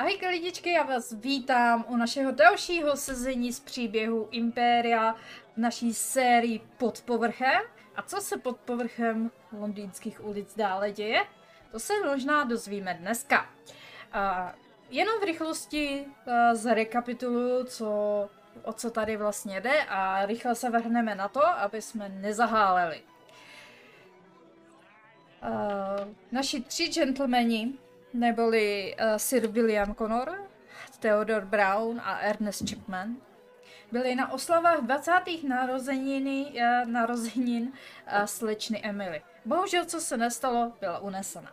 Ahojka lidičky, já vás vítám u našeho dalšího sezení z příběhu Impéria v naší sérii Pod povrchem. A co se pod povrchem londýnských ulic dále děje? To se možná dozvíme dneska. A jenom v rychlosti zrekapituluju, co, o co tady vlastně jde a rychle se vrhneme na to, aby jsme nezaháleli. Uh, naši tři gentlemani neboli uh, Sir William Connor, Theodore Brown a Ernest Chapman, byli na oslavách 20. narozeniny, uh, narozenin uh, slečny Emily. Bohužel, co se nestalo, byla unesena.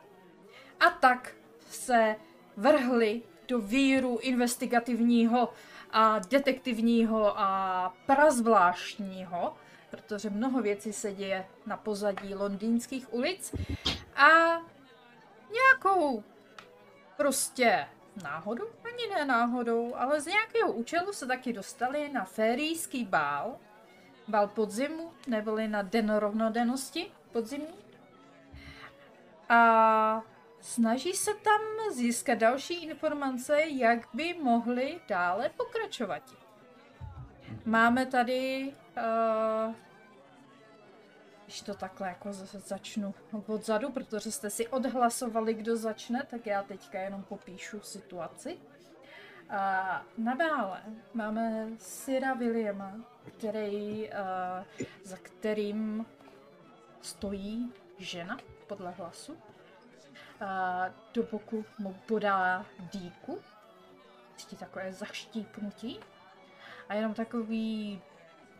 A tak se vrhli do víru investigativního a detektivního a prazvláštního, protože mnoho věcí se děje na pozadí londýnských ulic a nějakou prostě náhodou, ani ne náhodou, ale z nějakého účelu se taky dostali na férijský bál, bál podzimu, neboli na den rovnodennosti podzimní. A snaží se tam získat další informace, jak by mohli dále pokračovat. Máme tady uh, když to takhle jako začnu odzadu, protože jste si odhlasovali, kdo začne, tak já teďka jenom popíšu situaci. A nadále máme Syra Williama, který, za kterým stojí žena podle hlasu. A do boku mu podá dýku, takové zaštípnutí. A jenom takový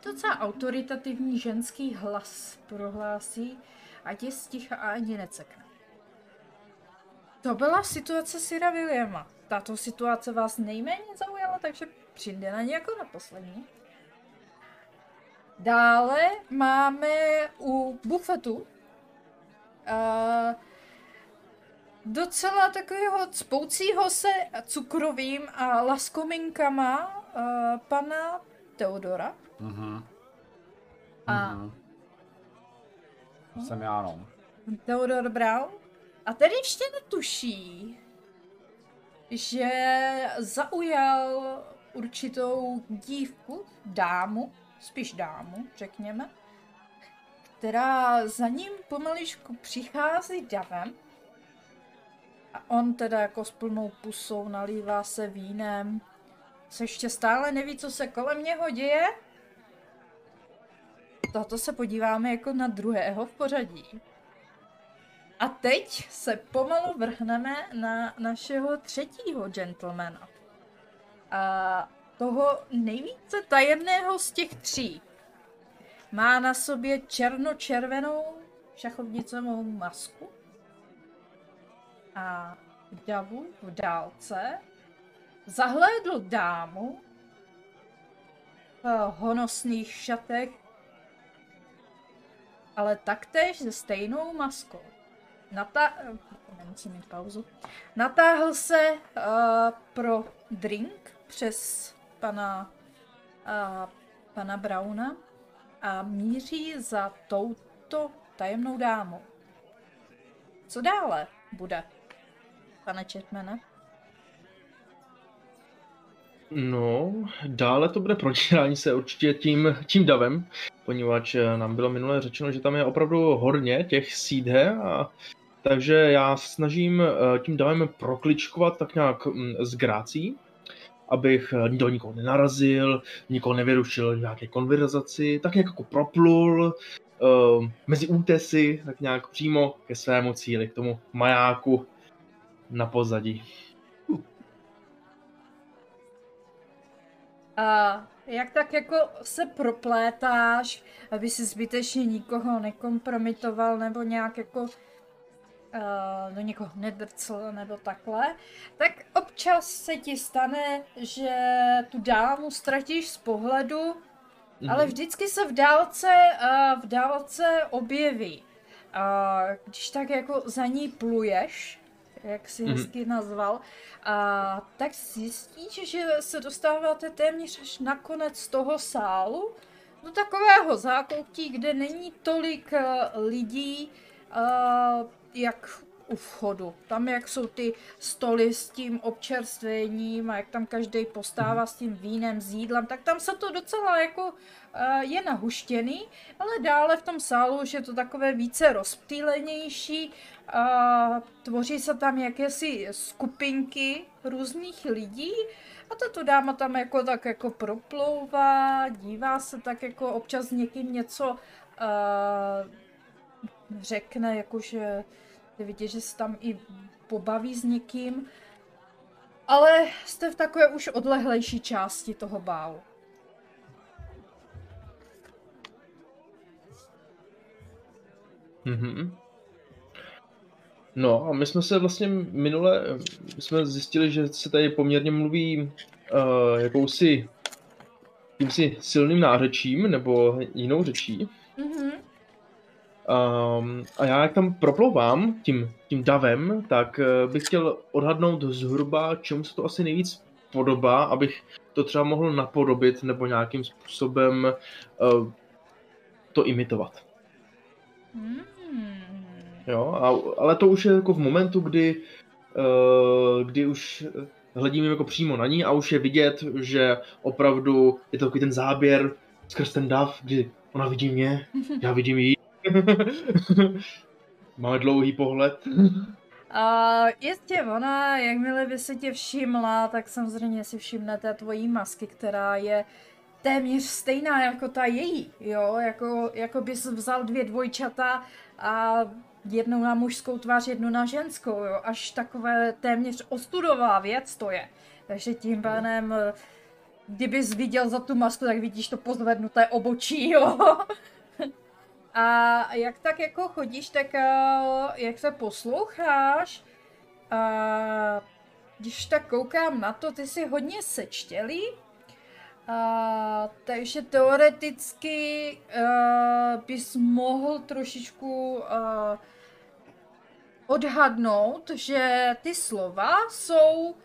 Docela autoritativní ženský hlas prohlásí, ať je sticha a ani necekne. To byla situace Syra Williama. Tato situace vás nejméně zaujala, takže přijde na ně jako na poslední. Dále máme u bufetu uh, docela takového spoucího se cukrovým a laskominkama uh, pana Teodora. Mhm. A... Mhm. Jsem já, no. Theodor Brown. A ten ještě netuší, že zaujal určitou dívku, dámu, spíš dámu, řekněme, která za ním pomaličku přichází davem a on teda jako s plnou pusou nalívá se vínem. Se ještě stále neví, co se kolem něho děje, tohoto se podíváme jako na druhého v pořadí. A teď se pomalu vrhneme na našeho třetího gentlemana. A toho nejvíce tajemného z těch tří. Má na sobě černočervenou šachovnicovou masku. A v davu v dálce zahlédl dámu v honosných šatech ale taktéž se stejnou maskou. Natá... Nemusím mít pauzu. Natáhl se uh, pro drink přes pana, uh, pana Brauna a míří za touto tajemnou dámou. Co dále bude, pane Chetmane? No, dále to bude protírání se určitě tím, tím davem, poněvadž eh, nám bylo minule řečeno, že tam je opravdu hodně těch sídhe a takže já snažím eh, tím davem prokličkovat tak nějak mm, z grácí, abych eh, do nikoho nenarazil, nikoho nevyrušil nějaké konverzaci, tak nějak jako proplul mezi útesy, tak nějak přímo ke svému cíli, k tomu majáku na pozadí. A jak tak jako se proplétáš, aby si zbytečně nikoho nekompromitoval nebo nějak jako uh, do někoho nedrcl nebo takhle, tak občas se ti stane, že tu dámu ztratíš z pohledu, mm-hmm. ale vždycky se v dálce, uh, v dálce objeví. Uh, když tak jako za ní pluješ, jak si mm-hmm. hezky nazval, a tak zjistíš, že se dostáváte téměř až na konec toho sálu, do takového zákoutí, kde není tolik uh, lidí, uh, jak u vchodu. Tam, jak jsou ty stoly s tím občerstvením a jak tam každý postává s tím vínem, s jídlem, tak tam se to docela jako uh, je nahuštěný, ale dále v tom sálu už je to takové více rozptýlenější. Uh, tvoří se tam jakési skupinky různých lidí a tato dáma tam jako tak jako proplouvá, dívá se tak jako občas někým něco uh, řekne, jakože je vidět, že se tam i pobaví s někým. Ale jste v takové už odlehlejší části toho bálu. Mhm. No a my jsme se vlastně minule, jsme zjistili, že se tady poměrně mluví uh, jakousi tímsi silným nářečím nebo jinou řečí. Mhm. Um, a já jak tam proplouvám tím, tím davem, tak uh, bych chtěl odhadnout zhruba, čemu se to asi nejvíc podobá, abych to třeba mohl napodobit nebo nějakým způsobem uh, to imitovat. Hmm. Jo, a, ale to už je jako v momentu, kdy, uh, kdy už hledím jako přímo na ní a už je vidět, že opravdu je to takový ten záběr skrz ten dav, kdy ona vidí mě, já vidím jí. Máme dlouhý pohled. A jistě ona, jakmile by se tě všimla, tak samozřejmě si všimnete tvojí masky, která je téměř stejná jako ta její, jo, jako, jako bys vzal dvě dvojčata a jednou na mužskou tvář, jednu na ženskou, jo, až takové téměř ostudová věc to je. Takže tím pádem, kdybys viděl za tu masku, tak vidíš to pozvednuté obočí, jo. A jak tak jako chodíš, tak jak se posloucháš, a když tak koukám na to, ty jsi hodně sečtělý, a, takže teoreticky uh, bys mohl trošičku uh, odhadnout, že ty slova jsou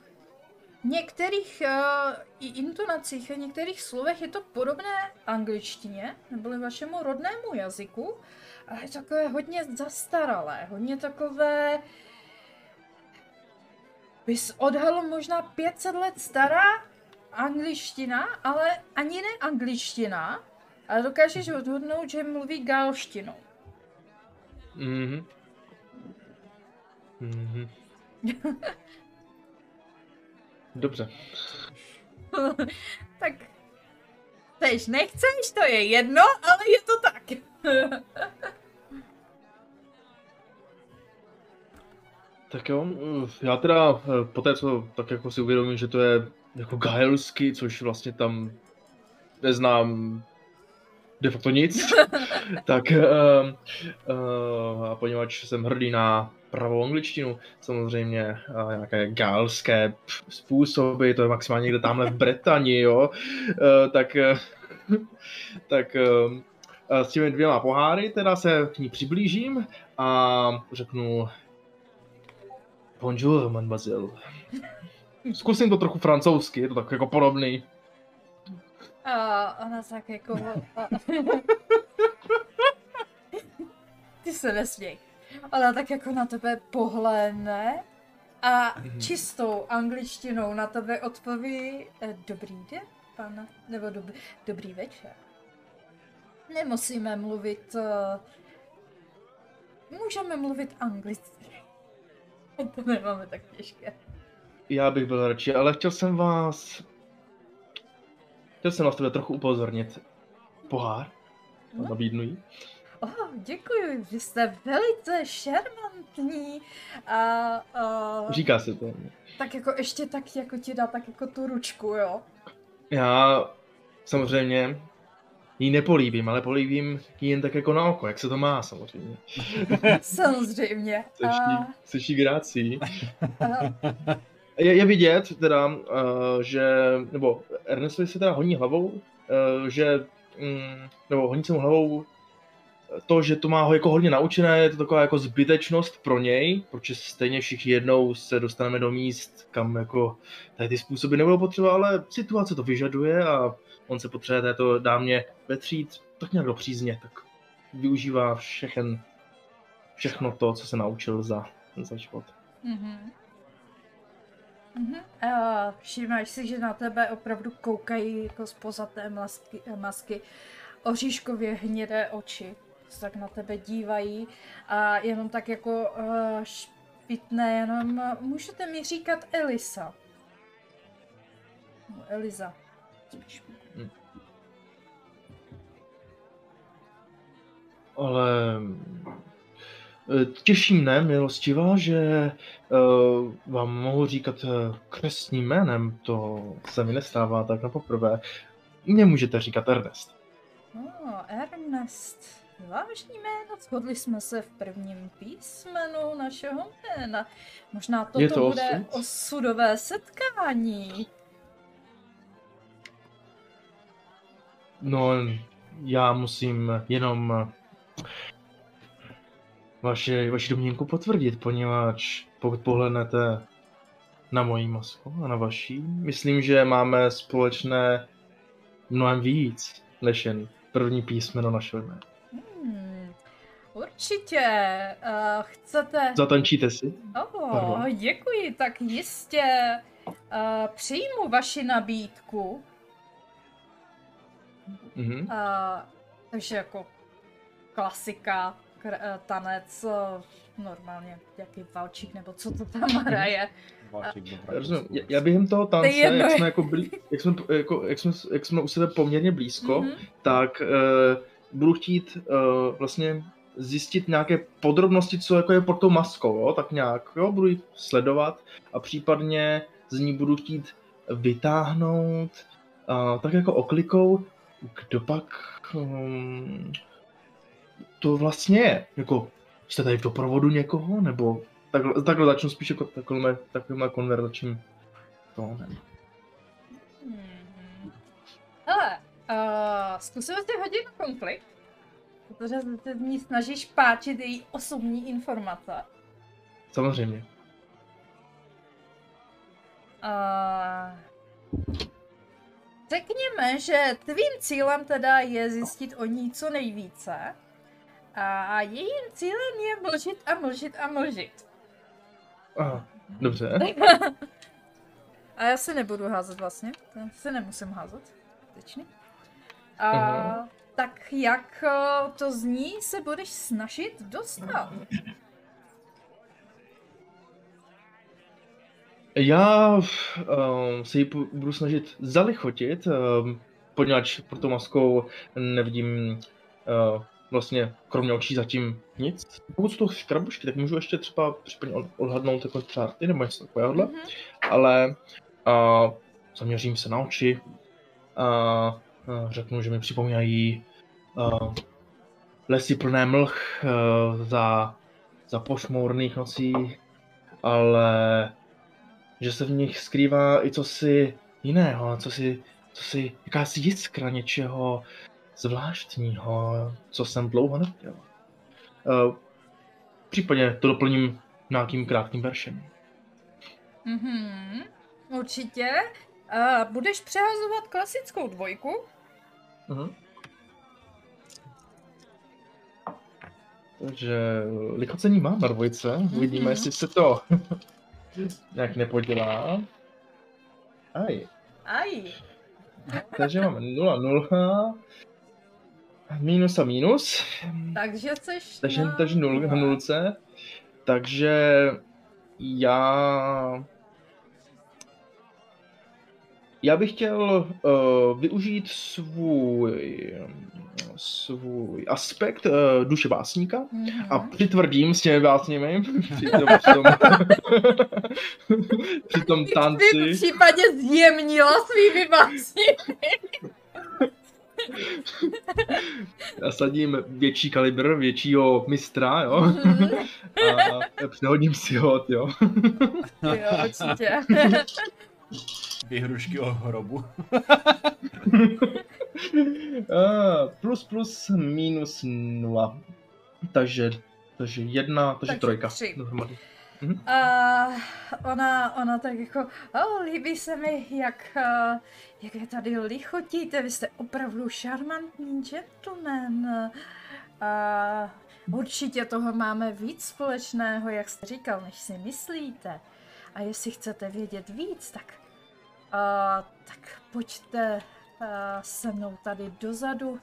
některých uh, intonacích a některých slovech je to podobné angličtině, nebo vašemu rodnému jazyku, ale je takové hodně zastaralé, hodně takové bys odhalil možná 500 let stará angličtina, ale ani ne angličtina, ale dokážeš odhodnout, že mluví galštinou. Mhm. Mhm. Dobře. tak tež nechceš, to je jedno, ale je to tak. tak jo, já teda eh, po té, co tak jako si uvědomím, že to je jako gaelsky, což vlastně tam neznám de facto nic, tak uh, uh, a poněvadž jsem hrdý na pravou angličtinu, samozřejmě uh, nějaké gaelské způsoby, to je maximálně někde tamhle v Británii, jo, uh, tak, uh, tak uh, s těmi dvěma poháry teda se k ní přiblížím a řeknu Bonjour, mademoiselle. Zkusím to trochu francouzsky, je to tak jako podobný. A ona tak jako... Ty se nesměj. Ona tak jako na tebe pohlédne a mhm. čistou angličtinou na tebe odpoví eh, Dobrý den, pane, nebo dobrý, dobrý večer. Nemusíme mluvit... Uh, můžeme mluvit anglicky. to nemáme tak těžké. Já bych byl radši, ale chtěl jsem vás... Chtěl jsem vás tebe trochu upozornit. Pohár? No. Nabídnu jí. Oh, děkuji, že jste velice šarmantní. A, a... Říká se to. Tak jako ještě tak jako ti dá tak jako tu ručku, jo? Já samozřejmě jí nepolíbím, ale políbím jí jen tak jako na oko, jak se to má samozřejmě. samozřejmě. Seš. Seš grácí. Je, je vidět teda, uh, že, nebo Ernestovi se teda honí hlavou, uh, že, um, nebo honí se mu hlavou to, že to má ho jako hodně naučené, je to taková jako zbytečnost pro něj, protože stejně všichni jednou se dostaneme do míst, kam jako tady ty způsoby nebudou potřeba, ale situace to vyžaduje a on se potřebuje této dámě vetřít tak nějak do přízně, tak využívá všechen, všechno to, co se naučil za za život. Mhm. Mhm. Uh, všimáš si, že na tebe opravdu koukají jako spoza té masky, masky oříškově hnědé oči. Se tak na tebe dívají a jenom tak jako uh, špitné, jenom uh, můžete mi říkat Elisa. No, Eliza. Spíš. Ale eh, těší mne, milostivá, že uh, vám mohu říkat křesním jménem, to se mi nestává tak na poprvé. Mně můžete říkat Ernest. Oh, Ernest. Vážný jméno, shodli jsme se v prvním písmenu našeho jména. Možná toto Je to bude osud? osudové setkání. No, já musím jenom vaši, vaši domněnku potvrdit, poněvadž pokud pohlednete na moji masku a na vaší, myslím, že máme společné mnohem víc, než jen první písmeno našeho jména. Určitě. Uh, chcete... Zatančíte si? Oh, Pardon. děkuji, tak jistě. Uh, přijmu vaši nabídku. Mhm. Uh, takže jako klasika, kr- tanec, normálně jaký valčík nebo co to tam hraje. Válčík Já rozumím. Já- Já během toho tance, To je jedno. jak jsme, jako blí, jak, jsme, jako, jak, jsme, jak jsme u sebe poměrně blízko, Mhm. tak uh, budu chtít uh, vlastně zjistit nějaké podrobnosti, co jako je pod tou maskou, jo? tak nějak, jo, budu ji sledovat a případně z ní budu chtít vytáhnout uh, tak jako oklikou, kdo pak um, to vlastně je, jako jste tady v doprovodu někoho, nebo takhle, takhle začnu spíš jako takovým, takovým konverzačním tónem. Hmm. Hele, uh, zkusíme si hodit konflikt, protože se z ní snažíš páčit její osobní informace. Samozřejmě. Uh, řekněme, že tvým cílem teda je zjistit o ní co nejvíce a jejím cílem je mlžit a mlžit a mlžit. Aha, dobře. A já se nebudu házet vlastně, to se nemusím házet, skutečně. A Aha. Tak jak eh, to zní, se budeš snažit dostat? Já um, se ji budu snažit zalichotit, um, poněvadž pod tou maskou nevidím uh, vlastně kromě očí zatím nic. Pokud jsou to škrabušky, tak můžu ještě třeba případně od- odhadnout jako čárty nebo něco takového, Mhm. ale uh, zaměřím se na oči a uh, řeknu, že mi připomínají uh, lesy plné mlh uh, za, za pošmourných nocí, ale že se v nich skrývá i cosi jiného, cosi, cosi jakási jiskra něčeho zvláštního, co jsem dlouho neviděl. Uh, případně to doplním nějakým krátkým veršem. Mhm, určitě. A budeš přehazovat klasickou dvojku. Uh-huh. Takže lichocení mám na dvojce, uvidíme, Mhm. jestli se to nějak nepodělá. Aj, Aj. takže máme 0, 0, minus a minus, Takže seš takže, na takže nul, na nulce, takže já já bych chtěl uh, využít svůj svůj aspekt uh, duše básníka Mhm. a přitvrdím s těmi básněmi při tom, při tom, při tom V tanci. případě zjemnila svými básni. Já sadím větší kalibr, většího mistra, jo, Mhm. a přehodím si ho, jo. jo, určitě. Vyhrušky o hrobu. A plus plus minus nula. Takže, takže jedna, takže, Takže trojka. tři. Dohromady. A ona, ona tak jako, oh, líbí se mi, jak, uh, jak je tady lichotíte, vy jste opravdu šarmantní gentleman. A Určitě toho máme víc společného, jak jste říkal, než si myslíte. A jestli chcete vědět víc, tak, uh, tak pojďte uh, se mnou tady dozadu.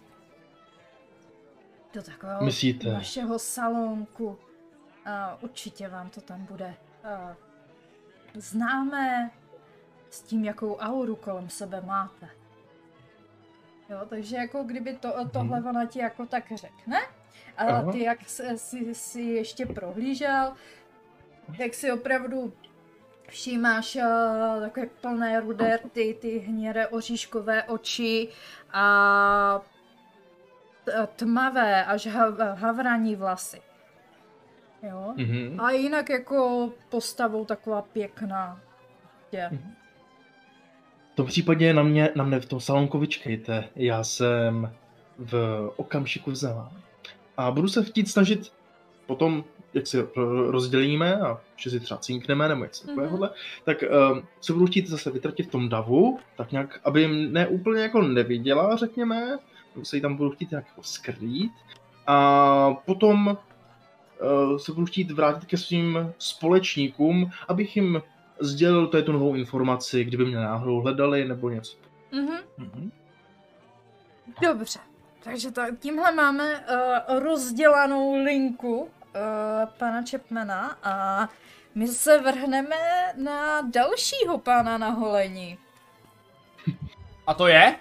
Do takového Myslíte? vašeho salonku. Uh, určitě vám to tam bude uh, známé s tím, jakou auru kolem sebe máte. Jo, takže jako kdyby to, tohle ona ti jako tak řekne, ale Aha. ty jak si, si, si ještě prohlížel, tak si opravdu všímáš uh, takové plné rudé ty, ty hnědé oříškové oči a tmavé až hav, havraní vlasy. Jo? Mhm. A jinak jako postavou taková pěkná. Je. V tom případě na mě, na mě v tom salonku vyčkejte. Já jsem v okamžiku vzala. A budu se chtít snažit potom, jak si ro- rozdělíme a že si třeba cinkneme nebo něco takového, Mhm. tak um, se budu chtít zase vytratit v tom davu, tak nějak, aby ne úplně jako neviděla, řekněme, se jí tam budu chtít nějak jako skrýt. A potom uh, se budu chtít vrátit ke svým společníkům, abych jim sdělil tady tu novou informaci, kdyby mě náhodou hledali nebo něco. Mhm. Mhm. Dobře. Takže ta, tímhle máme uh, rozdělanou linku uh, pana Chapmana a my se vrhneme na dalšího pána na holení. A to je?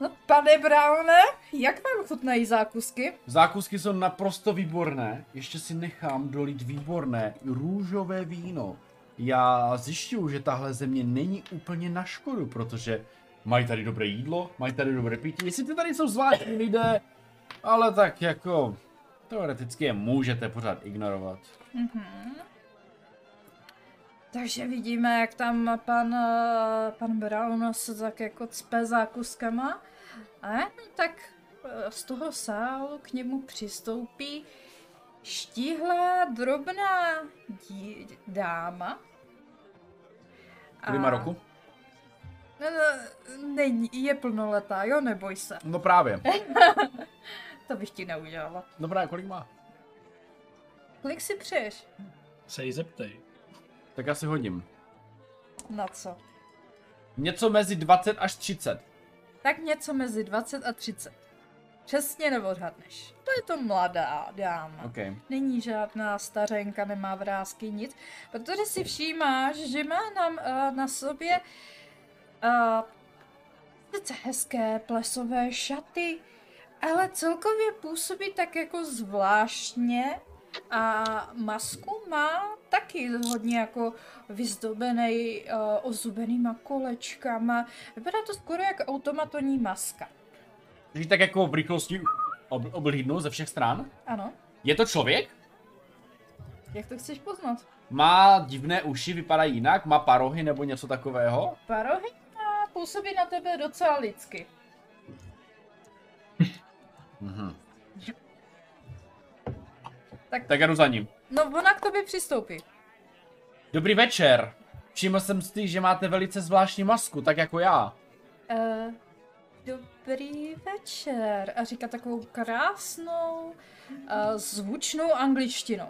No, pane Browne, jak vám chutnají zákusky? Zákusky jsou naprosto výborné. Ještě si nechám dolit výborné růžové víno. Já zjišťuju, že tahle země není úplně na škodu, protože mají tady dobré jídlo, mají tady dobré pití. Jestli ty tady jsou zvláštní lidé, ale tak jako teoreticky je můžete pořád ignorovat. Mhm. Takže vidíme, jak tam pan, eh, pan Brown se tak jako cpe zákuskama. A jen tak eh, z toho sálu k němu přistoupí štíhlá, drobná dí, dáma. Kolik má roku? Ne, ne, není, je plnoletá, jo, neboj se. No právě. To bych ti neudělala. Právě, kolik má? Kolik si přeješ? Se jí zeptej. Tak já si hodím. Na co? Něco mezi 20 až 30. Tak něco mezi 20 a 30. Přesně neodhadneš. To je to mladá dáma. OK. Není žádná stařenka, nemá vrázky, nic. Protože si všímáš, že má nám uh, na sobě uh, sice hezké plesové šaty, ale celkově působí tak jako zvláštně a masku má taky hodně jako vyzdobený uh, ozubenýma kolečkama. Vypadá to skoro jako automatonní maska. Takže tak jako v rychlosti ob- oblídnu ze všech stran. Ano, Je to člověk? jak to chceš poznat? Má divné uši, vypadá jinak, má parohy nebo něco takového? Parohy a působí na tebe docela lidsky. Mhm. Tak- tak já jdu za ním. No ona k tobě přistoupí. Dobrý večer. Všiml jsem si, že máte velice zvláštní masku, tak jako já. Uh, dobrý večer. A říká takovou krásnou, uh, zvučnou angličtinou.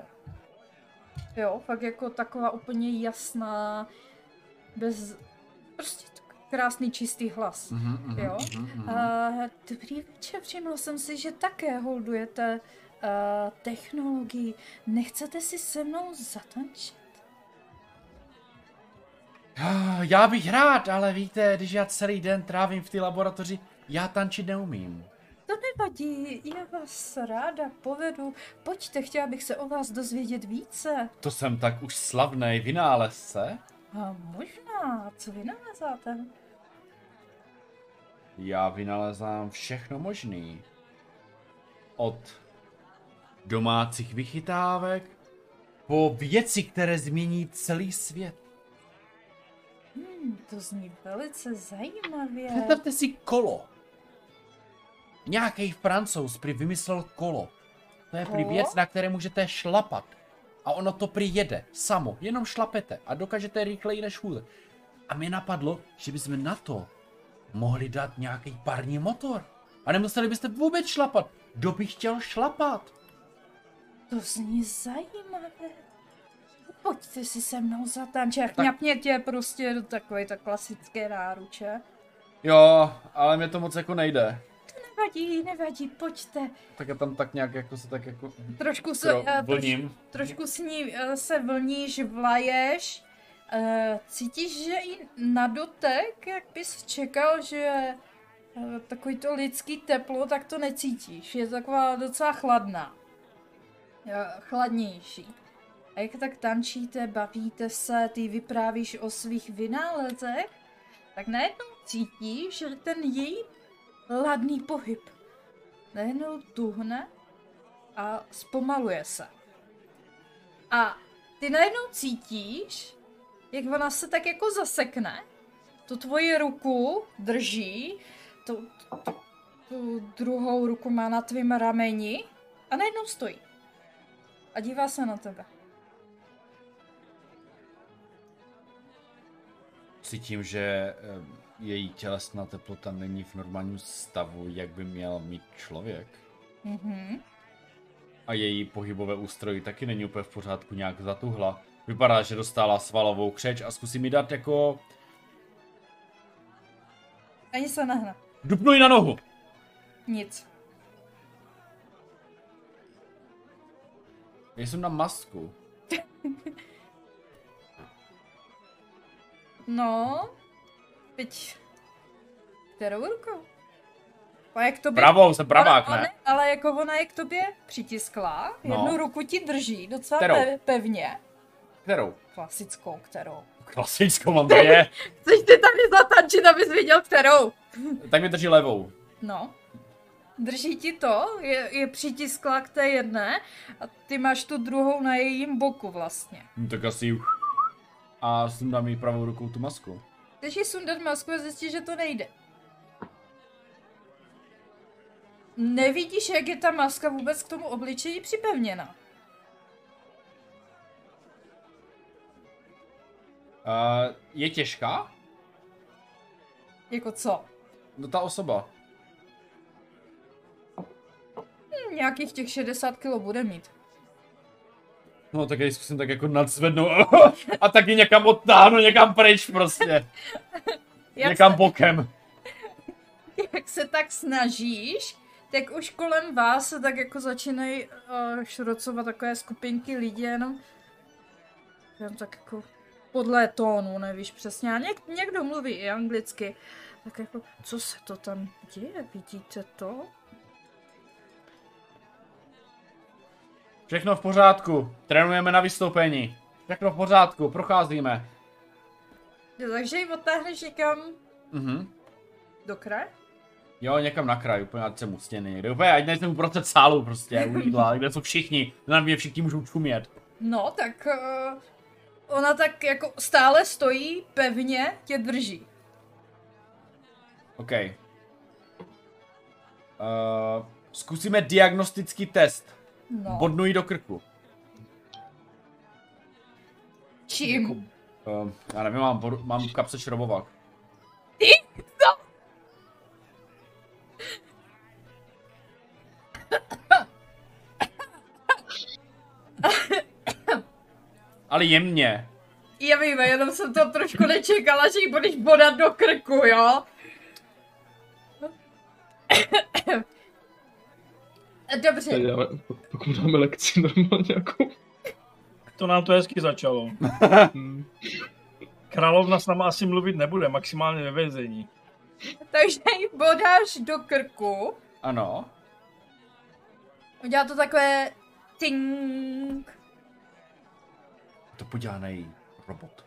Jo, fakt jako taková úplně jasná, bez, prostě krásný čistý hlas. Mhm, mhm, Jo. mhm, mhm. Uh, dobrý večer, všiml jsem si, že také holdujete uh, technologii. Nechcete si se mnou zatančit? Ah, Já bych rád, ale víte, když já celý den trávím v té laboratoři, já tančit neumím. To nevadí, já vás ráda povedu. Pojďte, chtěla bych se o vás dozvědět více. To jsem tak už slavnej vynálezce. A možná, co vy nalezáte? Já vynalezám všechno možný. Od domácích vychytávek po věci, které změní celý svět. Hmm, to zní velice zajímavě. Představte si kolo. Nějaký francouz prý vymyslel kolo. To je prý věc, na které můžete šlapat. A ono to prý jede, samo, jenom šlapete a dokážete rychleji než hůze. A mě napadlo, že bychom na to mohli dát nějaký parní motor. A nemuseli byste vůbec šlapat. Kdo by chtěl šlapat? To zní zajímavé. Pojďte si se mnou zatančit. Tak- Chňapně tě prostě do takové to klasické náruče. Jo, ale mě to moc jako nejde. Nevadí, nevadí, pojďte. Tak já tam tak nějak jako se tak jako Trošku se, Kro- eh, troš, vlním. trošku s ní eh, se vlníš, vlaješ. Eh, Cítíš, že i na dotek, jak bys čekal, že eh, takový to lidský teplo, tak to necítíš. Je taková docela chladná. Eh, Chladnější. A jak tak tančíte, bavíte se, ty vyprávíš o svých vynálezech, tak najednou cítíš, ten její ladný pohyb najednou tuhne a zpomaluje se. A ty najednou cítíš, jak ona se tak jako zasekne, tu tvoji ruku drží, tu, tu, tu druhou ruku má na tvým rameni a najednou stojí. A dívá se na tebe. cítím, že eh, její tělesná teplota není v normálním stavu, jak by měl mít člověk. Mhm. A její pohybové ústrojí taky není úplně v pořádku, nějak zatuhla. Vypadá, že dostala svalovou křeč a zkusím mi dát jako... Ani se nehne. Dupnu ji na nohu! Nic. Já jsem na masku. No, teď... Kterou rukou? A jak to by... Pravou, jsem pravák, ona, ne? Ale jako ona je k tobě přitiskla, No. jednu ruku ti drží docela Kterou? pe- pevně. Kterou? Klasickou, kterou. Klasickou mám dvě. Chceš ty tady zatančit, abys viděl kterou? tak mi drží levou. No. Drží ti to, je, je přitiskla k té jedné a ty máš tu druhou na jejím boku vlastně. No, tak asi... A sundám jí pravou rukou tu masku. Když ji sundat masku a zjistíš, že to nejde. Nevidíš, jak je ta maska vůbec k tomu obličeji připevněna. Uh, je těžká? Jako co? No ta osoba. Hm, nějakých těch 60 kg bude mít. No tak já ji zkusím tak jako nadzvednout a taky někam odtáhnu, někam pryč prostě. Jak někam se, bokem. jak se tak snažíš, tak už kolem vás se tak jako začínají uh, šrocovat takové skupinky lidí, jenom, jenom tak jako podle tónu, nevíš přesně. A něk, někdo mluví i anglicky. Tak jako, co se to tam děje, vidíte to? Všechno v pořádku. Trénujeme na vystoupení. Všechno v pořádku, procházíme. Jo, takže ji odtáhneš někam Mhm. do kraje? Jo, někam na kraj, úplně ať jsem u stěny někde. Úplně, ať nejsem uprostřed sálu prostě, u jídla, kde jsou všichni. Na mě všichni můžou čumět. No, tak uh, ona tak jako stále stojí, pevně tě drží. OK. Uh, zkusíme diagnostický test. No, Bodnu jí do krku. čím? Uh, já nevím, mám, mám v kapse šrobovák. Ale jemně. Já vím, jenom jsem to trošku nečekala, že ji budeš bodat do krku, jo? Dobře, Tady dáme, pokud dáme lekci normálně nějakou. To nám to hezky začalo. Královna s náma asi mluvit nebude, maximálně ve vězení. takže ji bodáš do krku. Ano. Udělá to takové ting. To podělaný robot.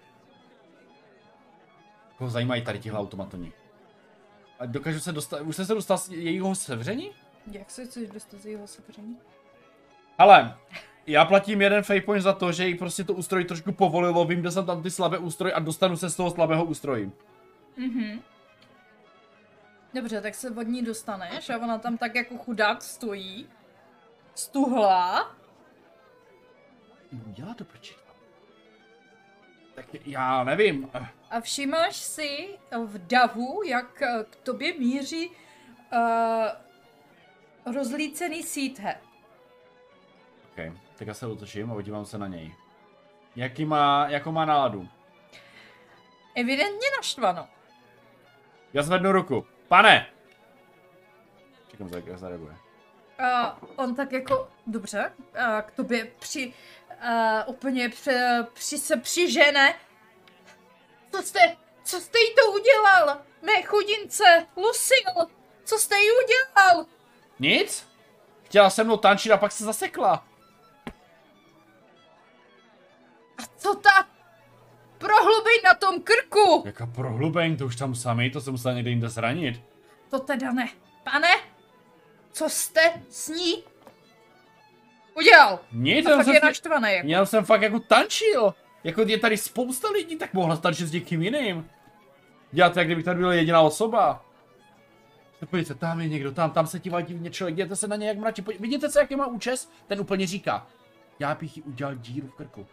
Koho zajímají tady tihle automatoni? A dokážu se dostat, už jste se dostal z jejího sevření? Jak se chceš dostat z jeho sevření? Ale já platím jeden fake point za to, že jí prostě to ústrojí trošku povolilo, vím, kde jsem tam ty slabé ústroje a dostanu se z toho slabého ústrojí. Mhm. Dobře, tak se od ní dostaneš a ona tam tak jako chudák stojí. Stuhlá. Já to počítám. Tak já nevím. A všimáš si v davu, jak eh, k tobě míří uh, rozlícený síthe. Okay. Tak já se otočím a podívám se na něj. Jaký má, jakou má náladu? Evidentně naštvanou. Já zvednu ruku. Pane! Čekám, jak zareaguje. A on tak jako, dobře, a k tobě při, a úplně při, při se přižene. Co jste, co jste jí to udělal? Mé chudince, Lucille, co jste jí udělal? Nic? Chtěla se mnou tančit a pak se zasekla. A co ta prohlubeň na tom krku? Jaká prohlubeň, to už tam sami, to se musela někde jinde zranit. To teda ne. Pane, co jste s ní udělal? Nic, A fakt jsem, je naštvaný. Jako. jenom jsem fakt jako tančil. Jako je tady spousta lidí, tak mohla tančit s někým jiným. Dělat jak kdybych tady byla jediná osoba. Podívejte tam je někdo, tam, tam se dívá divně člověk, dějte se na něj jak mrači. Podí- Vidíte se, jaký má účes? Ten úplně říká. Já bych jí udělal díru v krku.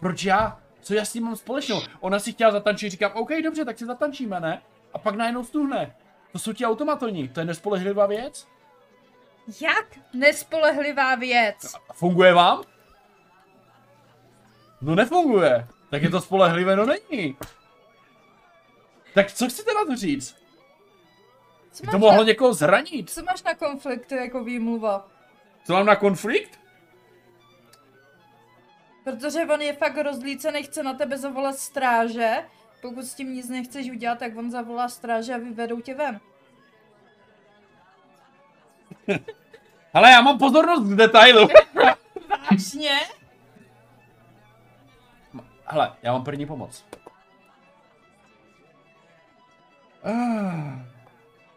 Proč já? Co já s tím mám společného? Ona si chtěla zatančit, říkám, OK, dobře, tak si zatančíme, ne? A pak najednou stuhne. To jsou ti automatoni, to je nespolehlivá věc. Jak nespolehlivá věc? Funguje vám? No nefunguje. Tak je to spolehlivé, no není. Tak co chcete na to říct? Co to mohlo na, někoho zranit. co máš na konflikt jako výmluva? Co mám na konflikt? Protože on je fakt rozlícený, chce na tebe zavolat stráže. Pokud s tím nic nechceš udělat, tak on zavolá stráže a vyvedou tě ven. Hele, já mám pozornost k detailu. Vážně? Hele, já mám první pomoc. Ah.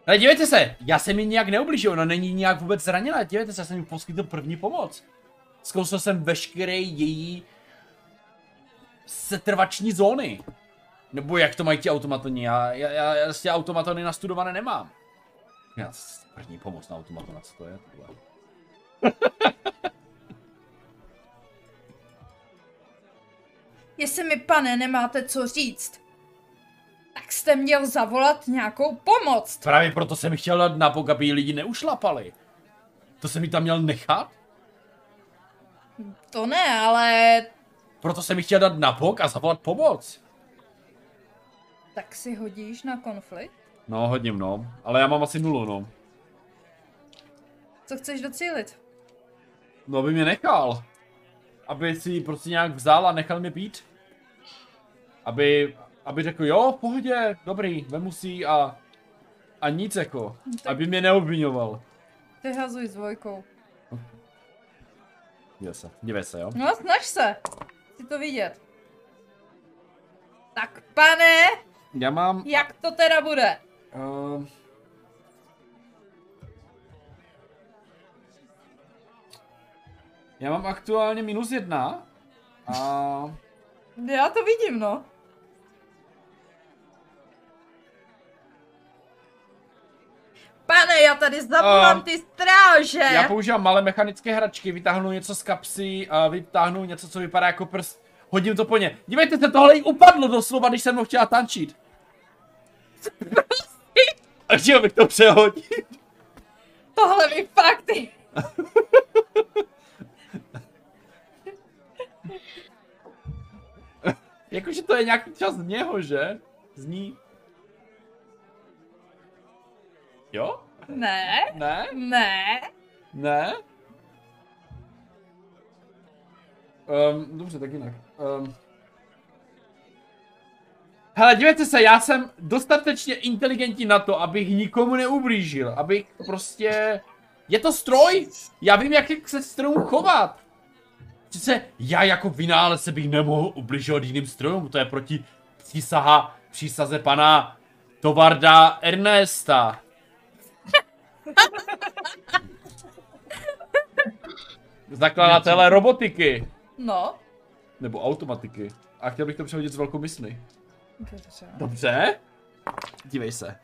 Ale dívejte se, já jsem jí nějak neublížil, ona není nějak vůbec zraněná, dívejte se, já jsem jí poskytl první pomoc. Zkoušel jsem veškerý její setrvační zóny. Nebo jak to mají ti automatoni, já, já, já, já automatony nastudované nemám. Já, první pomoc na automatona, co to je? Tohle? Jestli mi, pane, nemáte co říct, tak jste měl zavolat nějakou pomoc. Právě proto jsem chtěl dát na bok, aby lidi neušlapali. To jsem jí tam měl nechat? To ne, ale Proto jsem chtěl dát na bok a zavolat pomoc. tak si hodíš na konflikt? No, hodím, no. Ale já mám asi nulu, no. Co chceš docílit? No, aby mě nechal. Aby si ji prostě nějak vzal a nechal mě být. Aby, aby řekl, jo, v pohodě, dobrý, vemu si a, a nic jako. tak- Aby mě neobvinoval. Vyhazuj s dvojkou. Dívej se, dívej se, jo. No, snaž se. Chci to vidět. Tak, pane, Já mám... jak to teda bude? Uh, já mám aktuálně minus jedna. A... Já to vidím, no. Pane, já tady zavolám Um, ty stráže. Já používám malé mechanické hračky, vytáhnu něco z kapsy a vytáhnu něco, co vypadá jako prst. Hodím to po ně. Dívejte se, tohle jí upadlo doslova, když jsem mnou chtěla tančit. A chtěl bych to přehodit. Tohle mi fakt ty. Jakože to je nějaký čas z něho, že? Z ní. Jo? Ne, Ne? ne. Ne? Um, dobře, tak jinak. Um. Hele, dívejte se, já jsem dostatečně inteligentní na to, abych nikomu neublížil, abych prostě... Je to stroj? Já vím, jak se strojům chovat. Přece já jako vynálezce bych nemohl ubližovat jiným strojům, to je proti přísaha, přísaze pana Tovarda Ernesta. Zakladatele robotiky. No. Nebo automatiky. A chtěl bych to přehodit s velkou myslí. Dobře. Dobře. Dívej se.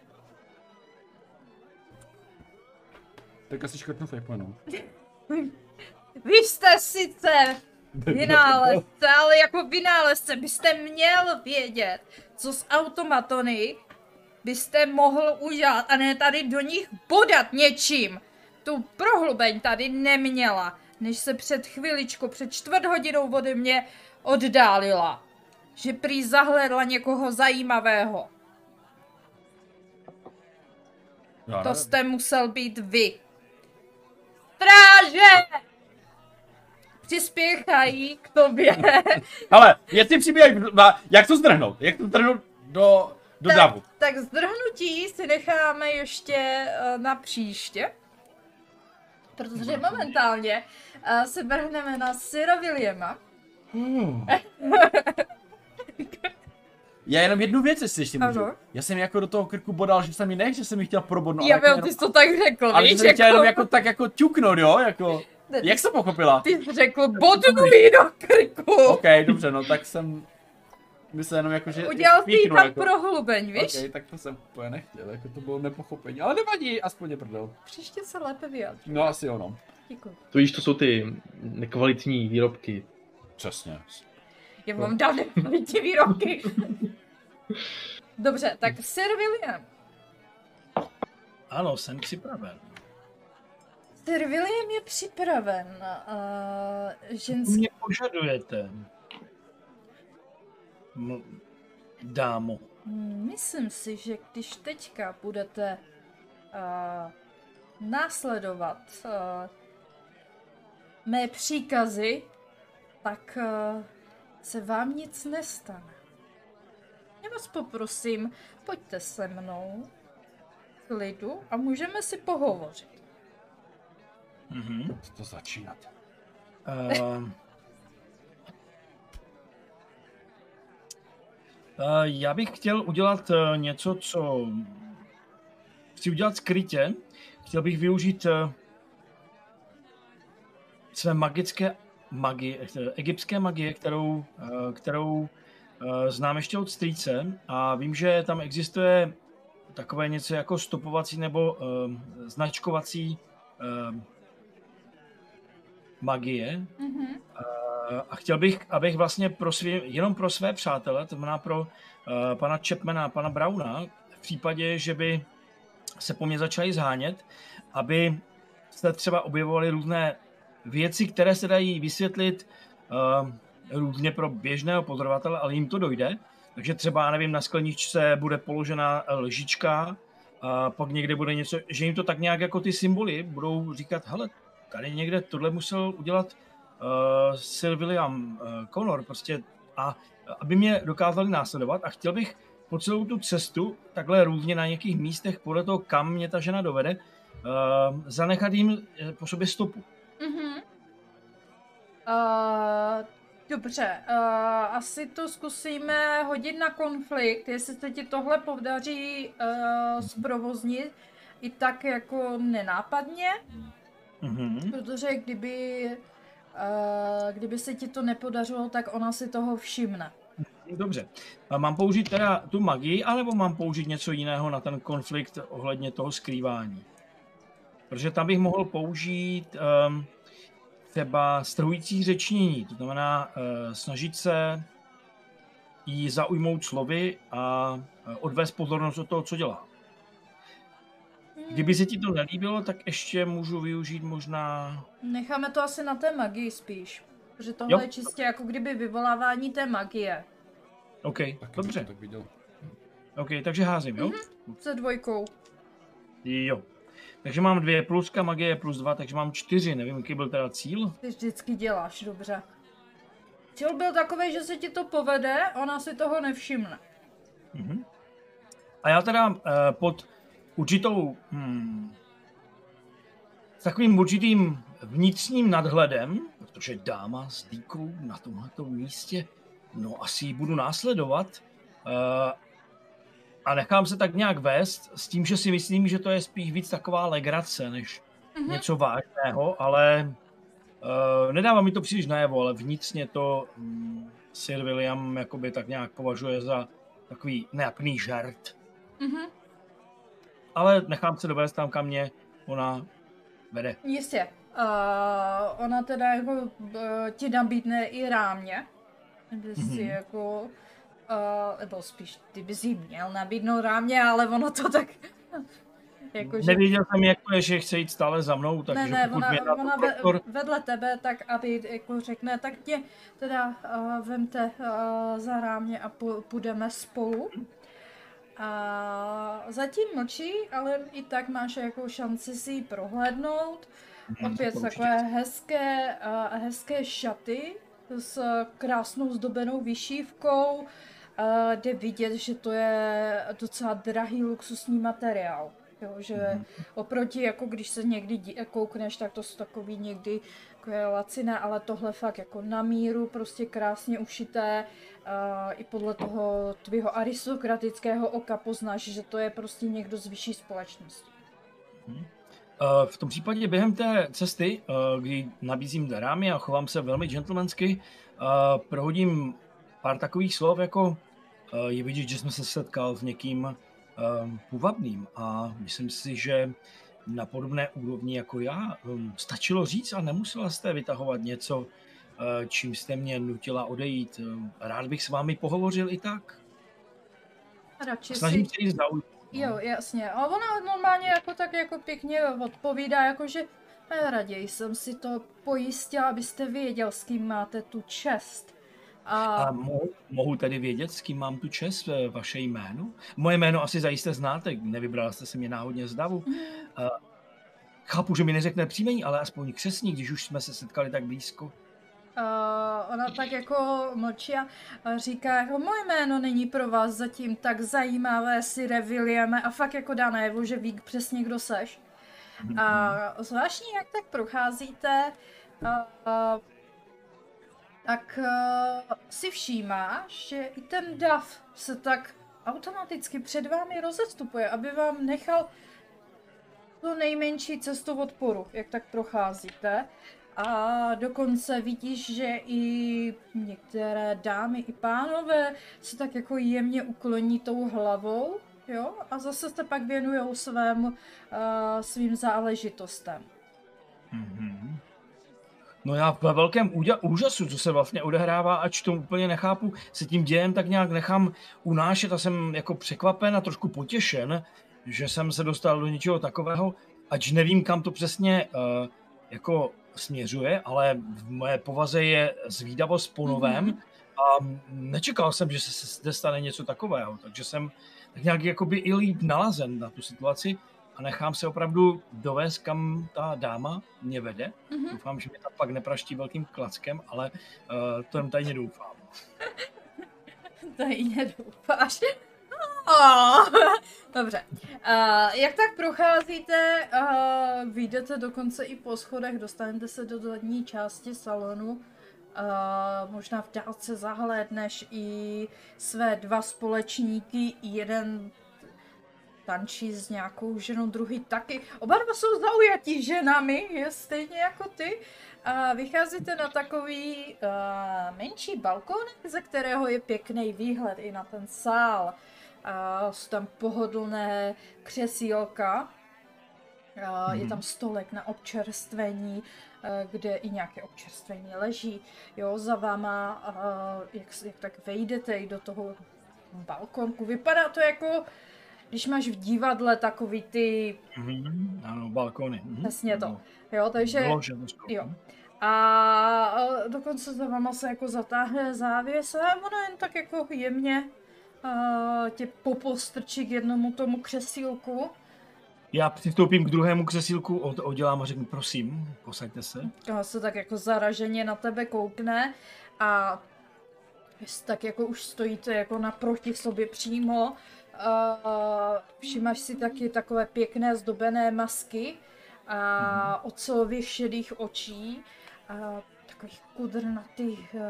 Tak asi škrtnu fake no. Vy jste sice vynálezce, ale jako vynálezce byste měl vědět, co s automatony byste mohl udělat a ne tady do nich bodat něčím. tu prohlubeň tady neměla, než se před chviličkou, před čtvrt hodinou ode mě oddálila. Že prý zahledla někoho zajímavého. Já To jste musel být vy. Stráže! Přispěchají k tobě. Ale, jestli přibíhají, jak to zdrhnout? Jak to zdrhnout do, do Tak. davu? tak zdrhnutí si necháme ještě eh, na příště. Protože momentálně eh, se vrhneme na Syra Williama. Hmm. Já jenom jednu věc, jestli ještě můžu. Ano. Já jsem jako do toho krku bodal, že jsem mi nech, že jsem mi chtěl probodnout. Já jako byl, ty jsi to tak řekl, ale že víš, jsem chtěl jako, jenom jako tak jako ťuknout, jo, jako. Ne, Jak jsi to pochopila? ty jsi řekl, bodnu jí do krku. OK, dobře, no tak jsem myslel jenom jako, že... Udělal jsi tam jako. prohlubeň, víš? OK, tak to jsem úplně nechtěl, jako to bylo nepochopení, ale nevadí, aspoň je prdel. Příště se lépe vyjádř. No asi ono. Děkuji. To víš, to jsou ty nekvalitní výrobky. Přesně. Já vám dal nekvalitní výrobky. Dobře, tak Sir William. Ano, jsem připraven. Sir William je připraven. Uh, ženský Mě požadujete. M- dámo. Myslím si, že když teďka budete uh, následovat uh, mé příkazy, tak uh, se vám nic nestane. Já vás poprosím, pojďte se mnou k lidu a můžeme si pohovořit. Mhm. Co to začínat? Uh, uh, já bych chtěl udělat uh, něco, co chci udělat skrytě. Chtěl bych využít uh, své magické magie, egyptské magie, kterou, uh, kterou uh, znám ještě od strýce a vím, že tam existuje takové něco jako stopovací nebo uh, značkovací magie, Mhm. Eh, a chtěl bych, abych vlastně pro svě, jenom pro své přátele, to znamená pro uh, pana Chapmana a pana Browna, v případě, že by se po mně začali zhánět, aby se třeba objevovaly různé věci, které se dají vysvětlit uh, různě pro běžného pozorovatele, ale jim to dojde. Takže třeba, já nevím, na skleničce bude položena lžička, a pak někde bude něco, že jim to tak nějak jako ty symboly budou říkat, hele, tady někde tohle musel udělat uh, Sir William uh, Connor prostě a aby mě dokázali následovat a chtěl bych po celou tu cestu, takhle různě na nějakých místech podle toho, kam mě ta žena dovede, uh, zanechat jim po sobě stopu. Mhm. Uh, dobře, uh, asi to zkusíme hodit na konflikt, jestli se ti tohle podaří uh, zprovoznit i tak jako nenápadně, Mhm. protože kdyby, uh, kdyby se ti to nepodařilo, tak ona si toho všimne. Dobře. A mám použít teda tu magii, anebo mám použít něco jiného na ten konflikt ohledně toho skrývání? Protože tam bych mohl použít um, třeba strhující řečnění, to znamená uh, snažit se jí zaujmout slovy a uh, odvést pozornost od toho, co dělá. Kdyby se ti to nelíbilo, tak ještě můžu využít možná... Necháme to asi na té magii spíš, protože tohle Jo. je čistě jako kdyby vyvolávání té magie. OK, Taky dobře. tak viděl. OK, takže házím, jo? Se dvojkou. Jo. Takže mám dvě pluska, magie je plus dva, takže mám čtyři. Nevím, jaký byl teda cíl. Ty vždycky děláš dobře. Cíl byl takový, že se ti to povede, ona si toho nevšimne. Mhm. A já teda uh, pod určitou, hmm, s takovým určitým vnitřním nadhledem, protože dáma s dýkou na tomto místě, no asi ji budu následovat uh, a nechám se tak nějak vést s tím, že si myslím, že to je spíš víc taková legrace, než Mhm. něco vážného, ale uh, nedává mi to příliš najevo, ale vnitřně to um, Sir William jakoby tak nějak považuje za takový neapný žart. Mhm, Ale nechám se dovést tam, kam mě ona vede. jistě. Uh, ona teda jako uh, ti nabídne i rámě. Kdyby si Mhm. jako, uh, nebo spíš, ty bys jí měl nabídnout rámě, ale ono to tak Jakože... Nevěděl jsem, jak to je, že chce jít stále za mnou, takže ne, ne, pokud ona, mě dá ona prostor, vedle tebe, tak aby jako řekne, tak tě teda uh, vemte uh, za rámě a půjdeme spolu. A zatím mlčí, ale i tak máš jako šanci si ji prohlédnout. Mhm, Opět to takové hezké, uh, hezké šaty s krásnou zdobenou vyšívkou. Uh, jde vidět, že to je docela drahý luxusní materiál. Jo, že Mhm. oproti, jako když se někdy dí- koukneš, tak to jsou takový někdy je laciné, ale tohle fakt jako na míru, prostě krásně ušité. Uh, I podle toho tvého aristokratického oka poznáš, že to je prostě někdo z vyšší společnosti. Uh, v tom případě během té cesty, uh, kdy nabízím dámy a chovám se velmi gentlemansky, prohodím pár takových slov, jako je vidět, že jsme se setkal s někým půvabným a myslím si, že na podobné úrovni jako já um, stačilo říct a nemusela jste vytahovat něco, uh, čím jste mě nutila odejít. Um, rád bych s vámi pohovořil i tak. Radši Snažím si... se jít. Jo, jasně. A ona normálně jako tak jako pěkně odpovídá, jakože "Eh, raději jsem si to pojistila, abyste věděl, s kým máte tu čest. A, A mohu, mohu tedy vědět, s kým mám tu čest, eh, vaše jméno? Moje jméno asi zajisté znáte, nevybrala jste si mě náhodně z davu. A chápu, že mi neřekne příjmení, ale aspoň křesní, když už jsme se setkali tak blízko. Uh, ona tak jako mlčí a říká, jako moje jméno není pro vás zatím tak zajímavé, si Williame, a fakt jako dá najevo, že ví přesně, kdo seš. A zvláštní, jak tak procházíte, uh, uh, tak uh, si všímáš, že i ten dav se tak automaticky před vámi rozestupuje, aby vám nechal to nejmenší cestu odporu, jak tak procházíte. A dokonce vidíš, že i některé dámy, i pánové se tak jako jemně ukloní tou hlavou, jo, a zase se pak věnují svému, uh, svým záležitostem. Mhm. No já ve velkém úďa- úžasu, co se vlastně odehrává, ač to úplně nechápu, se tím dějem tak nějak nechám unášet a jsem jako překvapen a trošku potěšen, že jsem se dostal do něčeho takového, ač nevím, kam to přesně uh, jako směřuje, ale v moje povaze je zvídavost po novém Mhm. a nečekal jsem, že se zde stane něco takového, takže jsem tak nějak jakoby i líp nalazen na tu situaci a nechám se opravdu dovést, kam ta dáma mě vede. Mhm. Doufám, že mě tam pak nepraští velkým klackem, ale uh, to jen tajně doufám. Tajně doufáš. Oh, dobře. Uh, jak tak procházíte, uh, vyjdete dokonce i po schodech, dostanete se do zadní části salonu. Uh, možná v dálce zahlédneš i své dva společníky, jeden tančí s nějakou ženou, druhý taky. Oba dva jsou zaujatí ženami, je stejně jako ty. A vycházíte na takový uh, menší balkon, ze kterého je pěkný výhled i na ten sál. Uh, jsou tam pohodlné křesílka, uh, je tam stolek na občerstvení, uh, kde i nějaké občerstvení leží. Jo, za váma, uh, jak, jak tak vejdete i do toho balkonku, vypadá to jako, když máš v divadle takový ty, Mhm. Ano, balkony. Mhm. Přesně to. Jo, takže... Lože, skoro. Jo. A dokonce za váma se jako zatáhne závěs a ono jen tak jako jemně uh, tě popostrčí k jednomu tomu křesílku. Já přistoupím k druhému křesílku, od- oddělám a řeknu, prosím, posaďte se. A se tak jako zaraženě na tebe koukne a tak jako už stojíte jako naproti sobě přímo. Uh, všimáš si taky takové pěkné zdobené masky a ocelově šedých očí a takových kudrnatých uh,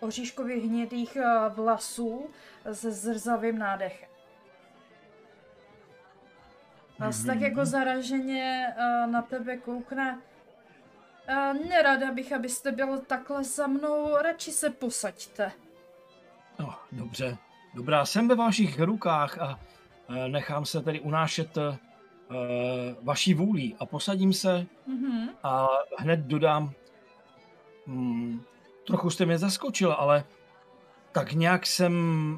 oříškově hnědých uh, vlasů se zrzavým nádechem. Vás tak jako zaraženě na tebe koukne. Nerada bych, abyste byl takhle za mnou, radši se posaďte. No, dobře. Dobrá, jsem ve vašich rukách a eh, nechám se tedy unášet eh, vaší vůlí a posadím se Mhm. a hned dodám, hmm, trochu jste mě zaskočil, ale tak nějak jsem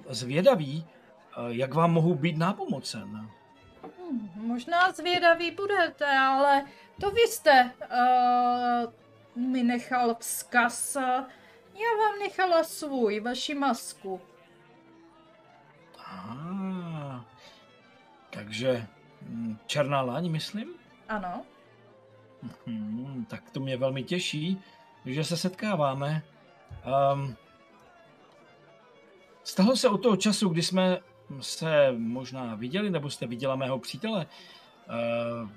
zvědavý, eh, jak vám mohu být nápomocen. Hmm, možná zvědaví budete, ale to vy jste uh, mi nechal vzkaz. Já vám nechala svůj, vaši masku. Takže hm, černá laň, myslím? Ano. Hmm, tak to mě velmi těší, že se setkáváme. Um, stalo se od toho času, kdy jsme se možná viděli, nebo jste viděla mého přítele uh,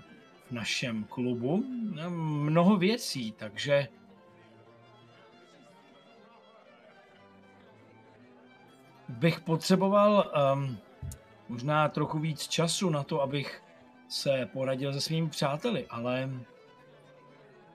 v našem klubu, mnoho věcí, takže bych potřeboval um, možná trochu víc času na to, abych se poradil se svými přáteli, ale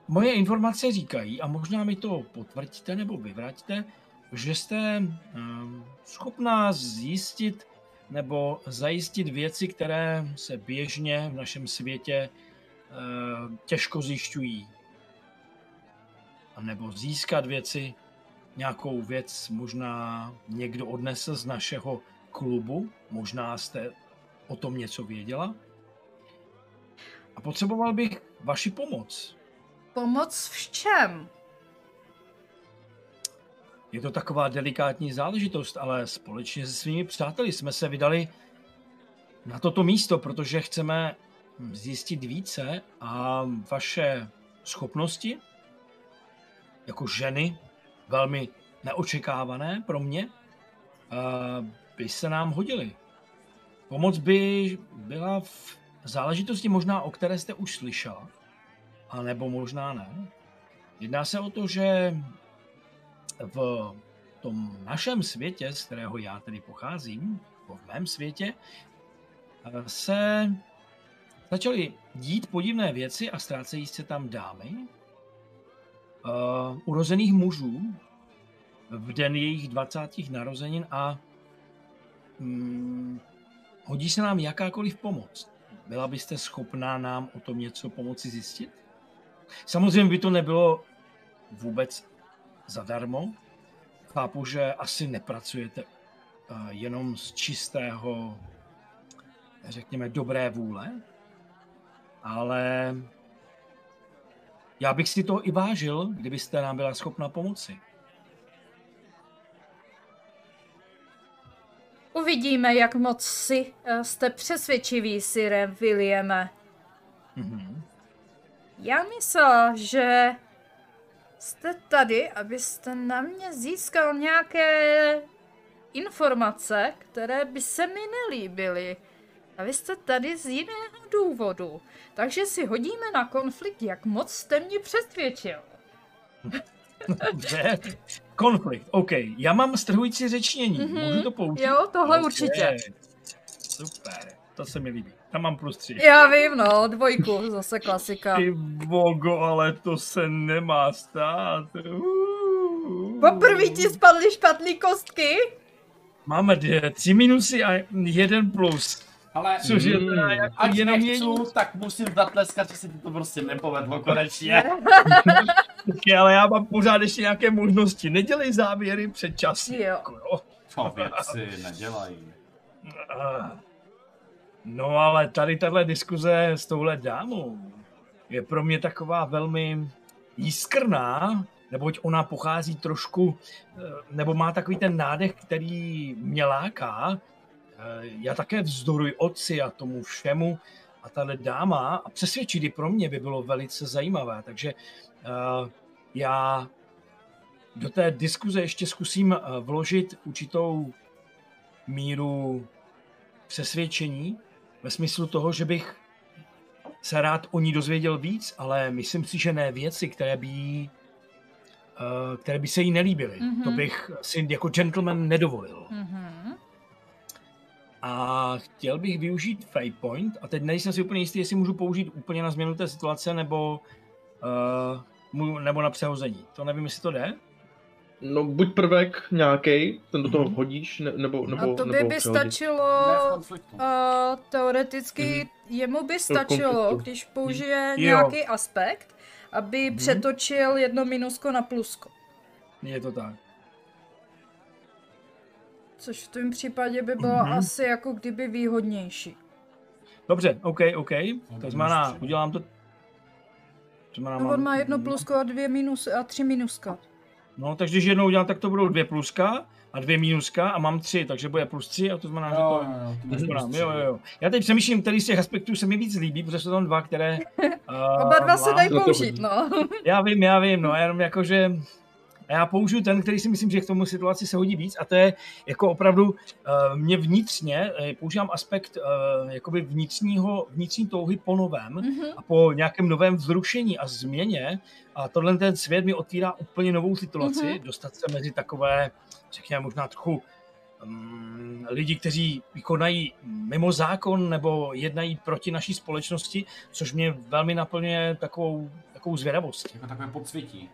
moje informace říkají, a možná mi to potvrdíte nebo vyvraťte, že jste um, schopná zjistit nebo zajistit věci, které se běžně v našem světě uh, těžko zjišťují. A nebo získat věci, nějakou věc možná někdo odnesl z našeho klubu, možná jste o tom něco věděla. A potřeboval bych vaši pomoc. Pomoc v čem? Je to taková delikátní záležitost, ale společně se svými přáteli jsme se vydali na toto místo, protože chceme zjistit více a vaše schopnosti jako ženy, velmi neočekávané pro mě, by se nám hodily. Pomoc by byla v záležitosti možná, o které jste už slyšela, anebo možná ne. Jedná se o to, že v tom našem světě, z kterého já tedy pocházím, v mém světě, se začaly dít podivné věci a ztrácejí se tam dámy, uh, urozených mužů v den jejich 20. narozenin a um, hodí se nám jakákoliv pomoc. Byla byste schopná nám o tom něco pomoci zjistit? Samozřejmě by to nebylo vůbec zadarmo. Chápu, že asi nepracujete uh, jenom z čistého, řekněme, dobré vůle, ale já bych si to i vážil, kdybyste nám byla schopna pomoci. Uvidíme, jak moc si uh, jste přesvědčivý, Sire Williame. Mm-hmm. Já myslel, že jste tady, abyste na mě získal nějaké informace, které by se mi nelíbily. A vy jste tady z jiného důvodu. Takže si hodíme na konflikt, jak moc jste mě přesvědčil. Dobře. Konflikt, OK. Já mám strhující řečnění. Mhm. Můžu to použít? Jo, tohle Ok. určitě. Super, to se mi líbí. Tam mám plus tři. Já vím, no, dvojku, zase klasika. Ty bogo, ale to se nemá stát. Poprvé ti spadly špatný kostky? Máme dvě, tři minusy a jeden plus. Ale Což je Mm. teda jako ať jenom nechci, jedním. tak musím zatleskat, že se ti to prostě nepovedlo konečně. Taky, ale já mám pořád ještě nějaké možnosti. Nedělej závěry před časem. Jo. Jo. To věci nedělají. Ah. No ale tady tahle diskuze s touhle dámou je pro mě taková velmi jiskrná, neboť ona pochází trošku, eh, nebo má takový ten nádech, který mě láká. Eh, Já také vzdoruji otci a tomu všemu a tahle dáma a přesvědčit ji pro mě by bylo velice zajímavé, takže eh, já do té diskuze ještě zkusím eh, vložit určitou míru přesvědčení ve smyslu toho, že bych se rád o ní dozvěděl víc, ale myslím si, že ne věci, které by, jí, které by se jí nelíbily. Mhm. To bych si jako gentleman nedovolil. Mhm. A chtěl bych využít Fate Point, a teď nejsem si úplně jistý, jestli můžu použít úplně na změnu té situace, nebo, uh, mu- nebo na přehození. To nevím, jestli to jde. No, buď prvek nějaký, ten do toho Mhm. hodíš, ne, nebo, nebo, A to by nebo by stačilo, uh, teoreticky jemu by stačilo, když použije Jo. nějaký aspekt, aby Mhm. přetočil jedno minusko na plusko. Je to tak. Což v tom případě by bylo Mhm. asi jako kdyby výhodnější. Dobře, OK, OK. To znamená, udělám to... To znamená, No, mám- on má jedno plusko a dvě minus a tři minuska. No, takže když jednou udělám, tak to budou dvě pluska a dvě mínuska a mám tři, takže bude plus tři a to znamená, že Jo, to... jo, jo, jo, jo, jo. Já teď přemýšlím, který z těch aspektů se mi víc líbí, protože jsou tam dva, které... Uh, Oba dva se dají použít, no. Já vím, já vím, no, jenom jakože... A já použiju ten, který si myslím, že k tomu situaci se hodí víc a to je jako opravdu uh, mě vnitřně, eh, používám aspekt uh, jakoby vnitřního, vnitřní touhy po novém Mhm. a po nějakém novém vzrušení a změně a tohle ten svět mi otvírá úplně novou situaci, Mhm. mm-hmm. dostat se mezi takové, řekněme možná trochu um, lidi, kteří konají mimo zákon nebo jednají proti naší společnosti, což mě velmi naplňuje takovou, takovou zvědavostí. Jako takové podsvětí.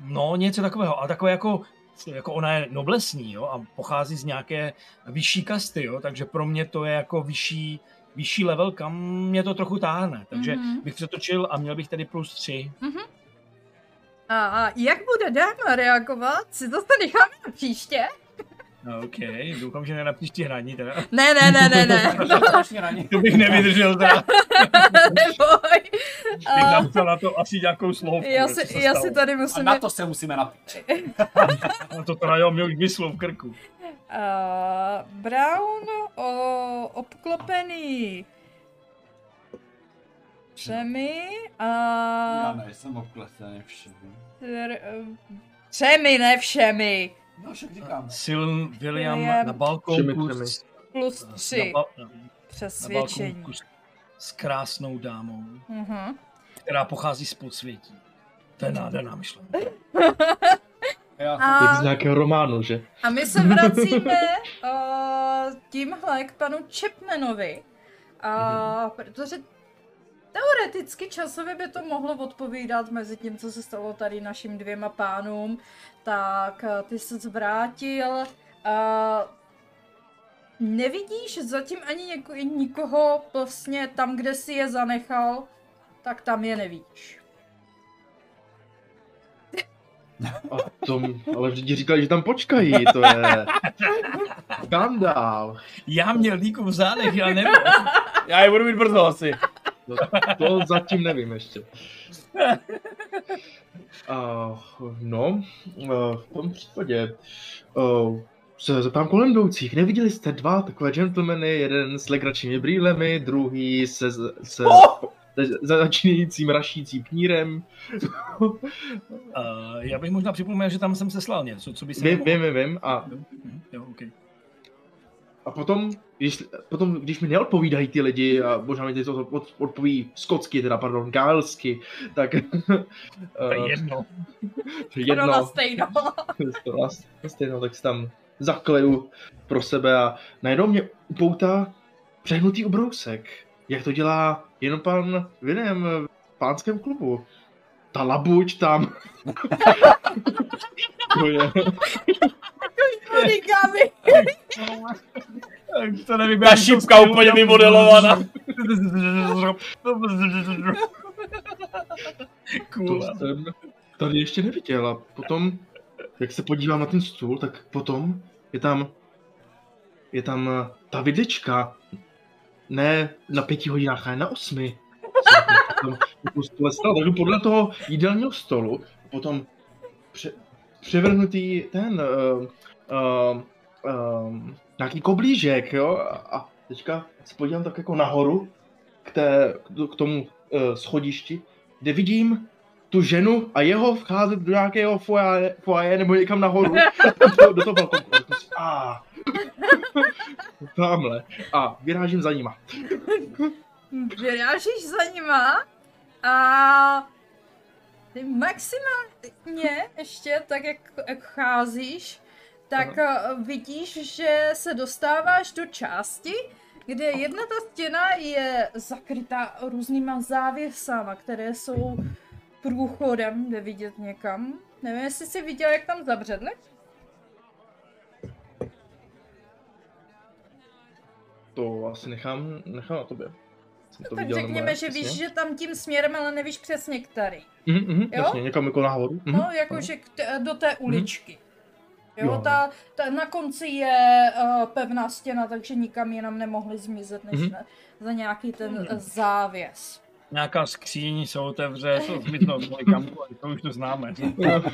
No, něco takového, ale takové jako, jako ona je noblesní, jo, a pochází z nějaké vyšší kasty, jo, takže pro mě to je jako vyšší, vyšší level, kam mě to trochu táhne, takže Mhm. bych přetočil a měl bych tady plus tři. A, a jak bude dáma reagovat, si to zase necháme na příště? No, OK, doufám, že ne na příští hraní teda. Ne, ne, ne, ne, ne. No, na. To bych nevydržel teda. neboj. Bych A, napsal na to asi nějakou slohovku. já si, se já si tady A musím... na to se musíme napít. A to teda jo, mě už vyslo v krku. Uh, Brown o, obklopený třemi a... Já nejsem obklesený všem. tr- Třemi, ne všemi. No, však říkám. Sil William William. na balkónku s, Plus na, tři. ba, na, na Přesvědčení. balkónku s, s krásnou dámou, Uh-huh. která pochází z podsvětí. To je nádherná myšlenka. Já A- Jak z nějakého románu, že? A my se vracíme uh, tímhle k panu Chapmanovi, uh, protože teoreticky časově by to mohlo odpovídat mezi tím, co se stalo tady našim dvěma pánům, tak uh, ty se zvrátil. Uh, nevidíš zatím ani něko, nikoho vlastně tam, kde si je zanechal, tak tam je nevidíš. A to, ale lidi říkali, že tam počkají, to je skandál. Já měl díku v zádech, já nevím. Já je budu mít brzo asi. To, to zatím nevím ještě. Uh, no, uh, v tom případě uh, se zeptám kolem jdoucích. Neviděli jste dva takové gentlemany, jeden s legračními brýlemi, druhý se, se, Oh! se začínajícím rašícím knírem. Uh, já bych možná připomněl, že tam jsem seslal něco, co by se... Vím, vím, vím. A, Jo, okay. A potom, když, potom, když mi neodpovídají ty lidi, a možná mi to od- odpoví skotsky, teda pardon, gálsky, tak To je uh, jedno. Jedno. jedno, stejno. to stejno, tak si tam zakleju pro sebe a najednou mě upoutá přehnutý ubrousek. Jak to dělá jenom pan Vinem v pánském klubu. Ta labuť tam. to je, To nevím, Ta šipka úplně vymodelovaná. cool. to jsem tady ještě neviděl. A potom, jak se podívám na ten stůl, tak potom je tam je tam eh, ta vidlička. Ne na pěti hodinách, ale na osmi. Tam stole stál, takže podle toho jídelního stolu, potom pře- převrhnutý ten uh, uh, uh, nějaký koblížek, jo, a- teďka se podívám tak jako nahoru k, té, k tomu uh, schodišti, kde vidím tu ženu a jeho vcházet do nějakého foaje, foaje nebo někam nahoru, do, toho balkonu. A, tamhle. A vyrážím za nima. vyrážíš za nima a ty maximálně ještě tak, jak, jak cházíš, tak uh, vidíš, že se dostáváš do části, kde jedna ta stěna je zakrytá různýma závěsama, které jsou průchodem, jde vidět někam. Nevím, jestli jsi viděl, jak tam zabředli? To asi nechám, nechám na tobě. Jsem to tak viděl, řekněme, ne, že víš, že tam tím směrem, ale nevíš přesně který. Mhm, mhm, Jo? jasně, někam jako nahoru. Mhm. No, jakože t- do té uličky. Jo, Jo. Ta, ta, na konci je uh, pevná stěna, takže nikam jinam nemohli zmizet, než Mhm. na, za nějaký ten uh, závěs. Nějaká skříň se otevře, to zmiznou ale to už to známe.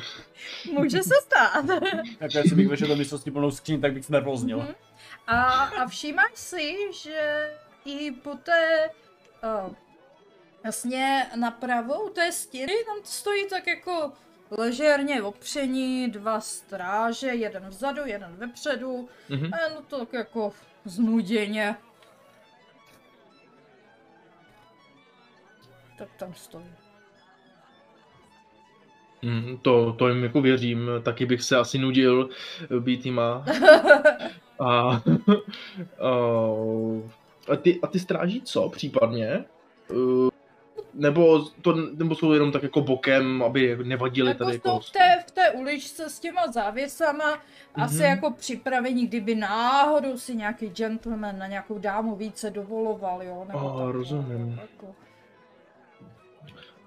Může se stát. Jako jestli bych vešel do místnosti plnou skříň, tak bych se nervoznil. Mhm. A, a všímáš si, že i po té uh, jasně napravo u té stěny tam stojí tak jako ležérně opření dva stráže, jeden vzadu, jeden vepředu. Mhm. A no to tak jako znuděně. Tak tam stojí. Mm, to, to jim jako věřím, taky bych se asi nudil eh, být jima. A, a, a, ty, a ty stráží co případně? Eh, Nebo, to, nebo jsou jenom tak jako bokem, aby nevadili Jako tady jako... v té, v té uličce s těma závěsama, asi Mhm. jako připravení, kdyby náhodou si nějaký gentleman na nějakou dámu více dovoloval, jo? Nebo A, tak, rozumím. Jako.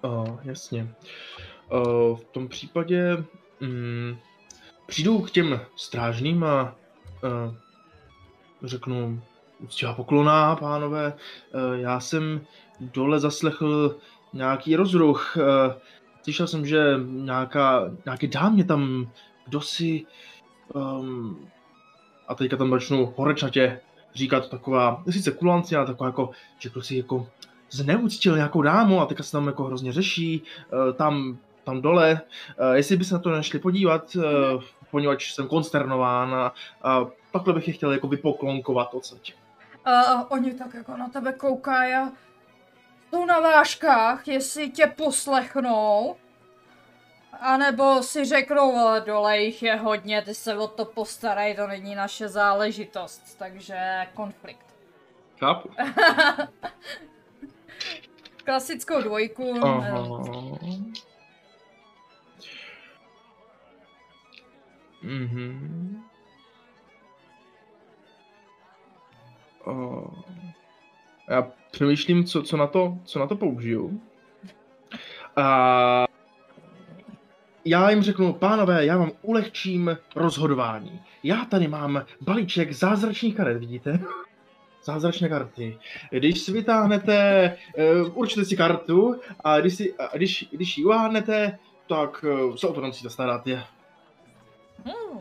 A, jasně. A, v tom případě mm, přijdu k těm strážným a, a řeknu, úctivá poklona, pánové, e, já jsem dole zaslechl nějaký rozruch. e, Slyšel jsem, že nějaká, nějaké dámě tam kdosi um, a teďka tam začnu horečnatě říkat taková, sice kulanci, ale taková jako, že kdo si jako zneuctil nějakou dámu a teďka se tam jako hrozně řeší, eh, tam, tam dole, Eh, jestli by se na to nešli podívat, eh, poněvadž jsem konsternován a, a takhle bych je chtěl jako vypoklonkovat odsaď. A oni tak jako na tebe koukají a jsou na vážkách, jestli tě poslechnou. A nebo si řeknou, ale dole jich je hodně, ty se o to postarají, to není naše záležitost, takže konflikt. Chápu? Klasickou dvojku. Mhm. Uh, já přemýšlím, co, co, na to, co na to použiju. A já jim řeknu, pánové, já vám ulehčím rozhodování. Já tady mám balíček zázračných karet, vidíte? Zázračné karty. Když si vytáhnete, uh, určite si kartu a když, si, a když, když ji uháhnete, tak uh, se o to nemusíte starat. Je. Hmm,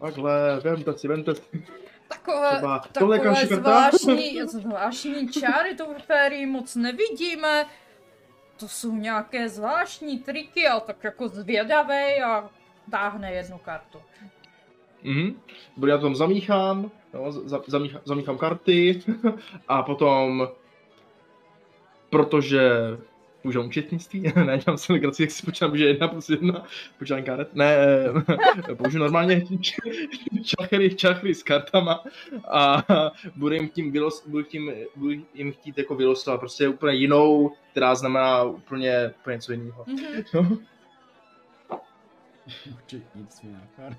Takhle, vemte si, vemte si. Takové, Třeba tohle je takové zvláštní, zvláštní čáry to v férii moc nevidíme. To jsou nějaké zvláštní triky a tak jako zvědavej a táhne jednu kartu. Mhm. Budu já to tam zamíchám, no, za, zamíchám, zamíchám karty a potom, protože používám účetnictví, ne, dělám si legraci, jak si počítám, že jedna plus jedna, počítám karet, ne, použiju normálně čachry, čachry s kartama a budu jim tím, vylos, budu tím, budu jim chtít jako vylosovat prostě úplně jinou, která znamená úplně, úplně něco jiného. Mhm. No. Nějaká.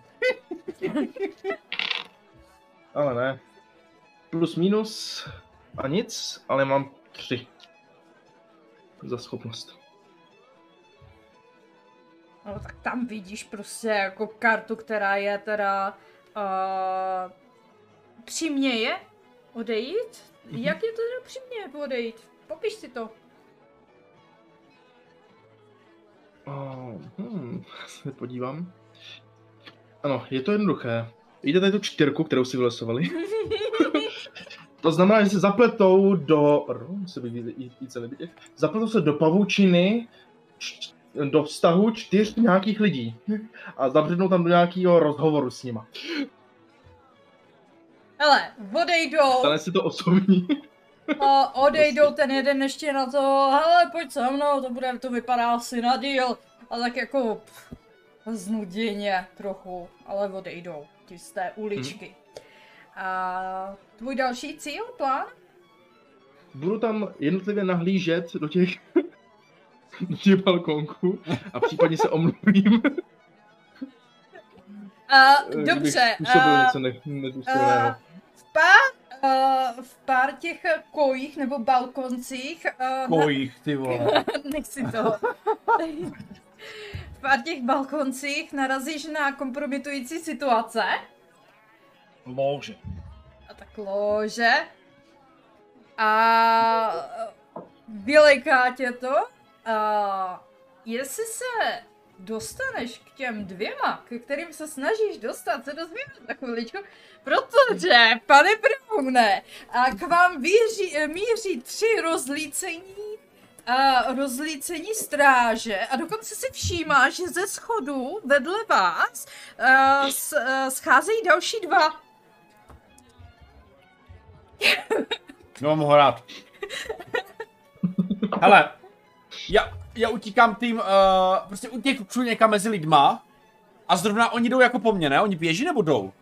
Ale ne. Plus minus a nic, ale mám tři. Za schopnost. No tak tam vidíš prostě jako kartu, která je teda uh, přiměje odejít. Mhm. Jak je to teda přiměje odejít? Popiš si to. Oh, hmm, se podívám. Ano, je to jednoduché. Vidíte tady tu čtyřku, kterou si vylesovali? to znamená, že se zapletou do... Pardon, se bych ví- více nevidět. Zapletou se do pavučiny, č- do vztahu čtyř nějakých lidí. A zabřednou tam do nějakého rozhovoru s nima. Hele, odejdou, Stane se to osobní. a odejdou ten jeden ještě na to, hele, pojď se mnou, to bude, to vypadá asi na díl. A tak jako pff, znuděně trochu, ale odejdou ti z té uličky. A tvůj další cíl, plán? budu tam jednotlivě nahlížet do těch, do těch balkónků a případně se omluvím. A, kdybych dobře, a, něco ne- a, v pár, a, v pár těch kojích nebo balkoncích, a, Kojích, ty vole. nech si to. v pár těch balkoncích narazíš na kompromitující situace. Lože. A tak lože. A vylejká tě to. A jestli se dostaneš k těm dvěma, ke kterým se snažíš dostat, se dozvíme za chviličku, protože, pane Browne, a k vám míří, míří tři rozlícení a rozlícení stráže a dokonce si všímá, že ze schodu vedle vás a, s, a, scházejí další dva. No, mám ho rád. Hele, já, já utíkám tým, uh, prostě utěknu někam mezi lidma a zrovna oni jdou jako po mně, ne? Oni běží nebo jdou?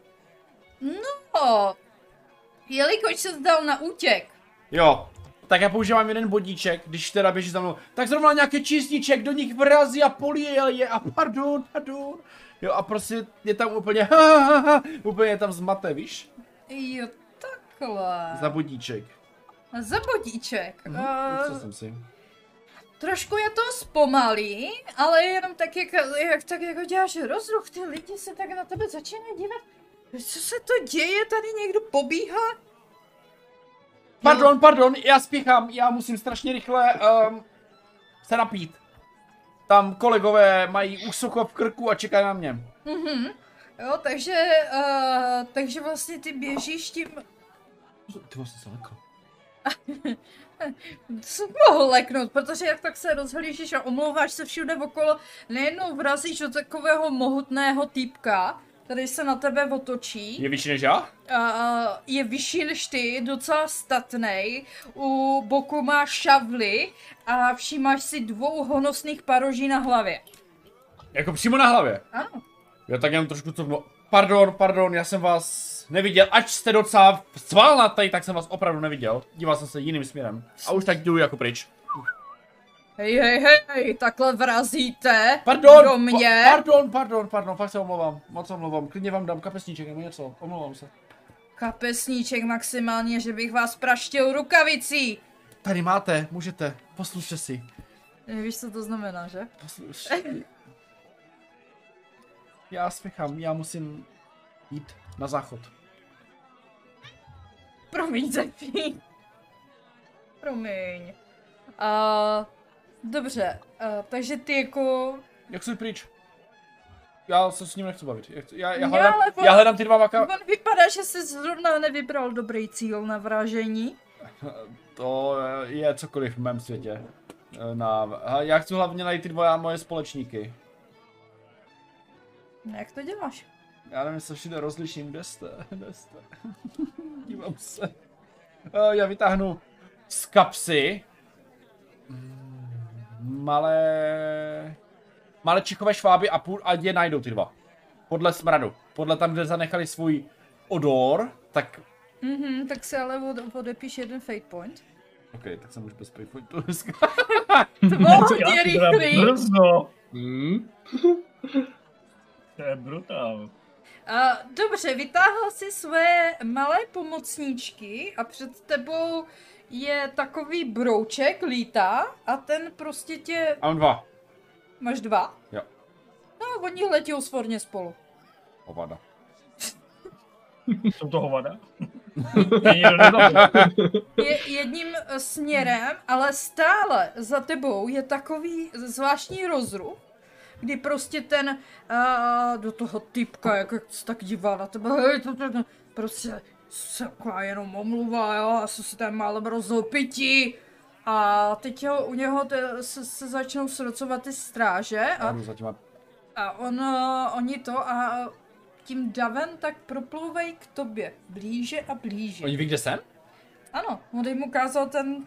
No, jelikož se zdal na útěk, Jo, tak já používám jeden bodíček, když teda běží za mnou. Tak zrovna nějaký čísníček do nich vrazí a polije je a pardon, pardon. Jo a prostě je tam úplně, ha, ha, ha, úplně je tam zmate, víš? jo, takhle. Za bodíček. Za bodíček. Mhm, Uh, co jsem si. trošku je to zpomalý, ale jenom tak, jak, jak, tak jako děláš rozruch, ty lidi se tak na tebe začínají dívat. Co se to děje? Tady někdo pobíhá? Pardon, pardon, já spěchám, já musím strašně rychle um, se napít. Tam kolegové mají už sucho v krku a čekají na mě. Mhm. Jo, takže, uh, takže vlastně ty běžíš tím, Ty vlastně se lekl. Co mohl leknout, protože jak tak se rozhlížíš a omlouváš se všude okolo, nejednou vrazíš do takového mohutného týpka, který se na tebe otočí. Je vyšší než já? A je vyšší než ty, docela statnej, u boku má šavly a všímáš si dvou honosných paroží na hlavě. Jako přímo na hlavě. Ano. Jo, tak jenom trošku to Pardon, pardon, já jsem vás neviděl, ač jste docela svalnatý, tak jsem vás opravdu neviděl. Díval jsem se jiným směrem. A už tak jdu jako pryč. Hej, hej, hej, takhle vrazíte Pardon, do mě. Pa, pardon, pardon, pardon, fakt se omlouvám, moc se omlouvám. Klidně vám dám kapesníček nebo něco, omlouvám se. Kapesníček maximálně, že bych vás praštil rukavicí. Tady máte, můžete, poslušte si. Nevíš, co to znamená, že? Posluš. Já spěchám, já musím jít na záchod. Promiň, Zefi. Promiň. A dobře, a, takže ty jako... Jak jsi pryč? Já se s ním nechci bavit. Já, já, hledám, ale on- já hledám ty dva maka... On vypadá, že jsi zrovna nevybral dobrý cíl na vražení. To je cokoliv v mém světě. Na, a já chci hlavně najít ty dva moje společníky. Jak to děláš? Já nevím, se všude rozliším, kde jste, kde jste. Dívám se. Eh, Já vytáhnu z kapsy mm, malé, malé čichové šváby a půl a je najdou ty dva. Podle smradu. Podle tam, kde zanechali svůj odor, tak... Mhm, tak si ale od, odepíš jeden fate point. OK, tak jsem už bez paypointu dneska. To bylo hodně rychlý. Brzo. Hmm? To je brutál. A, dobře, vytáhl si své malé pomocníčky a před tebou je takový brouček, lítá a ten prostě tě... A mám dva. Máš dva? Jo. No, oni letí svorně spolu. Ovada. Jsou to hovada? Je jedním směrem, ale stále za tebou je takový zvláštní rozruch, kdy prostě ten uh, do toho typka, jak jak se tak dívá na tebe, hej, to, to, to, prostě se taková jenom omluva, jo, a se si tam málem rozhodl pití. A teď ho, u něho te, se, se začnou srocovat ty stráže a, těma... a on, uh, oni to a tím davem tak proplouvají k tobě. Blíže a blíže. Oni ví, kde jsem? Ano, on jim ukázal ten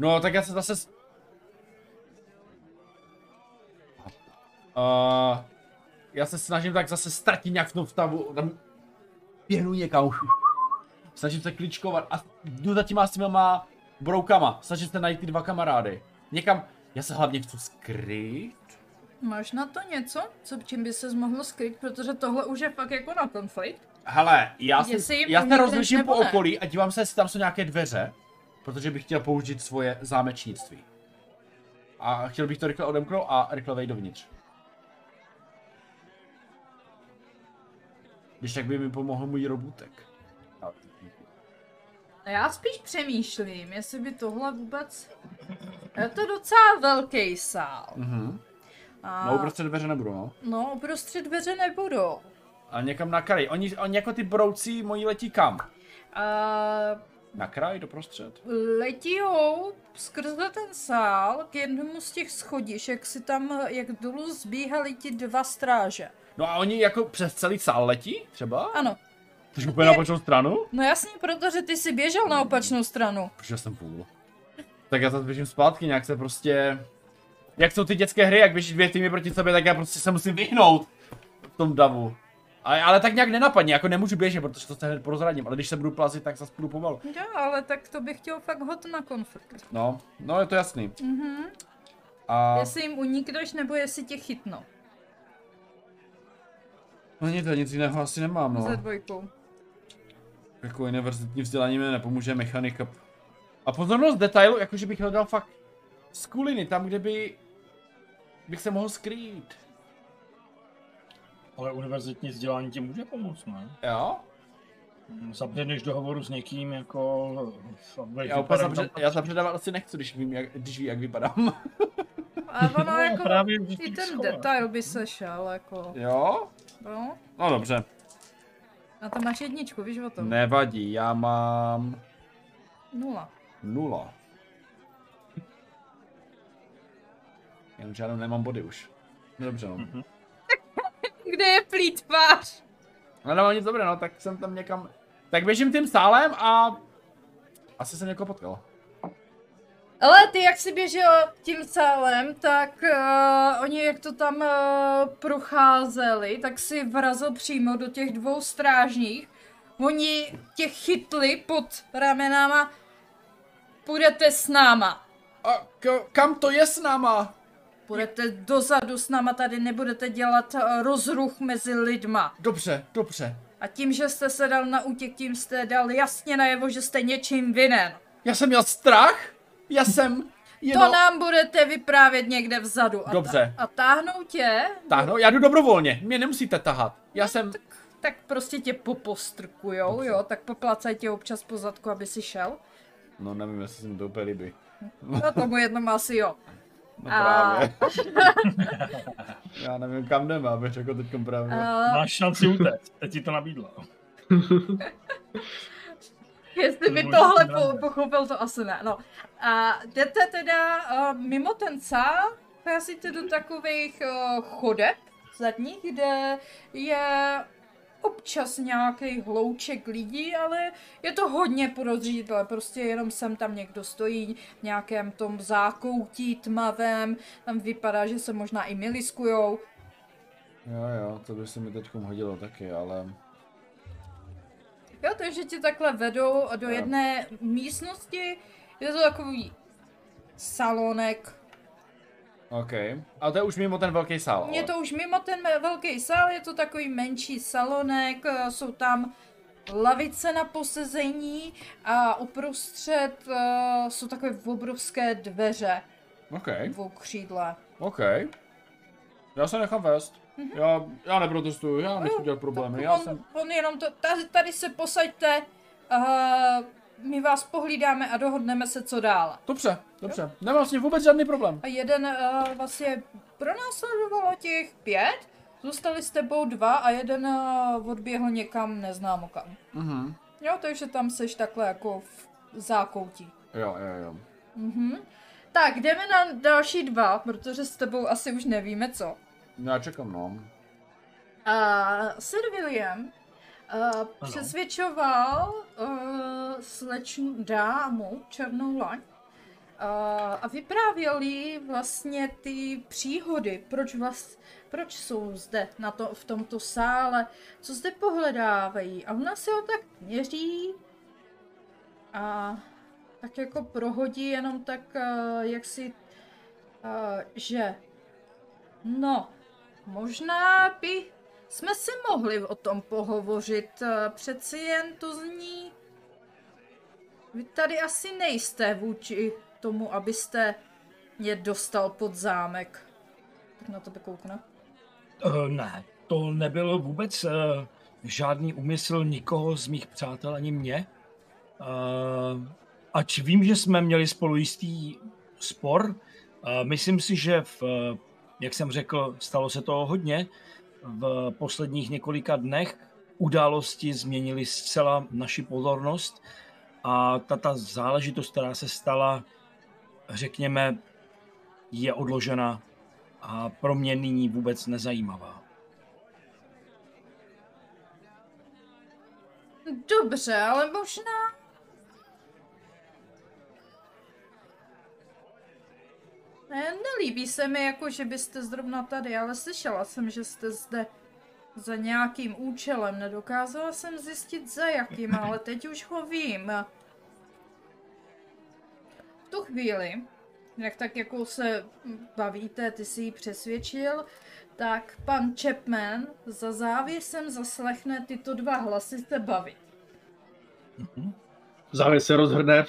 No, tak já se zase... Uh, já se snažím tak zase ztratit nějak v tom vtavu, tam běhnu někam. Snažím se kličkovat a jdu za těma s těma broukama. Snažím se najít ty dva kamarády. Někam, já se hlavně chci skryt. Máš na to něco, co čím by se mohl skryt, protože tohle už je fakt jako na konflikt. Hele, já, Jestli jim já se rozliším po okolí a dívám se, jestli tam jsou nějaké dveře, protože bych chtěl použít svoje zámečnictví. A chtěl bych to rychle odemknout a rychle vejít dovnitř. Když tak by mi pomohl můj robůtek. A já spíš přemýšlím, jestli by tohle vůbec... Je to docela velký sál. Mhm. A... No uprostřed dveře nebudu, no. No, uprostřed dveře nebudou. A někam na kraj. Oni, oni jako ty brouci moji letí kam? A Na kraj, doprostřed? letijou skrze ten sál k jednomu z těch schodišek, si tam, jak dolů zbíhali ti dva stráže. No a oni jako přes celý sál letí třeba? Ano. Což úplně na opačnou stranu? No jasně, protože ty si běžel na opačnou stranu. Protože jsem půl. Tak já zase běžím zpátky, nějak se prostě... Jak jsou ty dětské hry, jak běží dvě týmy proti sobě, tak já prostě se musím vyhnout v tom davu. Ale, ale tak nějak nenapadně, jako nemůžu běžet, protože to se hned prozradím, ale když se budu plazit, tak zase půjdu pomalu. Jo, ale tak to bych chtěl fakt hod na konflikt. No, no je to jasný. Mhm. A Jestli jim unikneš, nebo jestli tě chytnou. No nic, nic jiného asi nemám, no. dvojkou. Jako univerzitní vzdělání mi nepomůže mechanika. A pozornost detailu, jakože bych hledal fakt skuliny, tam, kde by bych se mohl skrýt. Ale univerzitní vzdělání ti může pomoct, ne? Jo? Zabředneš do hovoru s někým, jako... Já úplně zabře, tam- já zabředávat asi nechci, když vím, jak, když ví, jak vypadám. A ono No, jako, právě i ten schovat. detail by se šel, jako, jo? no. No dobře. A tam máš jedničku, víš o tom? Nevadí, já mám Nula. nula. Jenom žádnou nemám body už. No dobře, no. Mhm. Kde je plítvář? No nemám nic dobré, no, tak jsem tam někam... Tak běžím tím sálem a... Asi jsem někoho potkal. Ale ty, jak jsi běžel tím sálem, tak uh, oni, jak to tam uh, procházeli, tak si vrazil přímo do těch dvou strážních. Oni tě chytli pod ramenama. Půjdete s náma. A k- kam to je s náma? Půjdete dozadu s náma, tady nebudete dělat uh, rozruch mezi lidma. Dobře, dobře. A tím, že jste se dal na útěk, tím jste dal jasně najevo, že jste něčím vinen. Já jsem měl strach? Já jsem jenom... To nám budete vyprávět někde vzadu. A Dobře. Ta, a táhnou tě, Táhno, já jdu dobrovolně, mě nemusíte tahat. Já jsem... tak prostě tě popostrkujou, jo, tak poplacaj tě občas po zadku, aby si šel. No nevím, jestli se mi to úplně líbí. No tomu jednomu asi jo. No A- právě. já nevím, kam jdeme, abych řekl teďkom právě. Uh, Máš šanci utéct, teď ti to nabídla. jestli by To tohle po, pochopil, to asi ne. No. A jdete teda uh, mimo ten sál, vcházíte do takových uh, chodeb zadních, kde je občas nějaký hlouček lidí, ale je to hodně podozřítlé, prostě jenom sem tam někdo stojí v nějakém tom zákoutí tmavém, tam vypadá, že se možná i miliskujou. Jo, jo, to by se mi teďkom hodilo taky, ale... Jo, takže tě takhle vedou do Jo. jedné místnosti, je to takový salonek. OK. A to je už mimo ten velký sál. Je ale. to už mimo ten velký sál, je to takový menší salonek, eh, jsou tam lavice na posezení a uprostřed uh, jsou takové obrovské dveře OK, dvoukřídlé. OK. Já se nechám vést. Já, já neprotestuju, já nechci dělat problémy, já on, jsem... on jenom to, tady, tady se posaďte, uh, my vás pohlídáme a dohodneme se, co dál. Dobře, dobře. Nemám s ním vůbec žádný problém. A jeden uh, vlastně pronásledovalo těch pět, zůstali s tebou dva a jeden uh, odběhl někam neznámo kam. Mhm. Jo, takže tam seš takhle jako v zákoutí. Jo, jo, jo. Mhm. Tak, jdeme na další dva, protože s tebou asi už nevíme co. Já čekám, no. Uh, Sir William uh, přesvědčoval uh, slečnu dámu, černou laň, uh, a vyprávěl jí vlastně ty příhody, proč, vlast, proč jsou zde na to, v tomto sále, co zde pohledávají. A ona si ho tak měří a tak jako prohodí jenom tak, uh, jak si, uh, že no, Možná by jsme si mohli o tom pohovořit. Přeci jen to zní... Vy tady asi nejste vůči tomu, abyste je dostal pod zámek. Tak na tebe koukne. Uh, ne, to nebyl vůbec uh, žádný úmysl nikoho z mých přátel ani mě. Uh, ač vím, že jsme měli spolu jistý spor, uh, myslím si, že v, uh, jak jsem řekl, stalo se toho hodně. V posledních několika dnech události změnily zcela naši pozornost a ta, ta záležitost, která se stala, řekněme, je odložena a pro mě nyní vůbec nezajímavá. Dobře, ale možná... Ne, nelíbí se mi jako, že byste zrovna tady, ale slyšela jsem, že jste zde za nějakým účelem. Nedokázala jsem zjistit za jakým, ale teď už ho vím. V tu chvíli, jak tak jako se bavíte, ty si ji přesvědčil, tak pan Chapman za závěsem zaslechne tyto dva hlasy se bavit. Závěs se rozhrne.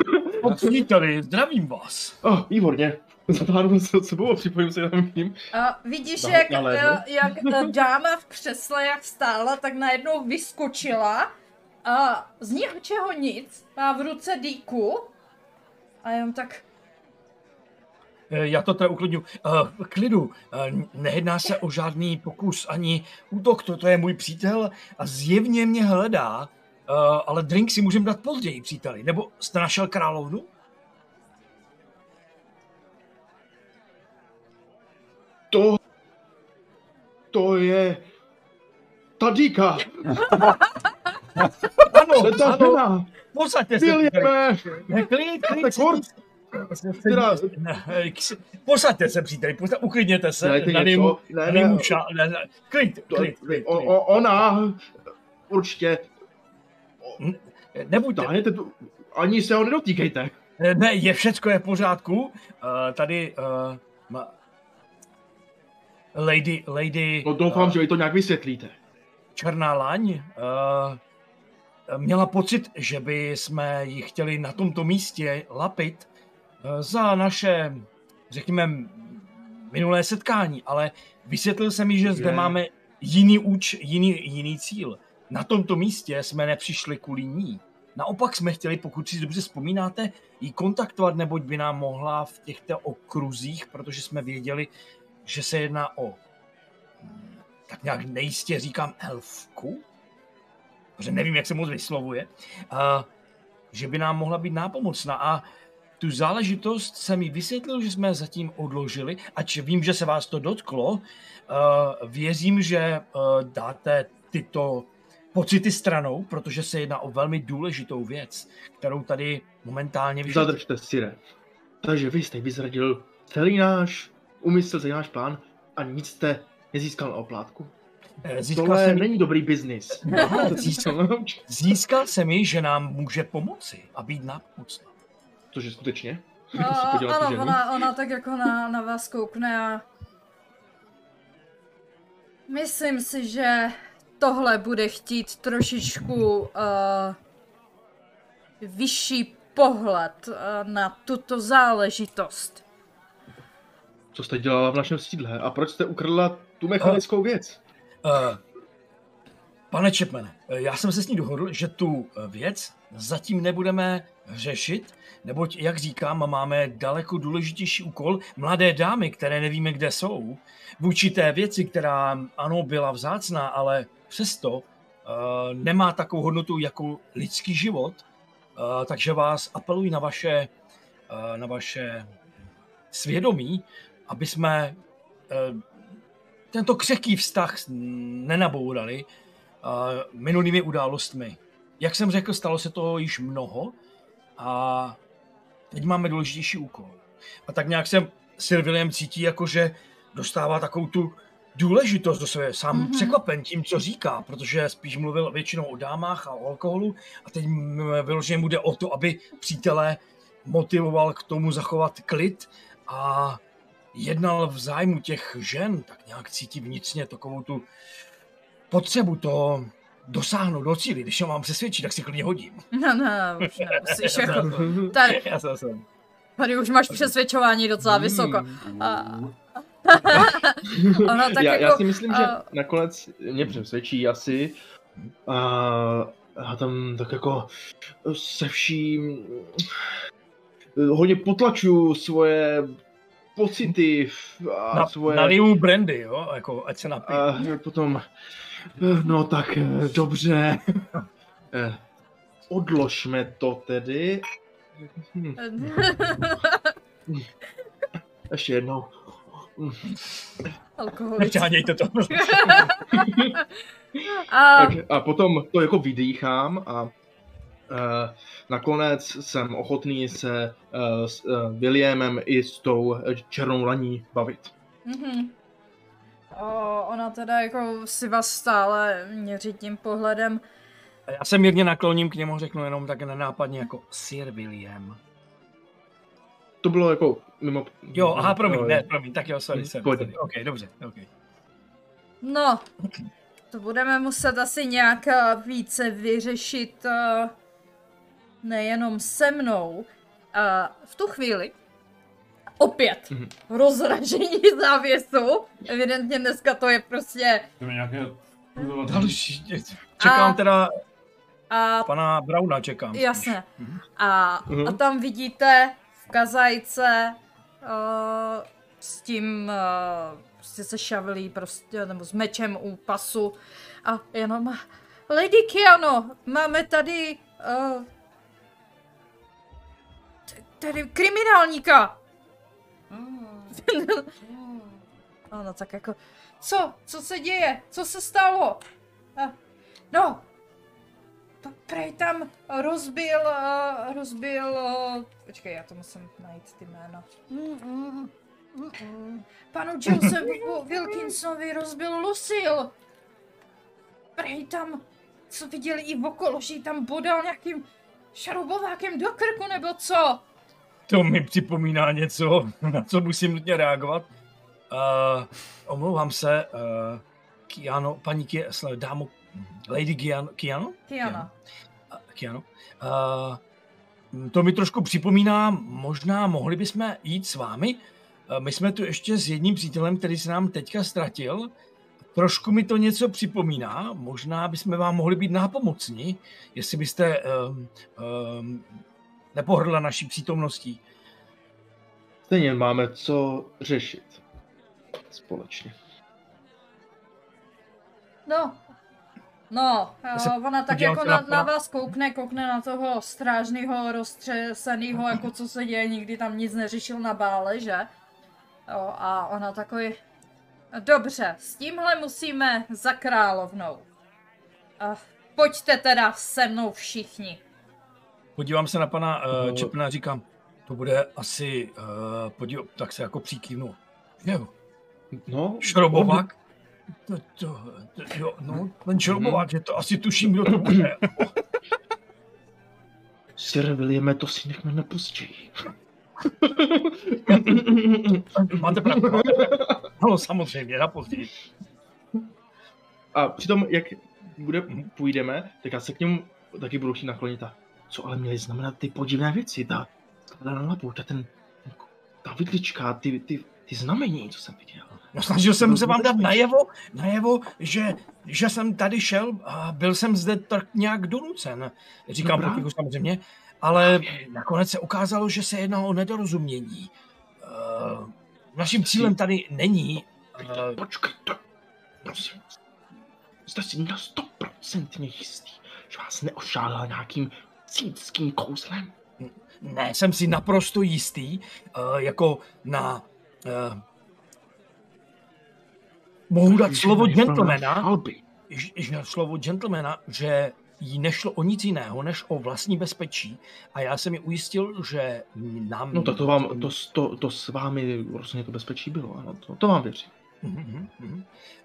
Příteli, zdravím vás. oh, výborně. Zatáhnu se od sebou a připojím se tam k ním. A vidíš, Na- jak, eh, jak ta dáma v křesle, jak stála, tak najednou vyskočila a z ničeho nic má v ruce dýku a jenom tak, Eh, Já to teda uklidňu. Uh, klidu, uh, nejedná se o žádný pokus ani útok, to, to je můj přítel a zjevně mě hledá, uh, ale drink si můžeme dát později, příteli. Nebo jste našel královnu? To... To je... Ta dýka! Ano, To je ta ano, žena! posaďte se. příteli. Williame! Ne, klid, klid. Teda- eh, ks- Posaďte se, příteli, posaďte, uklidněte se. Ne, nadej ne, ne, ne, klid, to, klid, klid, klid. o, ona... Určitě... Nebuďte, Táhněte tu... Ani se ho nedotýkejte. Ne, je všecko je v pořádku. Uh, tady uh, ma... Lady, Lady No doufám, eh, že vy to nějak vysvětlíte. Černá laň uh, měla pocit, že by jsme ji chtěli na tomto místě lapit uh, za naše, řekněme, minulé setkání, ale vysvětlil jsem mi, že zde Je. máme jiný úč, jiný, jiný cíl. Na tomto místě jsme nepřišli kvůli ní. Naopak jsme chtěli, pokud si dobře vzpomínáte, ji kontaktovat, neboť by nám mohla v těchto okruzích, protože jsme věděli, že se jedná o hm, tak nějak nejistě říkám elfku, protože nevím, jak se moc vyslovuje, a, že by nám mohla být nápomocná. A tu záležitost jsem mi vysvětlil, že jsme zatím odložili, ač vím, že se vás to dotklo, uh, věřím, že uh, dáte tyto pocity stranou, protože se jedná o velmi důležitou věc, kterou tady momentálně vyšetřujeme. Zadržte Sire. Takže vy jste vyzradil celý náš úmysl, celý náš plán a nic jste nezískal na oplátku. Eh, Získal Tohle jsem, není dobrý biznis. To získal, získal jsem ji, že nám může pomoci a být nápomocná. Cože skutečně? tu ano, ona, ona tak jako na, na vás koukne a myslím si, že tohle bude chtít trošičku uh, vyšší pohled uh, na tuto záležitost. Co jste dělala v našem sídle a proč jste ukradla tu mechanickou věc? Uh, pane Čepmane, eh, já jsem se s ní dohodl, že tu eh, věc zatím nebudeme řešit, neboť, jak říkám, máme daleko důležitější úkol. Mladé dámy, které nevíme, kde jsou, vůči té věci, která ano, byla vzácná, ale přesto uh, nemá takovou hodnotu jako lidský život, uh, takže vás apeluji na vaše, uh, na vaše svědomí, aby jsme uh, tento křehký vztah nenabourali uh, minulými událostmi. Jak jsem řekl, stalo se toho již mnoho a teď máme důležitější úkol. A tak nějak jsem Sylvilem cítí, jako že dostává takovou tu důležitost do sebe. Sám Mhm. mm-hmm. překvapen tím, co říká, protože spíš mluvil většinou o dámách a o alkoholu a teď vyloženě mu jde o to, aby přítele motivoval k tomu zachovat klid a jednal v zájmu těch žen, tak nějak cítí vnitřně takovou tu potřebu to dosáhnout, docílit. Když ho mám přesvědčit, tak si klidně hodím. No, no, už nemusíš jako... Tady, Já jsem, jsem. Tady už máš přesvědčování docela vysoko. Mm. A, ona tak já, jako... já si myslím, že a- nakonec mě přesvědčí asi a já tam tak jako se vším hodně potlačuju svoje pocity a Na, svoje... Naliju brandy, jo, jako ať se napije. A potom, no tak eh, dobře, Eh, odložme to tedy. Hm, ještě jednou. Alkoholic. Nepřánějte to. A, Tak, a potom to jako vydýchám a uh, nakonec jsem ochotný se uh, s uh, Williamem i s tou eh, černou laní bavit. mhm. o, ona teda jako si vás stále měří tím pohledem. A Já se mírně nakloním k němu, řeknu jenom tak nenápadně jako Sir William. To bylo jako mimo... Jo, aha, promiň, eh, ne, promiň, tak jo, sorry, sorry, pojď. sorry. Ok, dobře, ok. No, to budeme muset asi nějak eh, více vyřešit eh, nejenom se mnou. A v tu chvíli opět Mhm. rozražení závěsu. Evidentně dneska to je prostě... Nějaké... Další, čekám A- teda A pana Brauna, čekám. Jasně. Mhm. A, Mhm. a tam vidíte kazajce uh, s tím uh, prostě se šavelí prostě, nebo s mečem u pasu a jenom Lady Kiano, máme tady uh, tady kriminálníka. Ano, tak jako, co, co se děje, co se stalo? A, no, prej tam rozbil, uh, rozbil, uh, počkej, já to musím najít ty jméno. Mm, mm, mm, mm. Panu Josephu Wilkinsonovi rozbil Lucille. Prej tam, co viděli i okolo, že tam bodal nějakým šarobovákem do krku, nebo co? To mi připomíná něco, na co musím nutně reagovat. Uh, omlouvám se, uh, Kiano, paní Kiano, dámo, Lady Kiano, Kiano? Kiana. Uh, Kiano. Uh, to mi trošku připomíná, možná mohli bychom jít s vámi. Uh, my jsme tu ještě s jedním přítelem, který se nám teďka ztratil. Trošku mi to něco připomíná, možná bychom vám mohli být nápomocni, jestli byste um, um, nepohrdla naší přítomností. Stejně máme co řešit. Společně. No, no, uh, ona tak jako na, na vás koukne, koukne na toho strážného, roztřeseného, jako co se děje, nikdy tam nic neřešil na bále, že? Jo, a ona takový, dobře, s tímhle musíme za královnou. Uh, pojďte teda se mnou všichni. Podívám se na pana uh. Čepna a říkám, to bude asi, uh, podív, tak se jako příkývnu. Jo, No, šrobovák. To, to, to, jo, no, ten šrobovák, že to asi tuším, kdo to bude. Sir Williame, to si nechme na později. Máte pravdu. no. Samozřejmě, na později. A přitom, jak bude, půjdeme, tak já se k němu taky budu chtít naklonit a co ale měly znamenat ty podivné věci, ta ta na labu, ta ten, ten ta vidlička, ty, ty, ty znamení, co jsem viděl. No, snažil jsem se vám dát najevo, najevo že, že jsem tady šel a byl jsem zde tak nějak donucen. Říkám Dobrá. potichu samozřejmě, ale nakonec se ukázalo, že se jedná o nedorozumění. Uh, naším cílem tady není Uh, Počkejte, prosím. Jste si na 100% jistý, že vás neošálila nějakým cínským kouzlem? Ne, jsem si naprosto jistý, uh, jako na... Uh, mohu dát slovo gentlemana, že slovo gentlemana, že jí nešlo o nic jiného, než o vlastní bezpečí. A já jsem ji ujistil, že nám... No tak to vám, to, to, to s vámi rozhodně to bezpečí bylo, ano, to, to vám věřím. Mhm, mhm.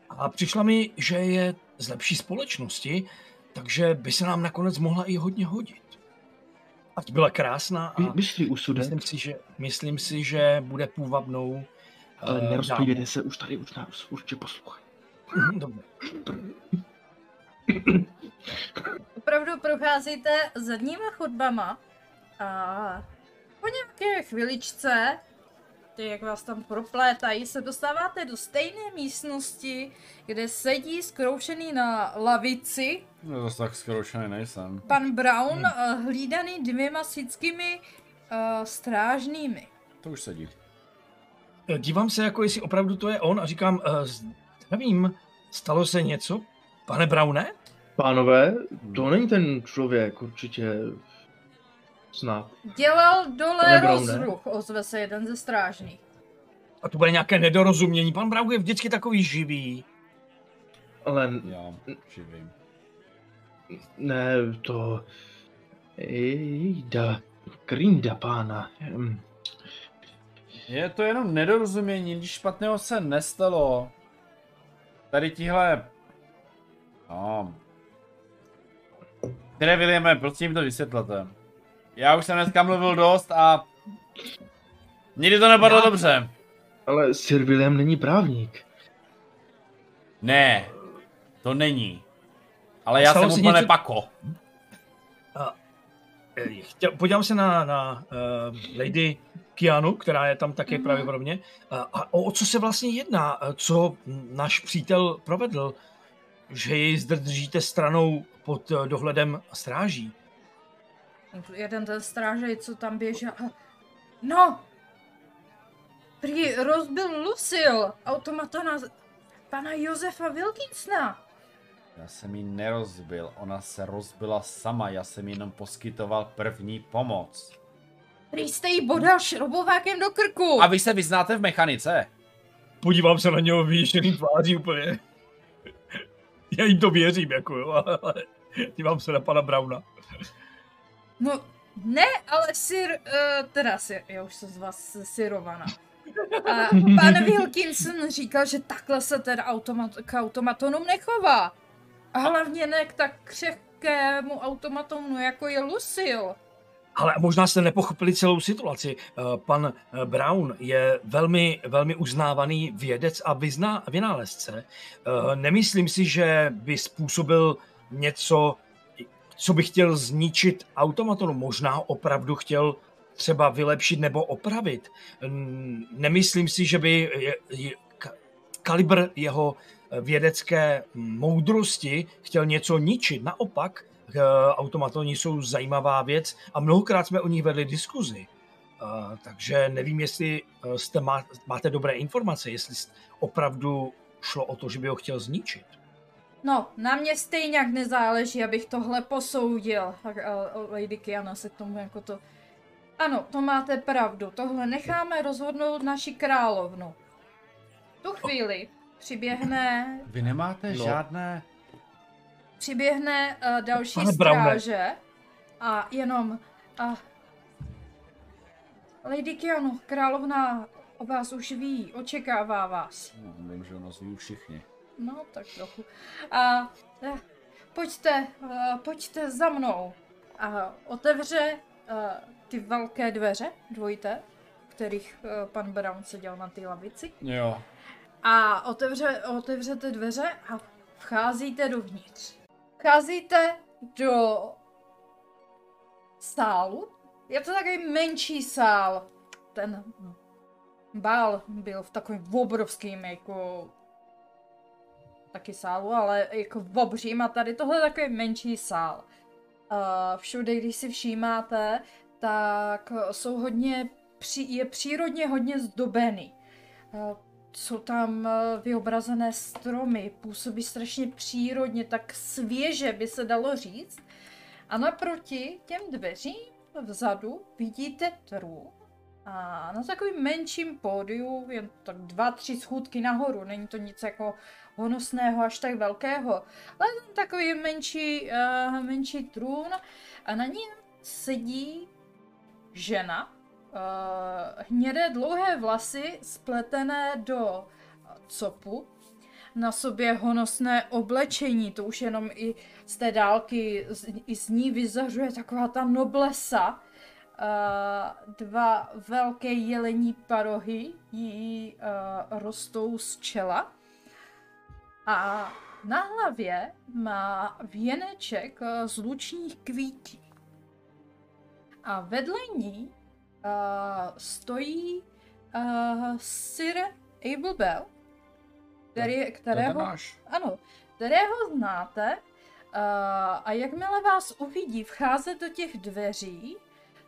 A přišla mi, že je z lepší společnosti, takže by se nám nakonec mohla i hodně hodit. Ať byla krásná a úsudek, myslím si, že, myslím si, že bude půvabnou. ale eh, nerozpívěte se, už tady už nás určitě poslouchají. Dobře. Opravdu procházíte zadníma chodbama a Po nějaké chviličce, ty jak vás tam proplétají, se dostáváte do stejné místnosti, kde sedí skroušený na lavici No zase tak skroušený nejsem. pan Brown, hmm. hlídaný dvěma sickými uh, strážnými. To už sedí. Eh, Dívám se, jako jestli opravdu to je on a říkám, uh, nevím, stalo se něco, pane Browne? Pánové, to není ten člověk určitě snad. Dělal dole rozruch, ozve se jeden ze strážných. A to bude nějaké nedorozumění. Pan Brown je vždycky takový živý. Ale Já živím. ne, to... Ejda, krinda pána. Hm. Je to jenom nedorozumění, nic špatného se nestalo. Tady tihle... No. Které Williame, prosím mi to vysvětlete. Já už jsem dneska mluvil dost a... Nikdy to nepadlo Já- dobře. Ale Sir William není právník. Ne, to není. Ale já Stalo jsem se úplně něco- pako. Eh, Chtěl, podívám se na, na uh, Lady Kianu, která je tam také mm-hmm. pravděpodobně. Uh, a o, o co se vlastně jedná? Co náš přítel provedl? Že jej zde držíte stranou pod eh, dohledem stráží. Jeden ten strážej, co tam běžel. No! Prý rozbil Lucille, automata na pana Josefa Wilkinsona. Já jsem ji nerozbil, ona se rozbila sama, já jsem jí jenom poskytoval první pomoc. Prý jste jí bodal šrobovákem do krku. A vy se vyznáte v mechanice? Podívám se na něho vyještěný tváří úplně. Já jim to věřím, jako jo, ale dívám se na pana Brauna. No, ne, ale Sir, uh, teda Sir, já už jsem z vás Sirovaná. Uh, pan Wilkinson říkal, že takhle se teda automat, k automatonům nechová. A hlavně ne k tak křehkému automatonu, jako je Lucille. Ale možná jste nepochopili celou situaci. Eh, Pan eh, Brown je velmi, velmi uznávaný vědec a vyzná, vynálezce. Eh, Nemyslím si, že by způsobil něco, co by chtěl zničit automatonu. Možná opravdu chtěl třeba vylepšit nebo opravit. Nemyslím si, že by kalibr jeho eh, vědecké moudrosti chtěl něco ničit. Naopak, eh, automatoni jsou zajímavá věc a mnohokrát jsme o nich vedli diskuzi. Uh, takže nevím, jestli eh, jste má, máte dobré informace, jestli opravdu šlo o to, že by ho chtěl zničit. No, na mě stejně nezáleží, abych tohle posoudil. A, a Lady Kiana se k tomu jako to... Ano, to máte pravdu. Tohle necháme rozhodnout naši královnu. V tu chvíli přiběhne, Vy nemáte No. žádné... přiběhne uh, další Pane Browne. stráže a jenom... Uh, Lady Kiano, královna o vás už ví, očekává vás. No, vím, že o nás ví všichni. No, tak trochu. A eh, pojďte, uh, pojďte za mnou. A otevře uh, ty velké dveře, dvojité, v kterých pan Brown seděl na té lavici. Jo. A otevře, otevřete dveře a vcházíte dovnitř. Vcházíte do sálu. Je to takový menší sál. Ten bál byl v takovým obrovským jako taky sálu, ale jako obřím a tady tohle je takový menší sál. Uh, všude, když si všímáte, tak jsou hodně, je přírodně hodně zdobený. Uh, jsou tam eh, vyobrazené stromy, působí strašně přírodně, tak svěže by se dalo říct. A naproti těm dveřím vzadu vidíte trůn. A na takovým menším pódiu, jen tak dva, tři schůdky nahoru, není to nic jako honosného až tak velkého, ale tam takový menší, uh, menší trůn a na něm sedí žena, uh, hnědé dlouhé vlasy spletené do copu, na sobě honosné oblečení, to už jenom i z té dálky, z, i z ní vyzařuje taková ta noblesa. Uh, dva velké jelení parohy jí uh, rostou z čela. A na hlavě má věneček eh, z lučních kvítí. A vedle ní stojí uh, Sir Abel Bell, který, kterého, ano, kterého znáte uh, a jakmile vás uvidí vcházet do těch dveří,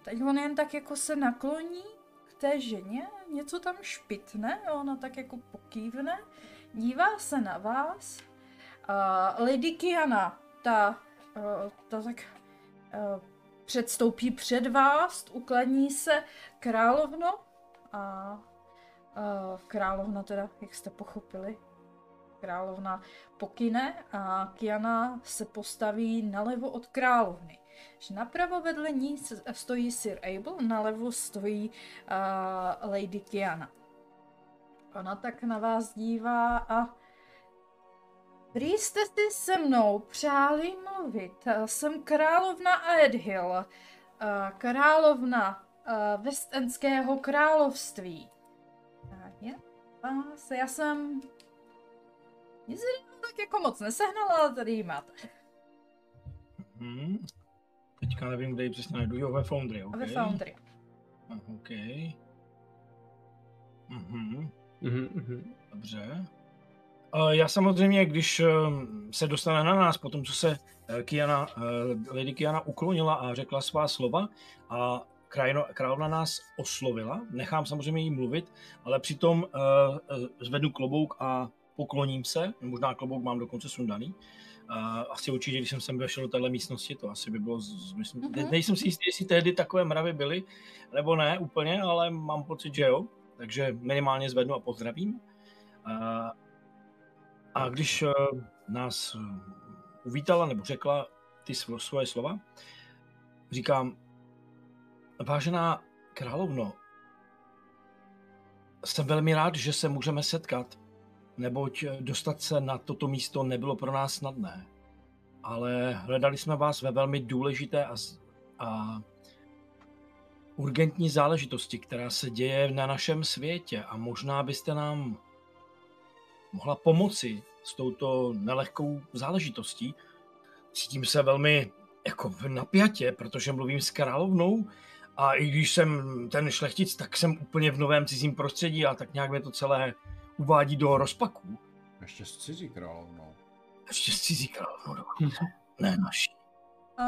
tak on jen tak jako se nakloní k té ženě, něco tam špitne, ona tak jako pokývne, dívá se na vás. Uh, Lady Kiana, ta, uh, ta tak uh, předstoupí před vás, ukladní se královno a uh, královna teda, jak jste pochopili, královna pokyne a Kiana se postaví nalevo od královny. Že napravo vedle ní stojí Sir Abel, nalevo stojí uh, Lady Kiana. Ona tak na vás dívá a Prý jste si se mnou přáli mluvit. Jsem královna Aedhill, eh, královna eh, Westendského království. A je vás, já jsem nic jiného tak jako moc nesehnala, ale tady ji máte. Hmm. Teďka nevím, kde ji přesně najdu. Jo, ve Foundry, A OK. ve Foundry. Ah, OK. Mhm. Mhm, mhm. Dobře. Eh, Já samozřejmě, když eh, se dostane na nás, po tom, co se eh, Kiana, eh, Lady Kiana uklonila a řekla svá slova a krajino, královna nás oslovila, nechám samozřejmě jí mluvit, ale přitom zvednu klobouk a pokloním se, možná klobouk mám dokonce sundaný, Eh, asi určitě, když jsem sem vešel do téhle místnosti, to asi by bylo, z- myslím, Mhm. ne, nejsem si jistý, jestli tehdy takové mravy byly, nebo ne úplně, ale mám pocit, že jo, takže minimálně zvednu a pozdravím. A, a když eh, nás eh, uvítala nebo řekla ty svo- svoje slova, říkám, vážená královno, jsem velmi rád, že se můžeme setkat, neboť eh, dostat se na toto místo nebylo pro nás snadné. Ale hledali jsme vás ve velmi důležité a, a urgentní záležitosti, která se děje na našem světě a možná byste nám mohla pomoci s touto nelehkou záležitostí. Cítím se velmi jako v napjatě, protože mluvím s královnou a i když jsem ten šlechtic, tak jsem úplně v novém cizím prostředí a tak nějak mě to celé uvádí do rozpaků. Ještě s cizí královnou. Ještě s cizí královnou dokonce. Ne naší. A,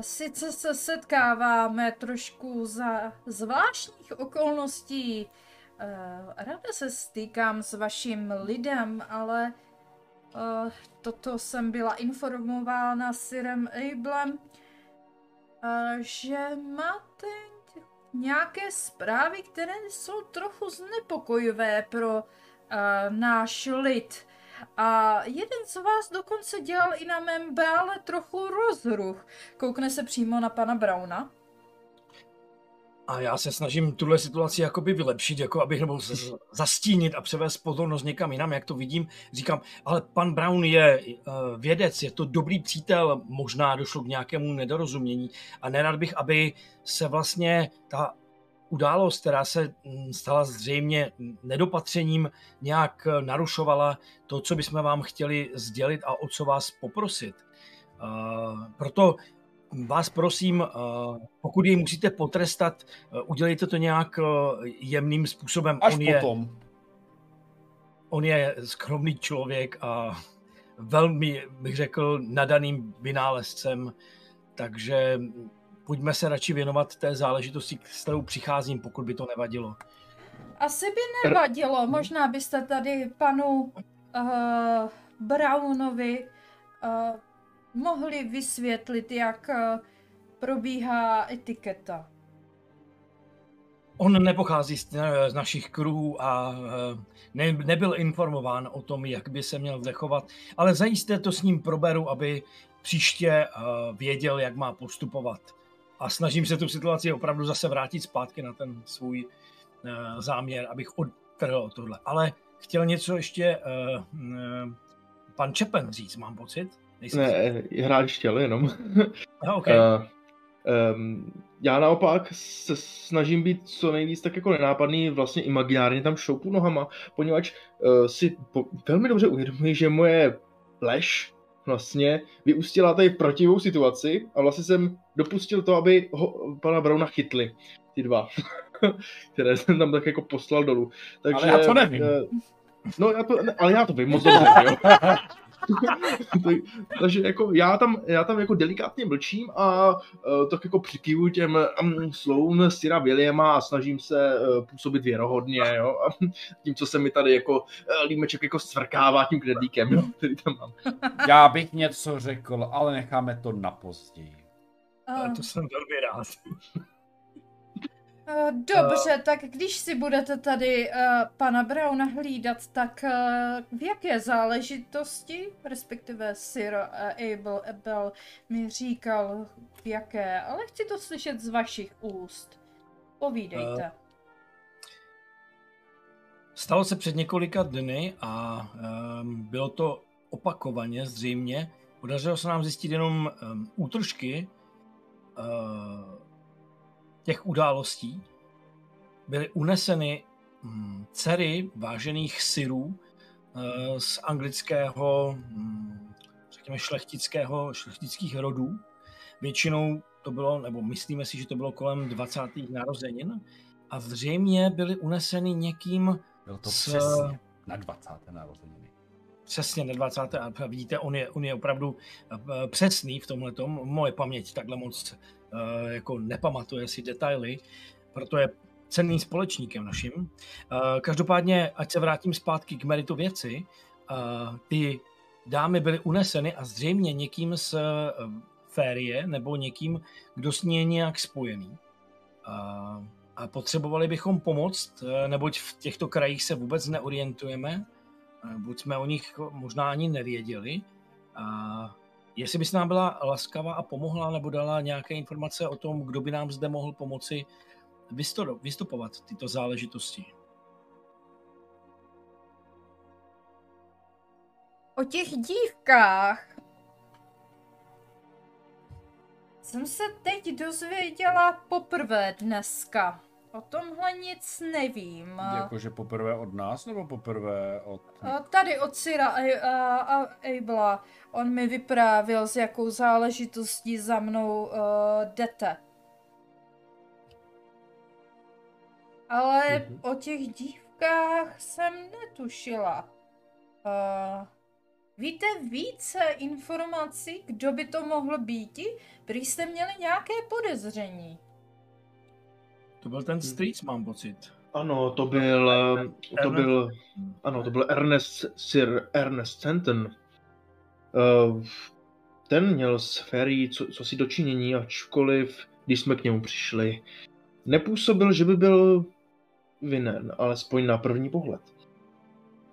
sice se setkáváme trošku za zvláštních okolností. A, ráda se stýkám s vaším lidem, ale a, toto jsem byla informována Sirem Ablem, že máte nějaké zprávy, které jsou trochu znepokojivé pro náš lid. A jeden z vás dokonce dělal i na mém bále trochu rozruch. Koukne se přímo na pana Brauna. A já se snažím tuhle situaci jakoby vylepšit, jako abych nebo zastínit a převést pozornost někam jinam, jak to vidím. Říkám, ale pan Brown je uh, vědec, je to dobrý přítel, možná došlo k nějakému nedorozumění a nerad bych, aby se vlastně ta událost, která se mm, stala zřejmě nedopatřením, nějak eh, narušovala to, co bychom vám chtěli sdělit a o co vás poprosit. Uh, proto vás prosím, uh, pokud jej musíte potrestat, udělejte to nějak jemným způsobem. Až on, je, potom. on je skromný člověk a velmi, bych řekl, nadaným vynálezcem, takže pojďme se radši věnovat té záležitosti, s kterou přicházím, pokud by to nevadilo. Asi by nevadilo, možná byste tady panu uh, Brownovi uh, mohli vysvětlit, jak uh, probíhá etiketa. On nepochází z, z našich kruhů a eh, ne, nebyl informován o tom, jak by se měl zachovat, ale zajisté to s ním proberu, aby příště eh, věděl, jak má postupovat. A snažím se tu situaci opravdu zase vrátit zpátky na ten svůj eh, záměr, abych odtrhl tohle. Ale chtěl něco ještě eh, eh, pan Čepen říct, mám pocit? Nejsem si- Ne, hráč chtěl jenom. Aha, okay. Uh, um, já naopak se snažím být co nejvíc tak jako nenápadný, vlastně imaginárně tam šoupu nohama, poněvadž uh, si po, velmi dobře uvědomuji, že moje lež vlastně vyústila tady protivou situaci a vlastně jsem dopustil to, aby ho, pana Brauna chytli, ty dva, které jsem tam tak jako poslal dolů. Takže, Ale já to nevím. eh, No, já to, ne, ale já to vím moc dobře, jo. Takže jako já tam, já tam jako delikátně mlčím a uh, tak jako přikivu těm um, slovům Sira Williama a snažím se uh, působit věrohodně, jo. A tím, co se mi tady jako uh, límeček jako svrkává tím knedlíkem, jo, který tam mám. Já bych něco řekl, ale necháme to na později. Ale Uh, to jsem velmi rád. uh, dobře, tak když si budete tady uh, pana Brauna hlídat, tak uh, v jaké záležitosti, respektive Sir uh, Abel Abel mi říkal v jaké, ale chci to slyšet z vašich úst. Povídejte. Stalo se před několika dny a um, bylo to opakovaně zřejmě. Podařilo se nám zjistit jenom um, útržky uh, těch událostí. Byly uneseny um, dcery vážených syrů uh, z anglického, um, řekněme, šlechtického, šlechtických rodů. Většinou to bylo, nebo myslíme si, že to bylo kolem 20. narozenin. A zřejmě byly uneseny někým Bylo to S- přesně na 20. narozeniny. Přesně na 20. A vidíte, on je, on je opravdu eh, přesný v tomhle. Moje paměť takhle moc eh, jako nepamatuje si detaily, proto je cenným společníkem naším. Eh, Každopádně, ať se vrátím zpátky k meritu věci, ty dámy byly uneseny a zřejmě někým z férie nebo někým, kdo s ní je nějak spojený. A, potřebovali bychom pomoct, eh, neboť v těchto krajích se vůbec neorientujeme, buď jsme o nich možná ani nevěděli. A jestli bys nám byla laskavá a pomohla, nebo dala nějaké informace o tom, kdo by nám zde mohl pomoci vystupovat tyto záležitosti. O těch dívkách jsem se teď dozvěděla poprvé dneska. O tomhle nic nevím. Jakože poprvé od nás, nebo poprvé od... A Tady od Syra a, a, a Abela. On mi vyprávěl, s jakou záležitostí za mnou uh, jdete. Ale Mhm. o těch dívkách jsem netušila. Uh, víte více informací, kdo by to mohl být? Prý jste měli nějaké podezření. To byl ten Streets, mám pocit. Ano, to byl, eh, to Ernest- byl, ano, to byl Ernest, Sir Ernest Stanton. Eh, Ten měl s Ferry co, co si dočinění, ačkoliv, když jsme k němu přišli, nepůsobil, že by byl vinen, alespoň na první pohled.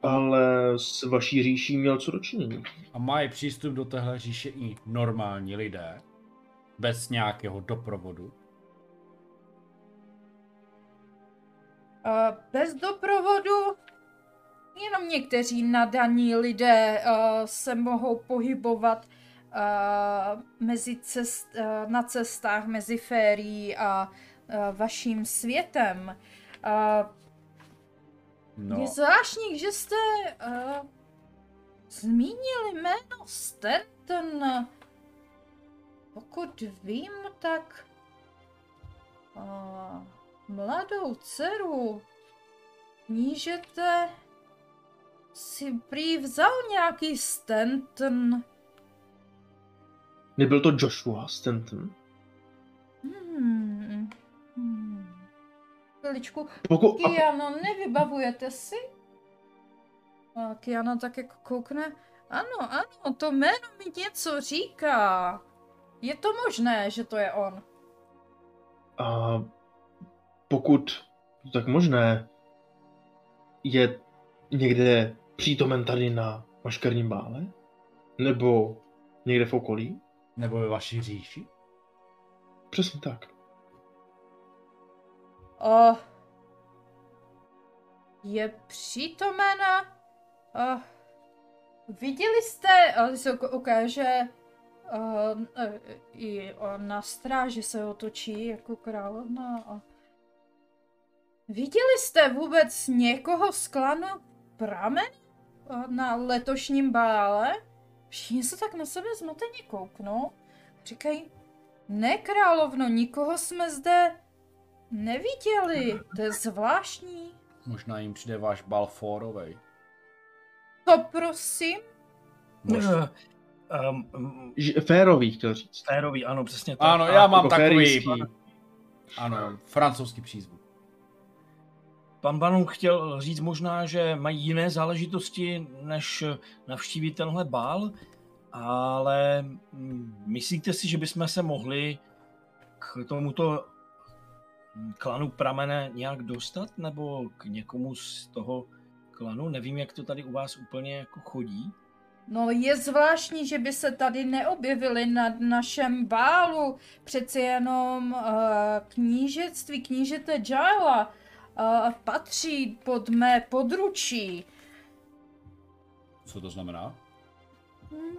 Ale s vaší říší měl co dočinění. A mají přístup do téhle říše i normální lidé, bez nějakého doprovodu. Bez doprovodu jenom někteří nadaní lidé uh, se mohou pohybovat uh, mezi cest, uh, na cestách mezi férií a uh, vaším světem. Uh, No, Je zvláštní, že jste uh, zmínili jméno Stanton. Pokud vím, tak uh, mladou dceru knížete si prý vzal nějaký Stanton. Nebyl to Joshua Stanton? Hmm. Hmm. Chviličku. Pokud, a, Kiano, nevybavujete si? A Kiana tak jako koukne. Ano, ano, to jméno mi něco říká. Je to možné, že to je on. a pokud, tak možné, je někde přítomen tady na maškarním bále? Nebo někde v okolí? nebo ve vaší říši? Přesně tak. O, je přítomena. O, viděli jste, a se uk- ukáže, uh, i on na stráži se otočí jako královna. A... Viděli jste vůbec někoho z klanu Pramen na letošním bále? Všichni se tak na sebe zmateně kouknou. Říkají, ne královno, nikoho jsme zde neviděli. To je zvláštní. Možná jim přijde váš bal fórovej. To prosím? Možná. Um, um, Ž- férový chtěl říct. férový, ano, přesně tak. Ano, A- já mám Jako takový, férijský. ano, francouzský přízvuk. Pan Baron chtěl říct možná, že mají jiné záležitosti, než navštívit tenhle bál, ale myslíte si, že bychom se mohli k tomuto klanu Pramene nějak dostat, nebo k někomu z toho klanu? Nevím, jak to tady u vás úplně jako chodí. No je zvláštní, že by se tady neobjevili na našem bálu. Přeci jenom uh, knížectví, knížete Jaila uh, patří pod mé područí. Co to znamená? Hm.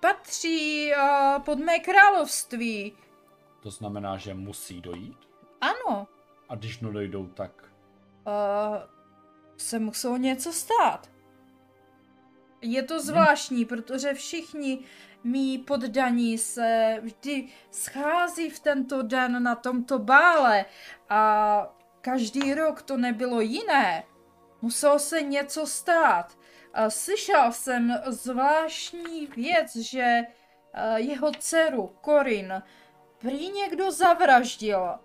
Patří uh, pod mé království. To znamená, že musí dojít? Ano, A když nedojdou, tak... uh, se muselo něco stát. Je to zvláštní, protože všichni mý poddaní se vždy schází v tento den na tomto bále a každý rok to nebylo jiné. Muselo se něco stát. A slyšel jsem zvláštní věc, že eh, jeho dceru Korin prý někdo zavraždil.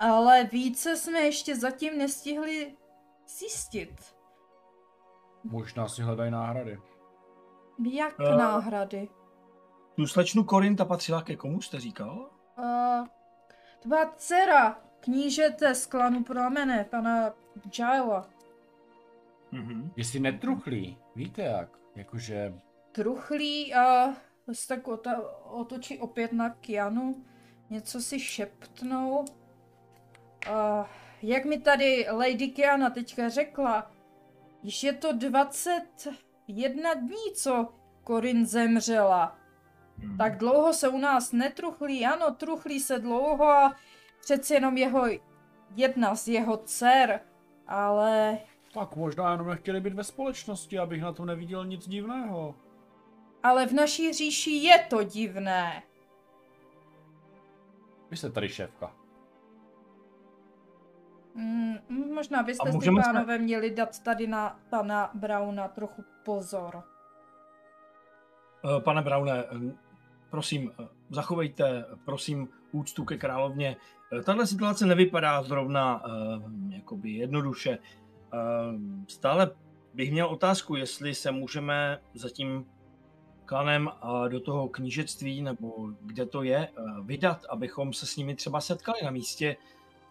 Ale více jsme ještě zatím nestihli zjistit. Možná si hledají náhrady. Jak Eh. náhrady? Tu slečnu Korin, ta patřila ke komu, jste říkal? Uh, to byla dcera knížete z klanu Pramene, pana Jaila. Mhm. Jestli netruchlí, víte jak? Jakože... Truchlí a se tak ota- otočí opět na Kianu, něco si šeptnou. Uh, jak mi tady Lady Kiana teďka řekla, již je to 21 dní, co Corin zemřela. Mhm. Tak dlouho se u nás netruchlí, ano, truchlí se dlouho a přeci jenom jeho, jedna z jeho dcer, ale Tak možná jenom nechtěli být ve společnosti, abych na to neviděl nic divného. ale v naší říši je to divné. Vy jste tady šéfka. Mm, možná byste si, pánové, měli dát tady na pana Brauna trochu pozor. Eh, Pane Braune, eh, prosím, eh, zachovejte, prosím, úctu ke královně. Tahle situace nevypadá zrovna jakoby jednoduše. Stále bych měl otázku, jestli se můžeme za tím klanem a do toho knížectví, nebo kde to je, vydat, abychom se s nimi třeba setkali na místě,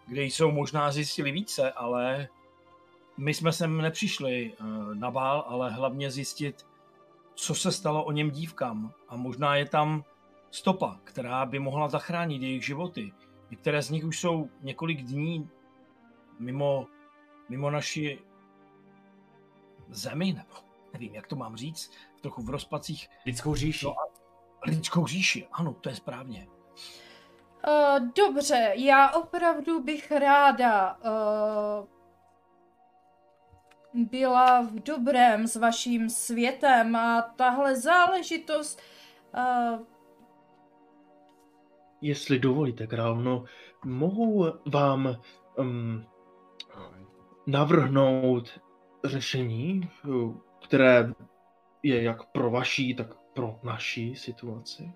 kde jsou možná zjistili více, ale my jsme sem nepřišli eh, na bál, ale hlavně zjistit, co se stalo o něm dívkám. A možná je tam stopa, která by mohla zachránit jejich životy. Některé z nich už jsou několik dní mimo, mimo naši zemi, nebo nevím, jak to mám říct, trochu v rozpacích Lidskou říši. No lidskou říši. Ano, to je správně. Uh, dobře, já opravdu bych ráda uh, byla v dobrém s vaším světem a tahle záležitost uh, Jestli dovolíte, královno, mohu vám um, navrhnout řešení, které je jak pro vaší, tak pro naší situaci.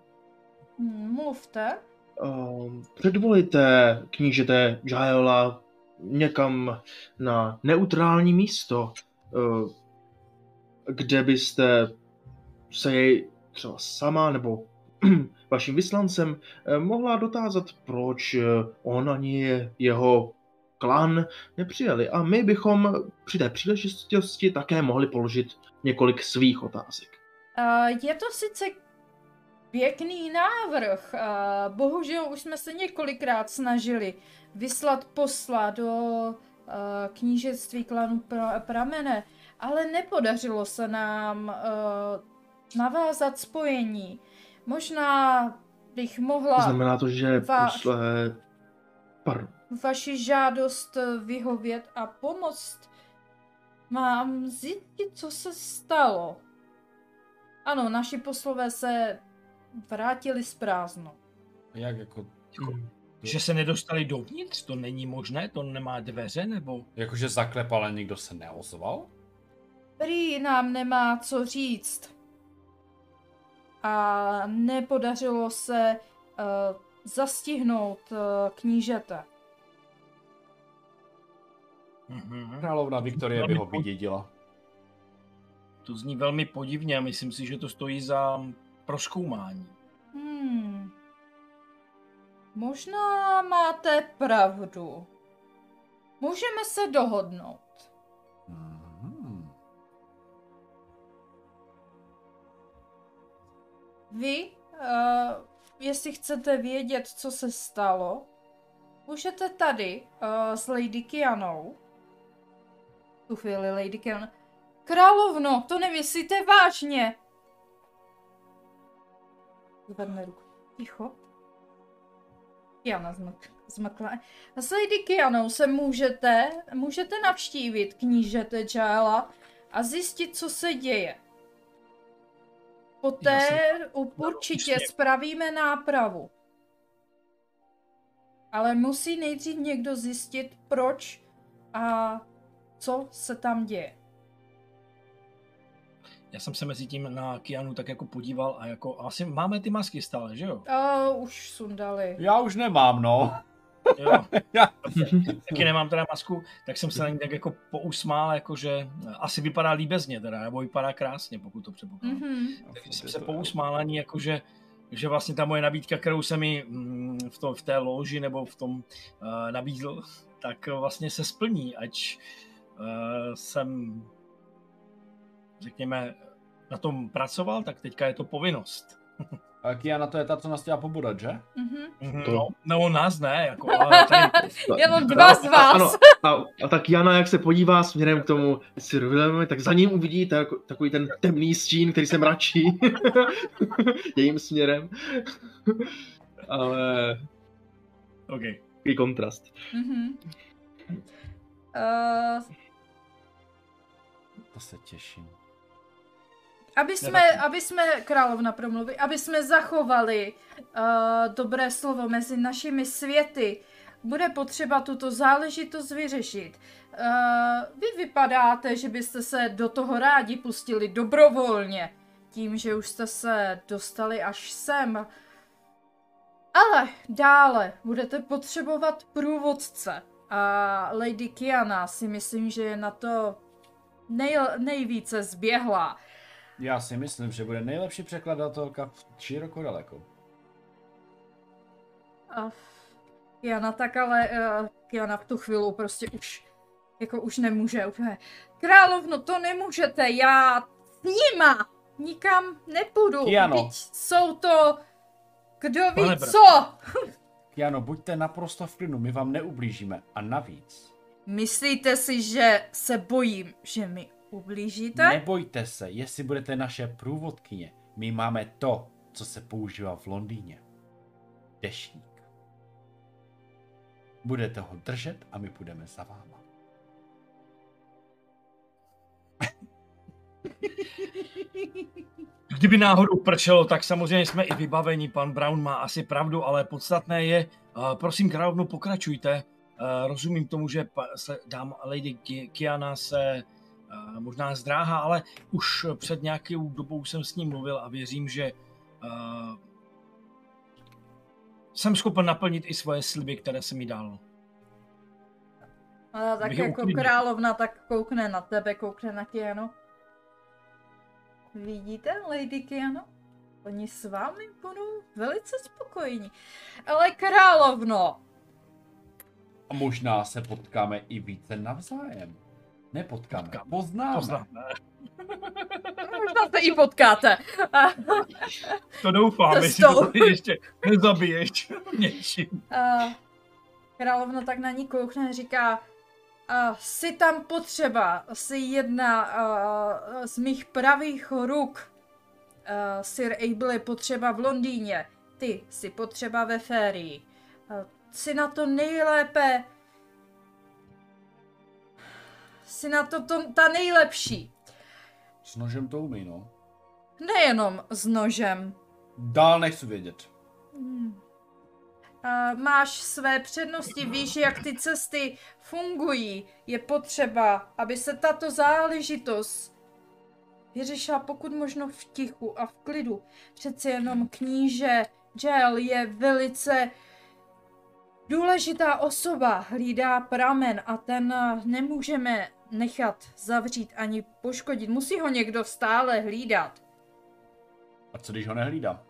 mluvte. Um, předvolíte knížete Jaela někam na neutrální místo, uh, kde byste se jej třeba sama nebo vaším vyslancem eh, mohla dotázat, proč eh, on ani jeho klan nepřijeli. A my bychom při té příležitosti také mohli položit několik svých otázek. Uh, je to sice pěkný návrh, uh, bohužel už jsme se několikrát snažili vyslat posla do uh, knížectví klanu pra- Pramene, ale nepodařilo se nám uh, navázat spojení. Možná bych mohla Znamená to, že Váš. posle... Pardon. vaši žádost eh, vyhovět a pomoct. Mám zjistit, co se stalo. Ano, naši poslové se vrátili z prázdno. Jak jako, Že se nedostali dovnitř, to není možné, to nemá dveře, nebo... jakože zaklep, ale nikdo se neozval? Prý nám nemá co říct. A nepodařilo se uh, zastihnout uh, knížete. Mhm. Královna Viktorie by ho vydědila. To zní velmi podivně a myslím si, že to stojí za proskoumání. Hmm. Možná máte pravdu. Můžeme se dohodnout. Mhm. Vy, uh, jestli chcete vědět, co se stalo, můžete tady uh, s Lady Kianou. Tu chvíli Lady Kiana. Královno, to nemyslíte vážně. Zvedne ruku. Ticho. Kiana zmk, zmkla. S Lady Kianou se můžete, můžete navštívit knížete Jaela a zjistit, co se děje. Poté určitě Jasně. spravíme nápravu. Ale musí nejdřív někdo zjistit, proč a co se tam děje. Já jsem se mezi tím na Kianu tak jako podíval a jako asi máme ty masky stále, že jo? A už sundali. Já už nemám, no. jo. Já- Taky nemám teda masku, tak jsem se na ní tak jako pousmál, jakože asi vypadá líbezně teda, nebo vypadá krásně, pokud to předpokládám. Mhm. Takže jsem se pousmál na ní, jakože že vlastně ta moje nabídka, kterou jsem mi mm, v, to, v té loži nebo v tom uh, nabídl, tak vlastně se splní, ať uh, jsem, řekněme, na tom pracoval, tak teďka je to povinnost. A Kiana to je ta, co nás chtěla pobodat, že? Mhm. To- No, no nás ne, jako, ale tady, Jenom dva z vás. Ano, a, a tak Jana, jak se podívá směrem k tomu Cyrilovi, tak za ním uvidí tak, takový ten temný stín, který se mračí jejím směrem. Ale OK. takový kontrast. Mhm. Uh, To se těším. Aby, jsme, aby jsme, královna promluvy, aby jsme zachovali uh, dobré slovo mezi našimi světy, bude potřeba tuto záležitost vyřešit. Uh, vy vypadáte, že byste se do toho rádi pustili dobrovolně, tím, že už jste se dostali až sem. Ale dále budete potřebovat průvodce. A Lady Kiana si myslím, že je na to nej, nejvíce zběhlá. Já si myslím, že bude nejlepší překladatelka v široko daleko. A Kiana tak ale, uh, Kiana v tu chvíli prostě už, jako už nemůže úplně. Královno, to nemůžete, já s nima nikam nepůjdu. Kiano. Vždyť jsou to, kdo ví Pane co. Kiano, buďte naprosto v klidu, my vám neublížíme. A navíc, Myslíte si, že se bojím, že mi ublížíte? nebojte se, jestli budete naše průvodkyně, my máme to, co se používá v Londýně. Dešník. Budete ho držet a my půjdeme za váma. Kdyby náhodou prčelo, tak samozřejmě jsme i vybaveni. Pan Brown má asi pravdu, ale podstatné je, uh, prosím královnu, pokračujte. Uh, rozumím tomu, že pa, se, dám Lady Ki- Kiana se uh, možná zdráhá, ale už před nějakou dobou jsem s ním mluvil a věřím, že uh, jsem schopen naplnit i svoje sliby, které jsem mi dal. A tak jako uklidnil. královna tak koukne na tebe, koukne na Kiano. Vidíte, Lady Kiano? Oni s vámi budou velice spokojení. Ale královno, A možná se potkáme i více navzájem. Nepotkáme, Potkáme. poznáme. Poznám. možná se i potkáte. To doufám, jestli jsou. to ještě nezabiješ něčím. a královna tak na ní koukne a říká, a jsi tam potřeba, jsi jedna a, z mých pravých ruk. A, Sir Abel je potřeba v Londýně, ty jsi potřeba ve férii. A, jsi na to nejlépe, jsi na to, to ta nejlepší. S nožem to umí, no. Nejenom s nožem. Dál nechci vědět. Hmm. A máš své přednosti, víš, jak ty cesty fungují. Je potřeba, aby se tato záležitost vyřešila pokud možno v tichu a v klidu. Přece jenom kníže Gel je velice důležitá osoba, hlídá pramen a ten nemůžeme nechat zavřít ani poškodit. Musí ho někdo stále hlídat. A co když ho nehlídá?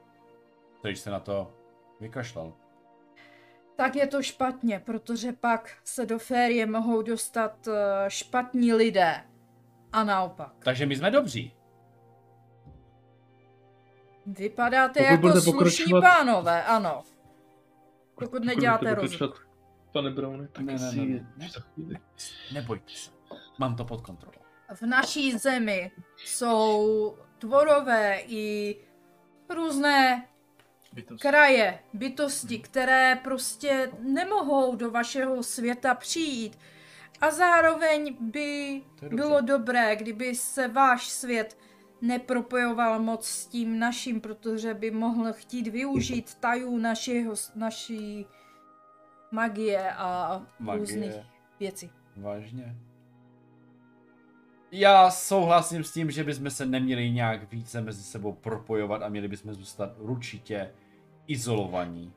Co když se na to vykašlal? Tak je to špatně, protože pak se do férie mohou dostat eh, špatní lidé. A naopak. Takže my jsme dobří. Vypadáte Pokud jako slušní pokračovat- pánové, ano. Pokud Pokud neděláte rozum. Pane Browne, tak Ne, ne, ne, ne. za chvíli. Nebojte se. Mám to pod kontrolou. V naší zemi jsou tvorové i různé Bytost. kraje, bytosti, které prostě nemohou do vašeho světa přijít. A zároveň by bylo dobré, kdyby se váš svět nepropojoval moc s tím naším, protože by mohl chtít využít tajů našeho, naší magie a Magie. různých věcí. Vážně? Já souhlasím s tím, že bychom se neměli nějak více mezi sebou propojovat a měli bychom zůstat určitě izolovaní.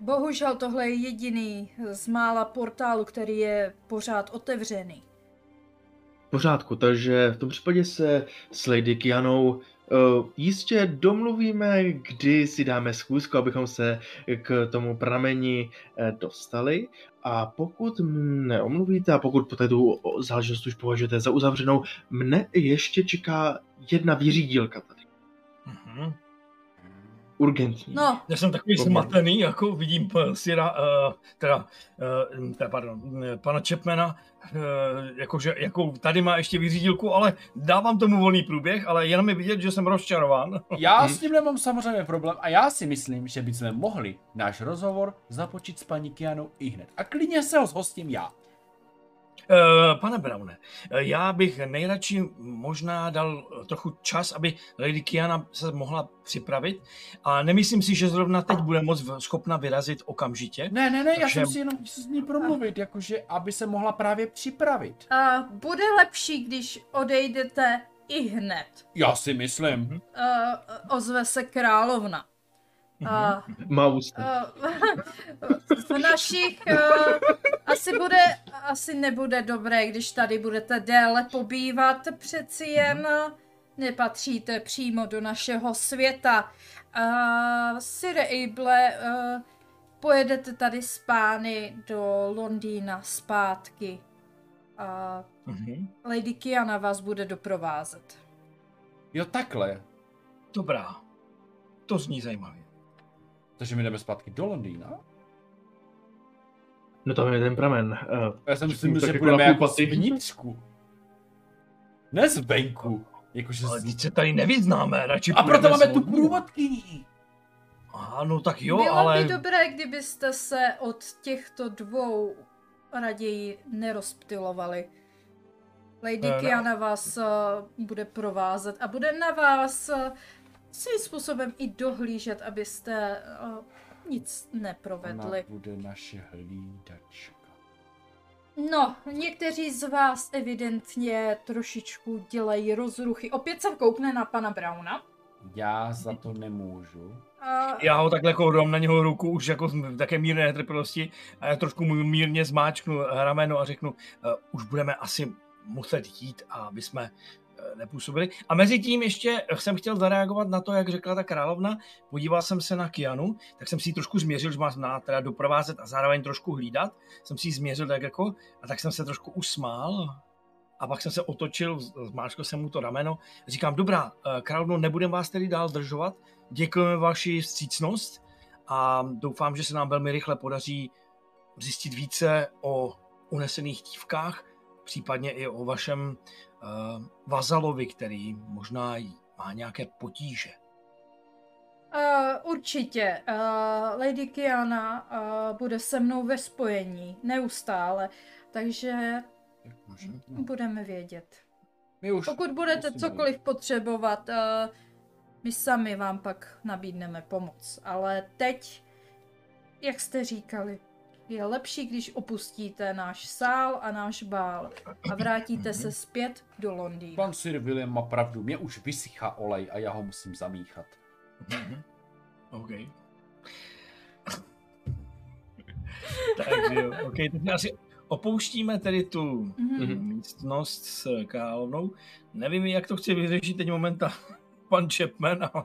Bohužel tohle je jediný z mála portálů, který je pořád otevřený. V pořádku, takže v tom případě se s Lady Kianou jistě domluvíme, kdy si dáme schůzku, abychom se k tomu prameni eh, dostali. A pokud mne omluvíte a pokud po tu o- záležitost už považujete za uzavřenou, mne ještě čeká jedna vyřídílka tady. Mhm. Urgentní. No, Já jsem takový Poměrně. zmatený, jako vidím p- Sira, uh, teda, uh, teda, pardon, eh, pana Chapmana, uh, jakože, jako tady má ještě vyřídilku, ale dávám tomu volný průběh, ale jenom je vidět, že jsem rozčarován. Já Hmm. s tím nemám samozřejmě problém a já si myslím, že bychom mohli náš rozhovor započít s paní Kianou i hned. A klidně se ho zhostím já. Uh, pane Braune, eh, já bych nejradši možná dal eh, trochu čas, aby Lady Kiana se mohla připravit a nemyslím si, že zrovna teď bude moc schopna vyrazit okamžitě. Ne, ne, ne, já Takže- jsem si jenom s ní promluvit, jakože aby se mohla právě připravit. a bude lepší, když odejdete i hned. Já si myslím. Uh, ozve se královna. A Má ústa. uh, v našich uh, asi bude, asi nebude dobré, když tady budete déle pobývat, přeci jen uh, nepatříte přímo do našeho světa. Uh, Sir Able, uh, pojedete tady s pány do Londýna zpátky. A Mhm. Lady Kiana vás bude doprovázet. Jo, takhle. Dobrá, to zní zajímavě. Takže my jdeme zpátky do Londýna? No tam je ten pramen. Uh, Já jsem myslím, tak že jako budeme na jako zvnitřku. Ne zvenku. Jakože Ale teď se tady nevyznáme, radši A proto půjdeme máme tu průvodkyni. Aha, no tak jo, Bylo ale... by dobré, kdybyste se od těchto dvou raději nerozptilovali. Lady Eh, no. Kiana vás uh, bude provázet a bude na vás uh, svým způsobem i dohlížet, abyste uh, nic Ona neprovedli. bude naše hlídačka. No, někteří z vás evidentně trošičku dělají rozruchy. Opět se koukne na pana Brauna. Já za to nemůžu. A Já ho takhle jako dám na něho ruku už jako v také mírné netrpělivosti a já trošku mu mírně zmáčknu rameno a řeknu, uh, už budeme asi muset jít, aby jsme nepůsobili. A mezi tím ještě jsem chtěl zareagovat na to, jak řekla ta královna. Podíval jsem se na Kianu, tak jsem si ji trošku změřil, že má teda doprovázet a zároveň trošku hlídat. Jsem si ji změřil tak jako, a tak jsem se trošku usmál. A pak jsem se otočil, zmáčkl jsem mu to rameno. Říkám, dobrá, eh, královno, nebudeme vás tedy dál držovat, děkujeme vaši vstřícnost a doufám, že se nám velmi rychle podaří zjistit více o unesených dívkách, případně i o vašem vazalovi, který možná má nějaké potíže. Uh, určitě. Uh, Lady Kiana uh, bude se mnou ve spojení neustále, takže budeme vědět. My už Pokud budete cokoliv potřebovat, uh, My sami vám pak nabídneme pomoc, ale teď, jak jste říkali, je lepší, když opustíte náš sál a náš bál a vrátíte se zpět do Londýna. Pan Sir William má pravdu, mě už vysychá olej a já ho musím zamíchat. Mhm. OK. Takže jo, OK, tak my asi opouštíme tedy tu Mhm. místnost s královnou. Nevím, jak to chce vyřešit teď momenta pan Chapman, ale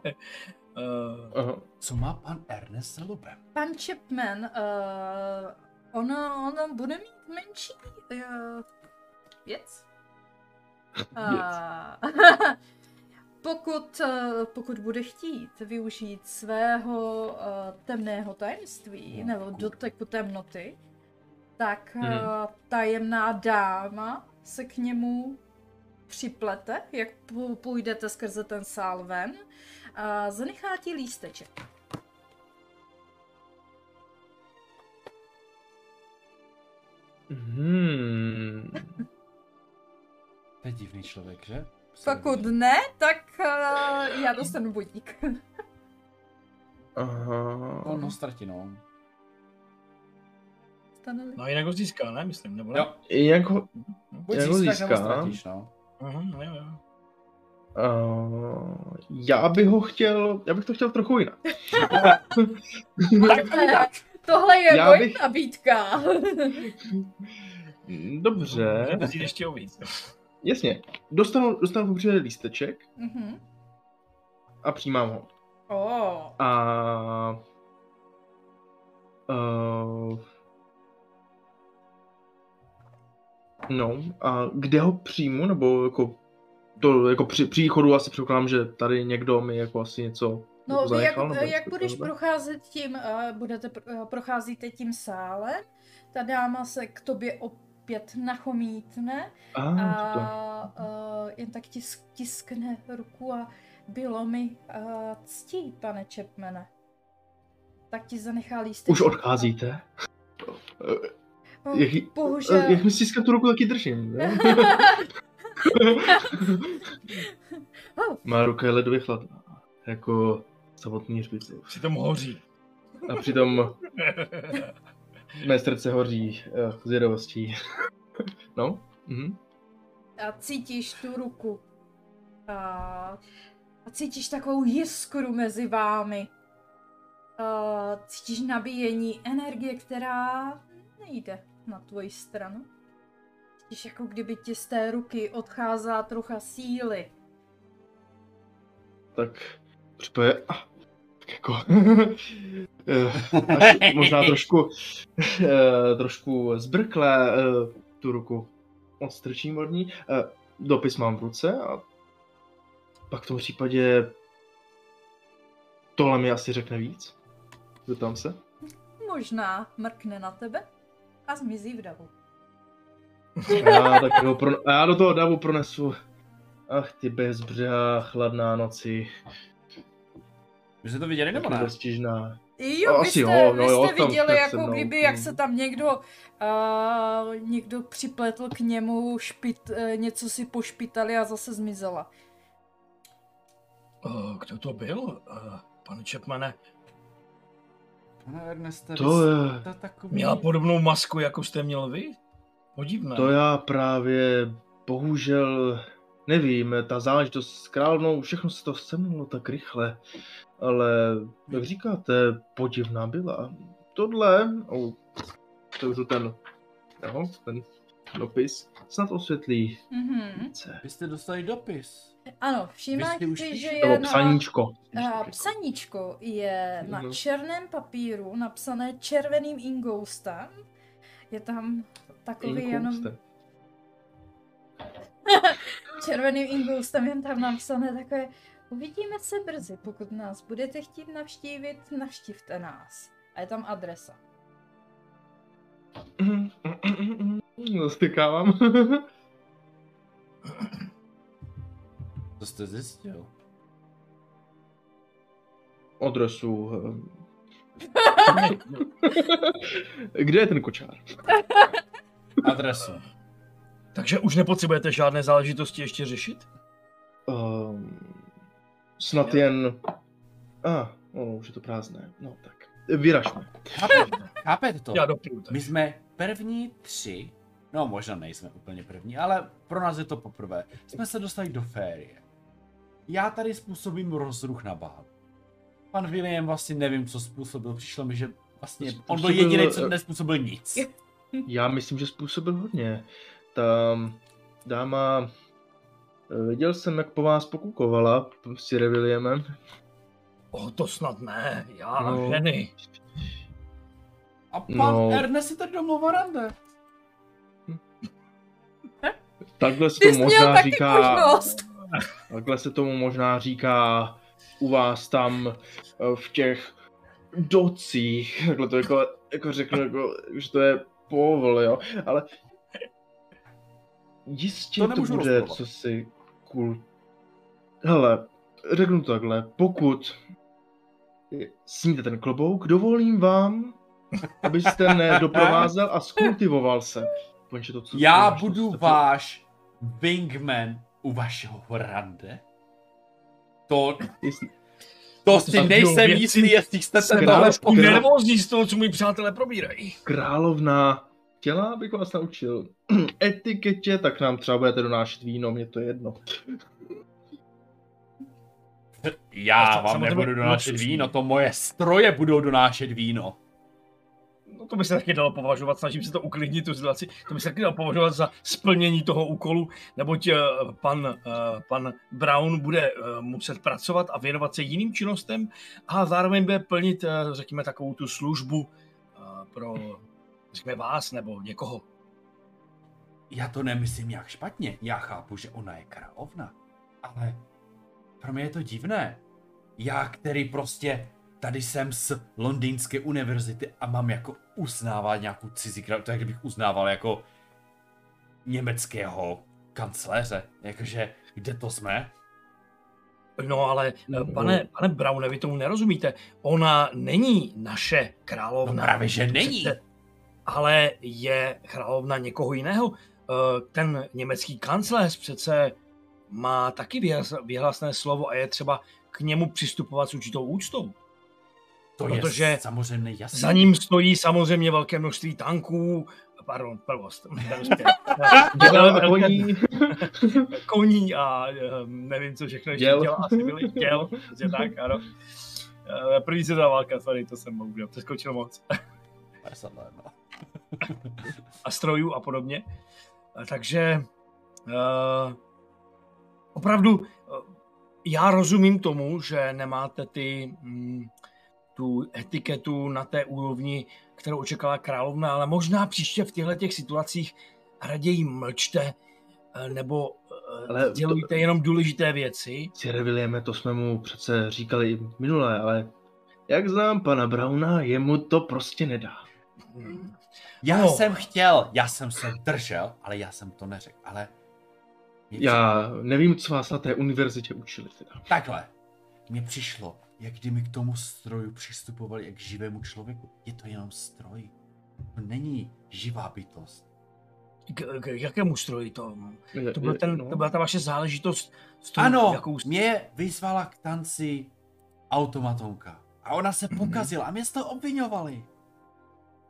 uh, Aha. Co má pan Ernest za lubem? Pan Chapman, uh, ono, ono bude mít menší uh, věc. Uh, pokud, uh, pokud bude chtít využít svého uh, temného tajemství No, nebo doteku temnoty, tak uh, Mhm. tajemná dáma se k němu připlete, jak pů- půjdete skrze ten sál ven a zanechá ti lísteček. Hmm. To je divný člověk, že? Pokud ne, tak uh, já dostanu budík. Aha. On ho ztratí, no. Stane-li. no jinak ho získá, ne? Myslím, nebo ne? Jo, Jak ho... buď Jak ho získáš, nebo získá? ztratíš, no. Mhm, no jo, jo. Uh, já bych ho chtěl, já bych to chtěl trochu jinak. Eh, Tohle je Já moje bych- nabídka. Dobře, Musí ještě uvíc. jasně. Dostanu, dostanu pobře lísteček Mhm. a přijímám ho. Oh. A... Uh, no, a kde ho přijmu, nebo jako to jako při příchodu asi předpokládám, že tady někdo mi jako asi něco No, jako jak, zanechal, jak něco budeš procházet tím, uh, budete, uh, procházíte tím sálem, ta dáma se k tobě opět nachomítne A, to. a uh, jen tak tisk, tiskne ruku a bylo mi uh, ctí, pane Chapmane. Tak ti zanechá lístek. Už odcházíte? Jak, bohužel. jak mi stiskám tu ruku, taky držím. Oh, Má ruka je ledově chladná. Jako samotný hřbitov. Přitom hoří. A přitom mé srdce hoří uh, zvědavostí. no? Mhm. a cítíš tu ruku. A, a cítíš takovou jiskru mezi vámi. A cítíš nabíjení energie, která nejde na tvoji stranu. Cítíš jako kdyby ti z té ruky odcházela trocha síly. Tak připoje... Ah, tak jako... eh, až možná trošku, eh, trošku zbrkle eh, tu ruku odstrčím od ní. Eh, Dopis mám v ruce a pak v tom případě tohle mi asi řekne víc. Zeptám se. Možná mrkne na tebe a zmizí v davu. Já, tak ho pro... a já do toho davu pronesu. Ach ty bezbřehá chladná noci. Vy jste to viděli nebo ne? Dostižná. Jo, vy Asi jste, jo, vy no jo, jste tam viděli, jako mnou, kdyby, jak se tam někdo, uh, někdo připletl k němu, špit, uh, něco si pošpitali a zase zmizela. Uh, kdo to byl? Uh, pane Chapmane, Pane Erneste, To vy je... takový... měla podobnou masku, jako jste měl vy? Podivné. To já právě bohužel nevím, ta záležitost s královnou, všechno se to semnulo tak rychle, ale jak říkáte, podivná byla. Tohle, oh, otevřu ten, jo, ten dopis, snad osvětlí Mhm. více. Vy jste dostali dopis. Ano, jste už si, že je Nebo na... psaníčko. to řeknu. psaníčko je na Mhm. černém papíru napsané červeným ingoustem. Je tam takový jenom Inkouste. červeným ingoustem, jen tam napsané takové Uvidíme se brzy, pokud nás budete chtít navštívit, navštivte nás. A je tam adresa. Zastykávám. Co jste zjistil? Adresu. eh. Kde je ten kočár? Adresu. Takže už nepotřebujete žádné záležitosti ještě řešit? Um, snad jen... A, ah, no, už je to prázdné. No tak, vyražme. Chápete, chápete to? Já dopiju My jsme první tři, no možná nejsme úplně první, ale pro nás je to poprvé. Jsme se dostali do férie. Já tady způsobím rozruch na bál. Pan William vlastně nevím, co způsobil. Přišlo mi, že vlastně on byl jediný, co nespůsobil nic. Já myslím, že způsobil hodně. Ta dáma... eh, Viděl jsem, jak po vás pokukovala s Sir Williamem. O, to snad ne, já No. a ženy. A pan No. Ernest si tady domluvil rande. Takhle se to možná taky říká... možnost. Takhle se tomu možná říká u vás tam eh, v těch docích, takhle to jako, jako řeknu, jako, že to je povol, jo, ale jistě To to, bude, rozporovat. co si kul... Hele, řeknu to takhle, pokud sníte ten klobouk, dovolím vám, abyste nedoprovázel a skultivoval se. Konče to, co Já co- budu co- váš wingman u vašeho rande. To, Jestli- to si tak nejsem jistý, jestli jste ale tohle král- nervózní z toho, co mi přátelé probírají. královna chtěla, abych vás naučil etiketě, tak nám třeba budete donášet víno, mě to je jedno. Já vám nebudu donášet víno, to moje stroje budou donášet víno. To by se taky dalo považovat, snažím se to uklidnit tu situaci, to by se taky dalo považovat za splnění toho úkolu, neboť eh, pan, eh, pan Brown bude eh, muset pracovat a věnovat se jiným činnostem a zároveň bude plnit, řekněme, takovou tu službu pro, řekněme, vás nebo někoho. Já to nemyslím nějak špatně, já chápu, že ona je královna, ale pro mě je to divné. Já, který prostě tady jsem z londýnské univerzity a mám jako uznávat nějakou cizí královnu, to je, kdybych uznával jako německého kancléře, jakože kde to jsme? No ale, eh, No. pane, pane Browne, vy tomu nerozumíte. Ona není naše No královna. právě, že není. Ale je královna někoho jiného. Eh, Ten německý kancléř přece má taky vyhlas- vyhlasné slovo a je třeba k němu přistupovat s určitou úctou. To protože je samozřejmě jasné. Za ním stojí samozřejmě velké množství tanků, pardon, prvost, koní, koní a eh, nevím, co všechno ještě Děl. dělá, asi byly děl, že tak, ano. Eh, První světová válka, sorry, to jsem bohužel přeskočil moc. 51. a strojů a podobně. Eh, Takže uh, opravdu uh, já rozumím tomu, že nemáte ty mm, tu etiketu na té úrovni, kterou očekala královna, ale možná příště v těchto těch situacích raději mlčte eh, nebo Ale uh, dělujte jenom důležité věci. Sir Williame, to jsme mu přece říkali i minule, ale jak znám pana Brauna, jemu to prostě nedá. Hmm. Já No. jsem chtěl, já jsem se držel, ale já jsem to neřekl, ale... Mě Já nevím, co vás na té univerzitě učili teda. Takhle. Mně přišlo, jak kdyby k tomu stroju přistupovali jak k živému člověku. Je to jenom stroj. To není živá bytost. K, k jakému stroji to? To, byl ten, no. to byla ta vaše záležitost s tou, Ano, jakou mě vyzvala k tanci automatonka. A ona se pokazila a mě z toho obvinovali.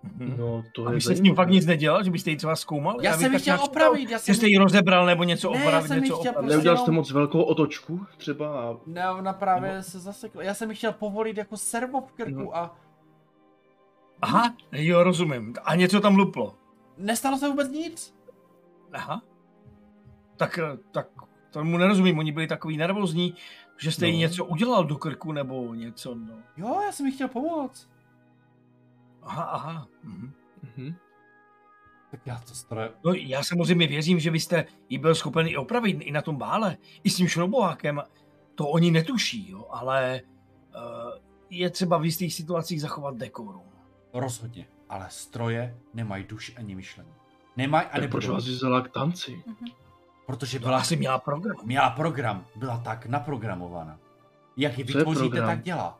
Mhm. No, to A je vy jste s tím fakt nic nedělal, že byste ji třeba zkoumal? Já bych jsem ji chtěl nějak opravit, já Že jsem... jste ji rozebral nebo něco Ne, já opravit, jsem ji něco opravit. prostě- Neudělal jste moc velkou otočku třeba a Ne, ona právě se zasekla. Já jsem ji chtěl povolit jako servo v krku No. a Aha, jo, rozumím. A něco tam luplo. nestalo se vůbec nic. Aha. Tak, eh, tak tomu nerozumím. Oni byli takový nervózní, že jste jí No. něco udělal do krku nebo něco. No. Jo, já jsem jí chtěl pomoct. Aha, aha. Mhm. Mhm. Tak já to stroje... No, já samozřejmě věřím, že vy jste ji byl schopen i opravit i na tom bále, i s tím šrobovákem. To oni netuší, jo, ale uh, je třeba v jistých situacích zachovat dekorum. Rozhodně. Ale stroje nemají duši ani myšlení. Nemají a tak proč vás vzala k tanci? Protože Byla asi měla program. měla program. Byla tak naprogramovaná. Jak ji vytvoříte, program? tak dělá.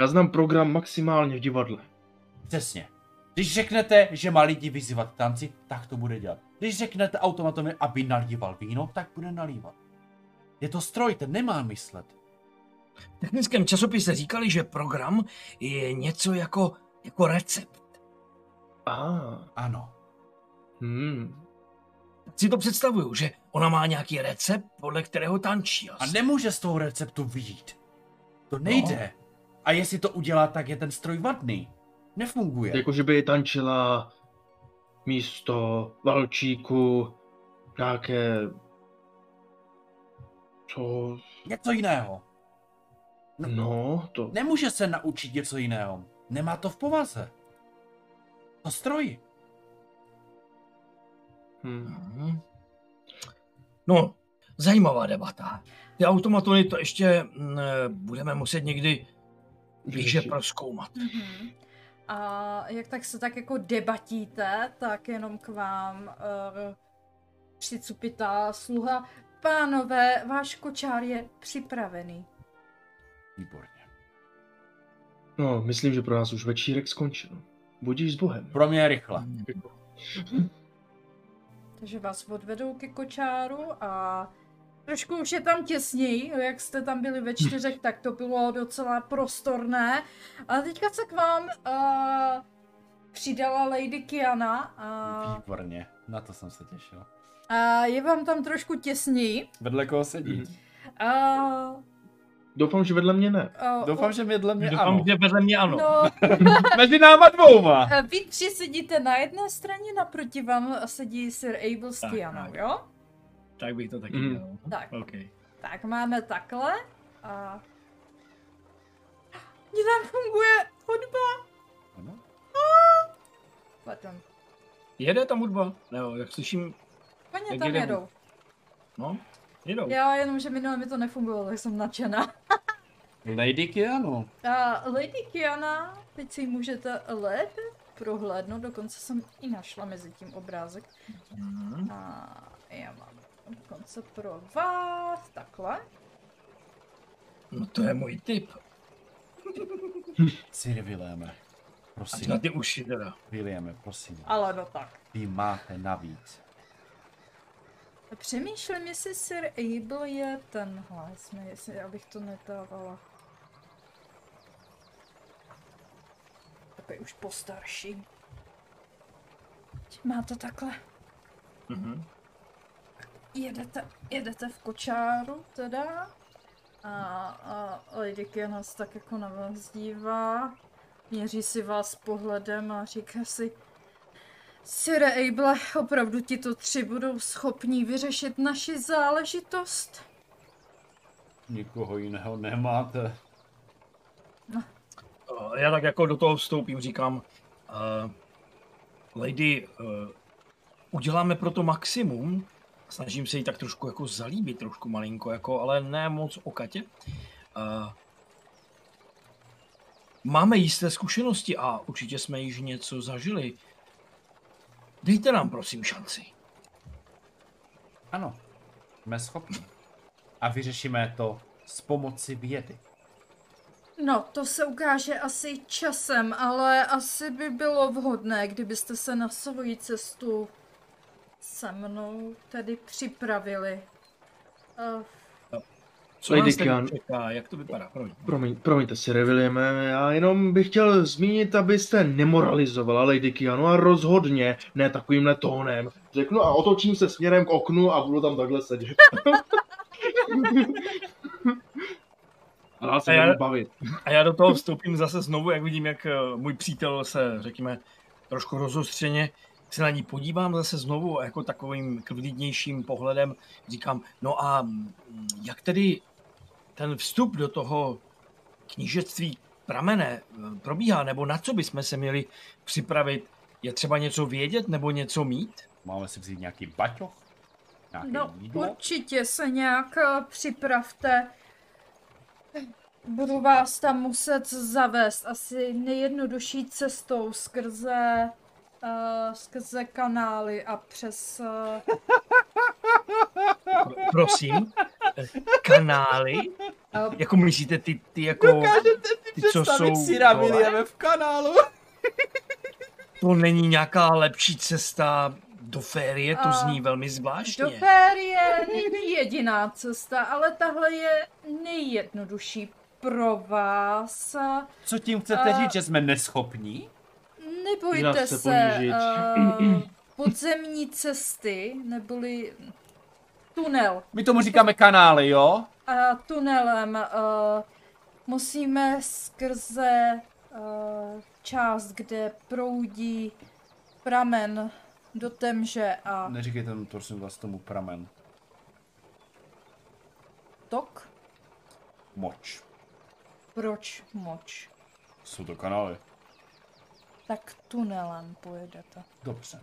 Já znám program maximálně v divadle. Přesně. Když řeknete, že má lidi vyzývat k tanci, tak to bude dělat. Když řeknete automatovi, aby nalíval víno, tak bude nalívat. Je to stroj, ten nemá myslet. V technickém časopise říkali, že program je něco jako, jako recept. A, Ano. hmm. Tak si to představuju, že ona má nějaký recept, podle kterého tančí. A Asi. nemůže z toho receptu vyjít. To nejde. A jestli to udělá, tak je ten stroj vadný. Nefunguje. Jako, že by tančila místo valčíku nějaké... Co? Něco jiného. No, to... Nemůže se naučit něco jiného. Nemá to v povaze. To stroj. Hm. Mhm. No, zajímavá debata. Ty automatony to ještě mm, budeme muset někdy blíže proskoumat. Mhm. A jak tak se tak jako debatíte, tak jenom k vám uh, přicupitá sluha. Pánové, váš kočár je připravený. Výborně. No, myslím, že pro nás už večírek skončil. Budíš s Bohem. Pro mě je rychle. Takže vás odvedou ke kočáru a trošku už je tam těsněji, jak jste tam byli ve čtyřech, tak to bylo docela prostorné. A teďka se k vám uh, přidala Lady Kiana a, Výborně. Na to jsem se těšil. a je vám tam trošku těsněji. Vedle koho sedí? A, Doufám, že vedle mě ne. a, Doufám, že vedle mě Doufám, ano. že vedle mě ano. No, Mezi náma dvouma. vy tři sedíte na jedné straně, naproti vám sedí Sir Abel s Kianou, jo? Tak bych to taky Mhm. dělal. Tak. OK. Tak máme takhle a... Mně tam funguje hudba. Ano. Pardon. Jede tam hudba? Nebo jak slyším, Oni Jak tam jede jedou. no, jedou. Já jenom, že minule mi to nefungovalo, tak jsem nadšená. Lady Kianu. A Lady Kiana, teď si ji můžete lépe prohlédnout, dokonce jsem i našla mezi tím obrázek. Mhm. A já mám dokonce pro vás takhle. No to je můj tip. Siri Williame. A Prosím. na ty uši teda. Williame, prosím. Ale no tak. Vy máte navíc. Přemýšlím, jestli Sir Abel je tenhle, jsme, jestli, abych to nedávala. Takový už postarší. Má to takhle. Mhm. Jedete, jedete v kočáru teda. A, a Lady Kiana se tak jako na vás dívá. Měří si vás pohledem a říká si Sire Able, opravdu ti to tři budou schopní vyřešit naši záležitost? Nikoho jiného nemáte. Eh, Já tak jako do toho vstoupím, říkám, uh, Lady, uh, uděláme pro to maximum, snažím se jí tak trošku jako zalíbit, trošku malinko, jako, ale ne moc o Katě. Uh, máme jisté zkušenosti a určitě jsme již něco zažili. Dejte nám prosím šanci. Ano, jsme schopni. A vyřešíme to s pomocí vědy. No, to se ukáže asi časem, ale asi by bylo vhodné, kdybyste se na svoji cestu se mnou tedy připravili. Uh, Co Lady nás Kian. čeká? Jak to vypadá? Promiň. Promiň, promiňte si, Williame, já jenom bych chtěl zmínit, abyste nemoralizovala Lady Kianu a rozhodně ne takovýmhle tónem. Řeknu a otočím se směrem k oknu a budu tam takhle sedět. a dál se A já- bavit. A já do toho vstoupím zase znovu, jak vidím, jak eh, můj přítel se, řekněme, trošku rozostřeně se na ní podívám zase znovu a jako takovým klidnějším pohledem. Říkám, no a jak tedy ten vstup do toho knížectví pramene eh, probíhá, nebo na co bychom se měli připravit? Je třeba něco vědět nebo něco mít? Máme si vzít nějaký baťoch? Nějaké no, jídlo? určitě se nějak eh, připravte. Budu vás tam muset zavést asi nejjednodušší cestou skrze, uh, skrze kanály a přes... Uh, Pro- Prosím, eh, kanály? uh, Jako myslíte ty, ty jako, ty, co jsou? Williame v kanálu? To není nějaká lepší cesta do férie, to zní velmi do zvláštně. férie není jediná cesta, ale tahle je nejjednodušší pro vás. Co tím chcete A- říct, že jsme neschopní? Nebojte se, ponížit. uh, podzemní cesty, neboli tunel. My tomu říkáme kanály, jo? A tunelem uh, musíme skrze uh, část, kde proudí pramen do temže a Neříkejte tomu, prosím vás, tomu pramen. tok. Moč. Proč moč? Jsou to kanály. Tak tunelem pojedete. Dobře.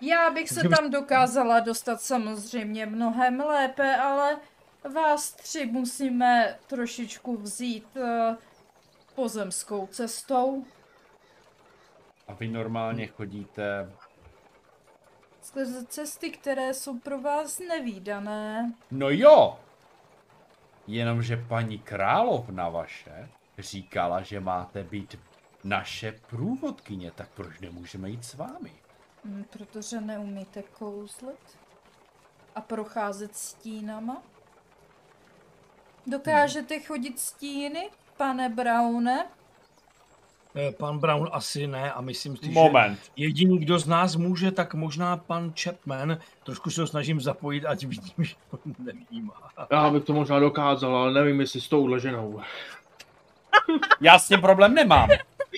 Já bych se tam dokázala dostat samozřejmě mnohem lépe, ale vás tři musíme trošičku vzít uh, pozemskou cestou. A vy normálně chodíte... Skrze cesty, které jsou pro vás nevýdané. No jo! Jenomže paní královna vaše říkala, že máte být naše průvodkyně, tak proč nemůžeme jít s vámi? Hm, Protože neumíte kouzlit a procházet stínama. Dokážete chodit stíny, pane Browne? Eh, Pan Brown asi ne a myslím si, že Moment. jediný, kdo z nás může, tak možná pan Chapman. Trošku se ho snažím zapojit, ať vidím, že to nevnímá. Já bych to možná dokázal, ale nevím, jestli s touhle ženou. Já s tím problém nemám.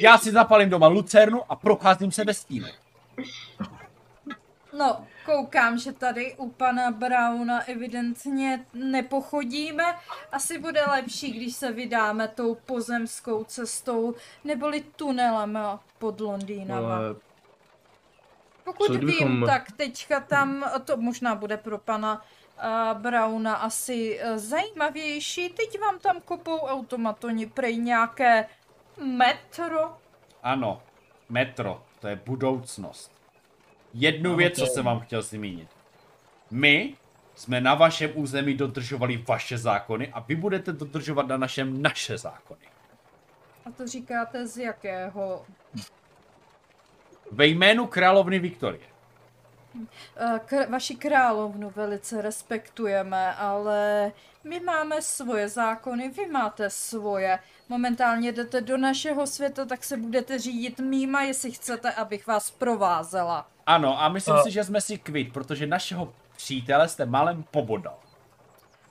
Já si zapalím doma lucernu a procházím se ve stínu. No, koukám, že tady u pana Browna evidentně nepochodíme. Asi bude lepší, když se vydáme tou pozemskou cestou, neboli tunelem pod Londýnama. Ale Pokud vím, tak teďka tam, to možná bude pro pana Browna asi uh, zajímavější. Teď vám tam kopou automatoni prej nějaké metro. Ano, metro, to je budoucnost. Jednu Ano, věc, co jsem vám chtěl zmínit. My jsme na vašem území dodržovali vaše zákony a vy budete dodržovat na našem naše zákony. A to říkáte z jakého? Ve jménu královny Viktorie. Eh, K- vaši královnu velice respektujeme, ale my máme svoje zákony, vy máte svoje. Momentálně jdete do našeho světa, tak se budete řídit mýma, jestli chcete, abych vás provázela. Ano, a myslím A- si, že jsme si kvit, protože našeho přítele jste malem pobodal.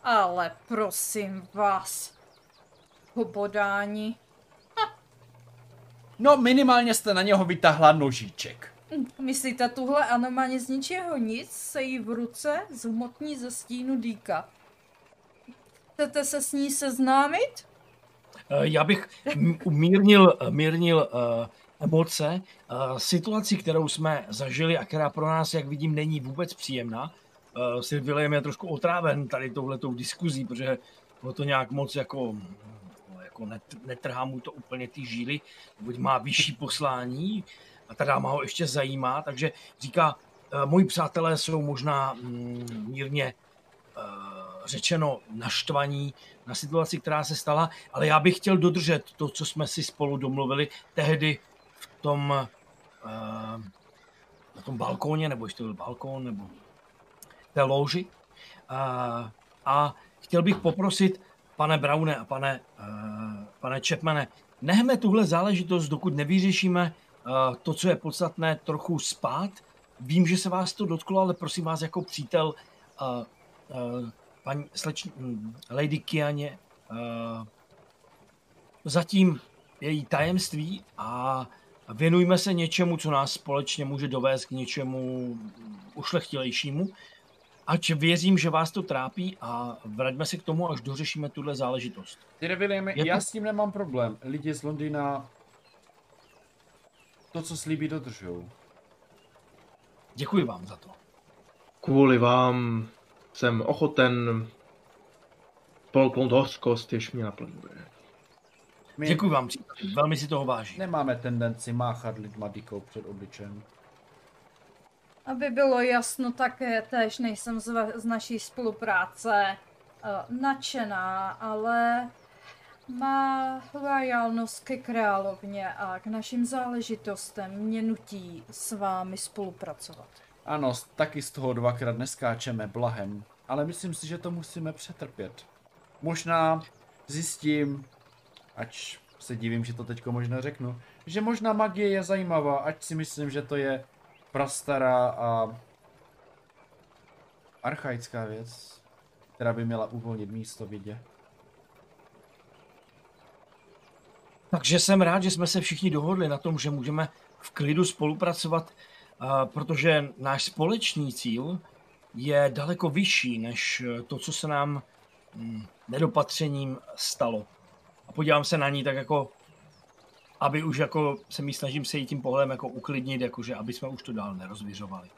Ale prosím vás, pobodání. No, minimálně jste na něho vytáhla nožíček. Myslíte, tuhle anománě z ničeho nic se jí v ruce zhmotní ze stínu dýka? Chcete se s ní seznámit? Eh, Já bych umírnil mírnil uh, emoce. Uh, situaci, kterou jsme zažili a která pro nás, jak vidím, není vůbec příjemná. Uh, Silvilem je trošku otráven tady touhletou diskuzí, protože bylo to nějak moc jako, jako net, netrhá mu to úplně ty žíly, buď má vyšší poslání a ta dáma ho ještě zajímá, takže říká, uh, moji přátelé jsou možná mm, mírně eh, řečeno naštvaní na situaci, která se stala, ale já bych chtěl dodržet to, co jsme si spolu domluvili tehdy v tom eh, na tom balkóně, nebo ještě byl balkón, nebo té loži. A, a chtěl bych poprosit, pane Braune a pane, eh, pane Čepmane, nechme tuhle záležitost, dokud nevyřešíme eh, to, co je podstatné, trochu spát. Vím, že se vás to dotklo, ale prosím vás jako přítel, eh, eh, paní sleč, hm, Lady Kianě, eh, zatím její tajemství a věnujme se něčemu, co nás společně může dovést k něčemu ušlechtilejšímu. Ač věřím, že vás to trápí a vraťme se k tomu, až dořešíme tuhle záležitost. Ty William, já to- s tím nemám problém. Lidi z Londýna to, co slíbí, dodržou. Děkuji vám za to. kvůli vám jsem ochoten polknout hořkost, jež mě naplňuje. My Děkuji vám, velmi si toho vážím. nemáme tendenci máchat lidma dykou před obličem. Aby bylo jasno, také též nejsem z, va- z naší spolupráce uh, nadšená, ale má lojalnost ke královně a k našim záležitostem mě nutí s vámi spolupracovat. Ano, taky z toho dvakrát neskáčeme blahem, ale myslím si, že to musíme přetrpět. možná zjistím, ač se divím, že to teďko možná řeknu, že možná magie je zajímavá, ať si myslím, že to je prastará a archaická věc, která by měla uvolnit místo vidě. Takže jsem rád, že jsme se všichni dohodli na tom, že můžeme v klidu spolupracovat, protože náš společný cíl je daleko vyšší než to, co se nám hm, nedopatřením stalo. A podívám se na ní tak jako, aby už jako se mi snažím se jí tím pohledem jako uklidnit, jakože aby jsme už to dál nerozvěřovali.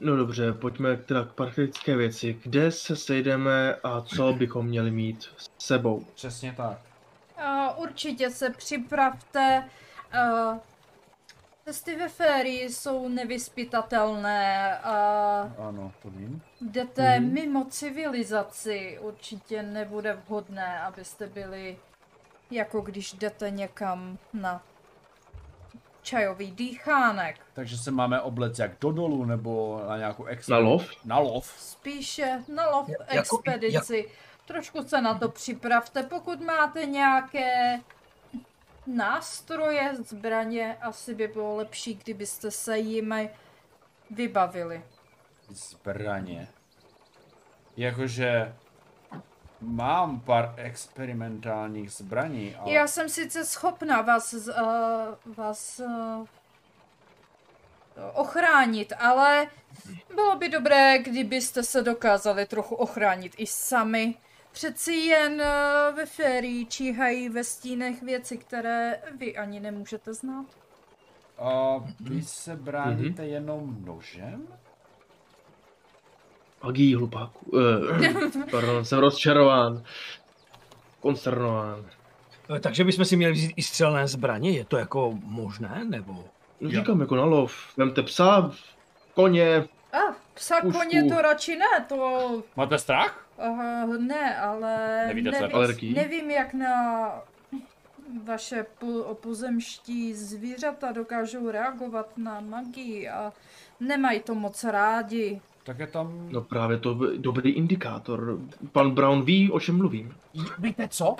No dobře, pojďme teda k praktické věci. Kde se sejdeme a co bychom měli mít s sebou? Přesně tak. Uh, určitě se připravte. Uh, cesty ve férii jsou nevyspytatelné. Uh, Ano, to vím. jdete Mhm. mimo civilizaci. Určitě nebude vhodné, abyste byli jako když jdete někam na čajový dýchánek. Takže se máme oblec jak do dolu, nebo na nějakou ex... Na lov? Na lov. Spíše na lov Ja- jako- expedici. Trošku se na to připravte. Pokud máte nějaké nástroje, zbraně, asi by bylo lepší, kdybyste se jimi vybavili. Zbraně. Jakože mám pár experimentálních zbraní, ale... Já jsem sice schopna vás, uh, vás uh, ochránit, ale bylo by dobré, kdybyste se dokázali trochu ochránit i sami. Přeci jen uh, ve férii číhají ve stínech věci, které vy ani nemůžete znát. A vy se bráníte jenom nožem? Magí, hlupáku. Uh, pardon, jsem rozčarován. Konsternován. Eh, Takže bychom si měli vzít i střelné zbraně, je to jako možné, nebo? No říkám jako na lov. Vemte psa, koně. A ah, psa Pušku. koně to radši ne, to Máte strach? Uh, ne, ale Nevíte, co je nevím, jak na vaše po, pozemští zvířata dokážou reagovat na magii a nemají to moc rádi. Tak je tam... No právě to je dobrý indikátor. Pan Brown ví, o čem mluvím. Víte co?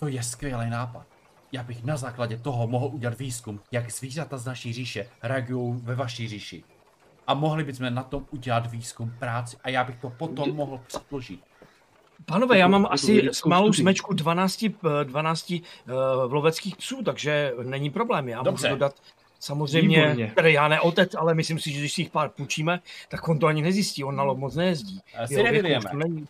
To je skvělý nápad. Já bych na základě toho mohl udělat výzkum, jak zvířata z naší říše reagují ve vaší říši. A mohli bychom na tom udělat výzkum práci a já bych to potom mohl předložit. Pánové, já mám Jako asi malou smečku 12, eh, 12 uh, loveckých psů, takže není problém. Já Dobře. můžu dodat samozřejmě, Výborně. tedy já ne otec, ale myslím si, že když si jich pár půjčíme, tak on to ani nezjistí, on na lov moc nejezdí. Eh, si nevědujeme. není.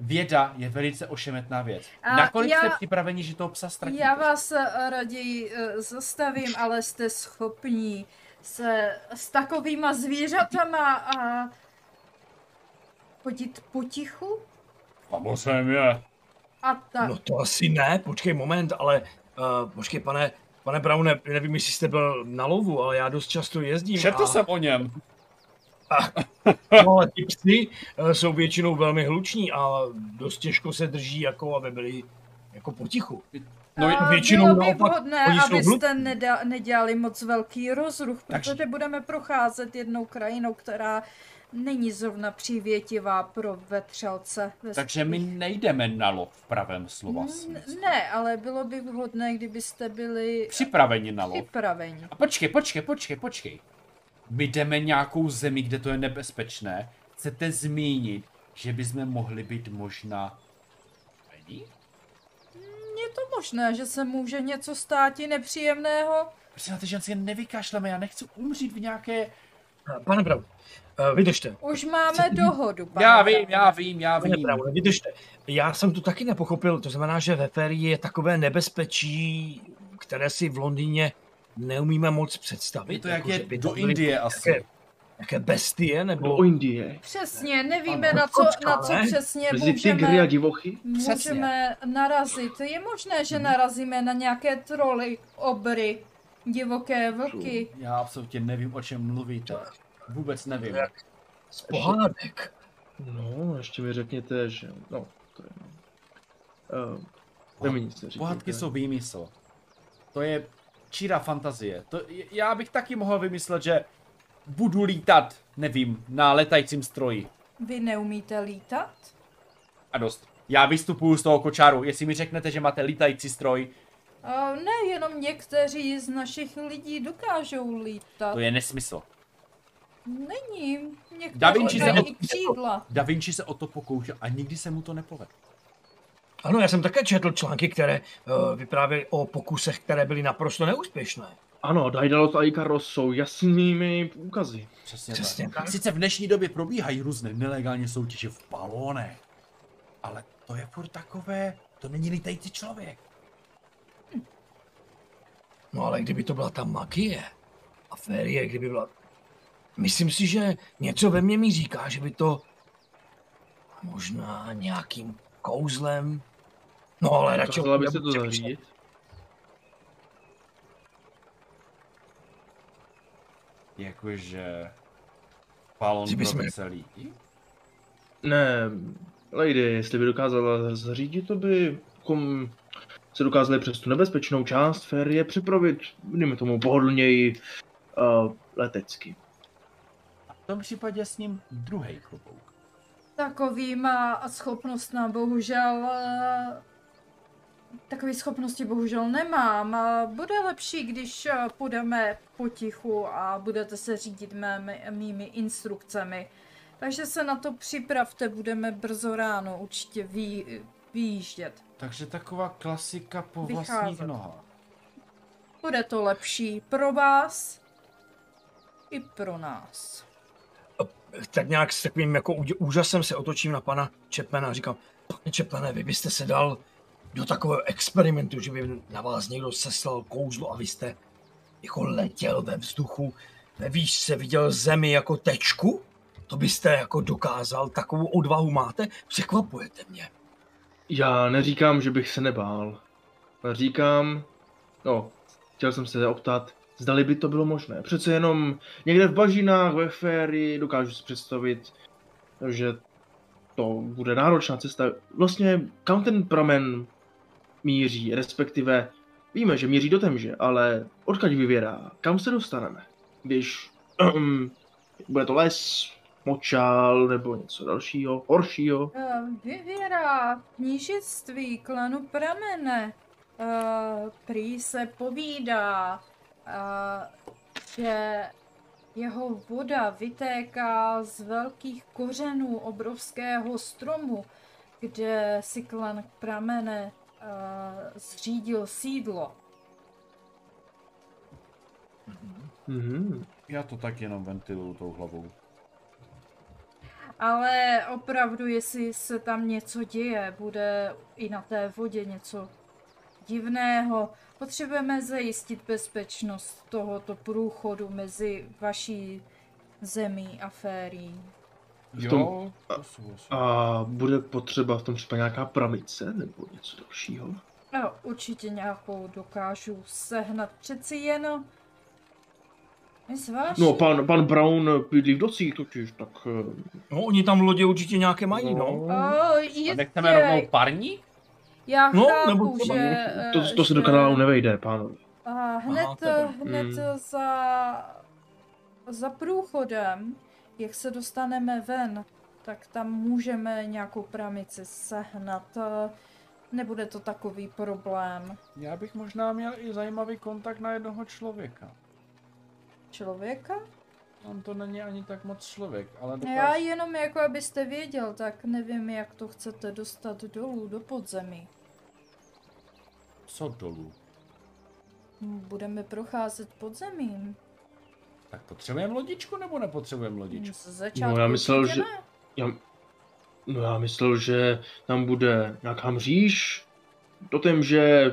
Věda je velice ošemetná věc. A Nakolik já- jste připraveni, že toho psa ztratíte? Já vás eh, raději eh, zastavím, ale jste schopní se s takovýma zvířatama a chodit potichu Samozřejmě. a tak. No to asi ne, počkej moment, ale uh, počkej pane, pane Braune, nevím, jestli jste byl na lovu, ale já dost často jezdím. Četl a, jsem o něm. No, ale ty psy eh, jsou většinou velmi hluční a dost těžko se drží, jako aby byli jako potichu. No, většinou bylo by naopak, vhodné, oni jsou abyste neda- nedělali moc velký rozruch, Takže- protože budeme procházet jednou krajinou, která není zrovna přívětivá pro vetřelce. ve takže my nejdeme na lov v pravém slova smyslu. Ne, ale bylo by vhodné, kdybyste byli Připraveni na lov. připraveni. A počkej, počkej, počkej, počkej. My jdeme nějakou zemi, kde to je nebezpečné. Chcete zmínit, že bychom mohli být možná... Ready? Možné, že se může něco stát i nepříjemného? Prostě na ty ženské nevykašleme, já nechci umřít v nějaké... Eh, Pane Braune, eh, vydržte. Už máme dohodu, pane Já Brown. vím, já vím, já Pane vím. Braune, vydržte. Já jsem to taky nepochopil, to znamená, že ve férii je takové nebezpečí, které si v Londýně neumíme moc představit. Je to jak jako, je by do Indie asi. Jaké, jaké bestie, nebo... Do Indie. Přesně, nevíme, Ano. na co, Kočka, na co ne? přesně Mezi tygry a můžeme, divochy. můžeme narazit. Je možné, že narazíme na nějaké troly, obry, divoké vlky. Já absolutně nevím, o čem mluvíte. Vůbec nevím. Jak z pohádek. No, ještě mi řekněte, že... No, to je... Uh, Nemi nic neříkejte. Pohádky jsou výmysl. To je čirá fantazie. To, já bych taky mohl vymyslet, že budu lítat, nevím, na letajícím stroji. Vy neumíte lítat? A dost. Já vystupuju z toho kočáru. Jestli mi řeknete, že máte lítající stroj, A ne, jenom někteří z našich lidí dokážou lítat. to je nesmysl. Není. Někteří Da Vinci se od- křídla. Da Vinci se o to pokoušel a nikdy se mu to nepovedlo. Ano, já jsem také četl články, které uh, vyprávěly o pokusech, které byly naprosto neúspěšné. Ano, Daedalus a Ikaros jsou jasnými úkazy. Přesně, Přesně tak. tak. Sice v dnešní době probíhají různé nelegální soutěže v balónech, ale to je furt takové, to není lítající člověk. No ale kdyby to byla ta magie a férie, kdyby byla... Myslím si, že něco ve mně mi říká, že by to možná nějakým kouzlem... No ale radši... Dokázala byste to zařídit? Jakože Že pro bychom- více lidí? Ne, Lady, jestli by dokázala zařídit, to by kom se dokázali přes tu nebezpečnou část férie připravit, dejme tomu pohodlněji uh, letecky. A v tom případě s ním druhý klobouk. Takový má schopnost na bohužel... Takové schopnosti bohužel nemám. Bude lepší, když eh, půjdeme potichu a budete se řídit mými, mými instrukcemi. Takže se na to připravte, budeme brzo ráno určitě vý, vyjíždět. Takže taková klasika po Vycházet. vlastních nohách. Bude to lepší pro vás i pro nás. Tak nějak s takovým jako úžasem se otočím na pana Čepmena a říkám, pane Čepmene, vy byste se dal do takového experimentu, že by na vás někdo seslal kouzlo a vy jste jako letěl ve vzduchu, ve výšce viděl zemi jako tečku? To byste jako dokázal, takovou odvahu máte? Překvapujete mě. Já neříkám, že bych se nebál. Říkám, no, chtěl jsem se optat, zdali by to bylo možné. Přece jenom někde v bažinách, ve férii, dokážu si představit, že to bude náročná cesta. Vlastně kam ten pramen míří, respektive víme, že míří do temže, ale odkud vyvěrá, kam se dostaneme? Když bude to les, močál nebo něco dalšího, horšího. Eh, Vyvěrá v knížectví klanu Pramene. Eh, Prý se povídá, eh, že jeho voda vytéká z velkých kořenů obrovského stromu, kde si klan Pramene zřídil sídlo. Mhm. Já to tak jenom ventiluju tou hlavou. Ale opravdu, jestli se tam něco děje, bude i na té vodě něco divného, potřebujeme zajistit bezpečnost tohoto průchodu mezi vaší zemí a férií. V Jo, tom- to souhlasím. A bude potřeba v tom případě nějaká pravice nebo něco dalšího? No, určitě nějakou dokážu sehnat. Přeci jen... Zvlášť... No, pan, pan Brown bydlí v docích totiž, tak... eh, No, oni tam lodě určitě nějaké mají, no. O, A jistě. nechceme rovnou parník? Já No, chápu, nebo třeba že... To, eh, to se že- do kanálu nevejde, pánovi. A hned, Aha, hned Mm. za, za průchodem, jak se dostaneme ven, tak tam můžeme nějakou pramici sehnat. eh, Nebude to takový problém. Já bych možná měl i zajímavý kontakt na jednoho člověka. Člověka? On to není ani tak moc člověk, ale Já dokáže... jenom jako abyste věděl, tak nevím, jak to chcete dostat dolů do podzemí. Co dolů? Budeme procházet podzemím. Tak potřebujeme lodičku nebo nepotřebujeme lodičku? Z začátku No, já myslel, že- ne. Já, no já myslel, že tam bude nějaká mříž, totem, že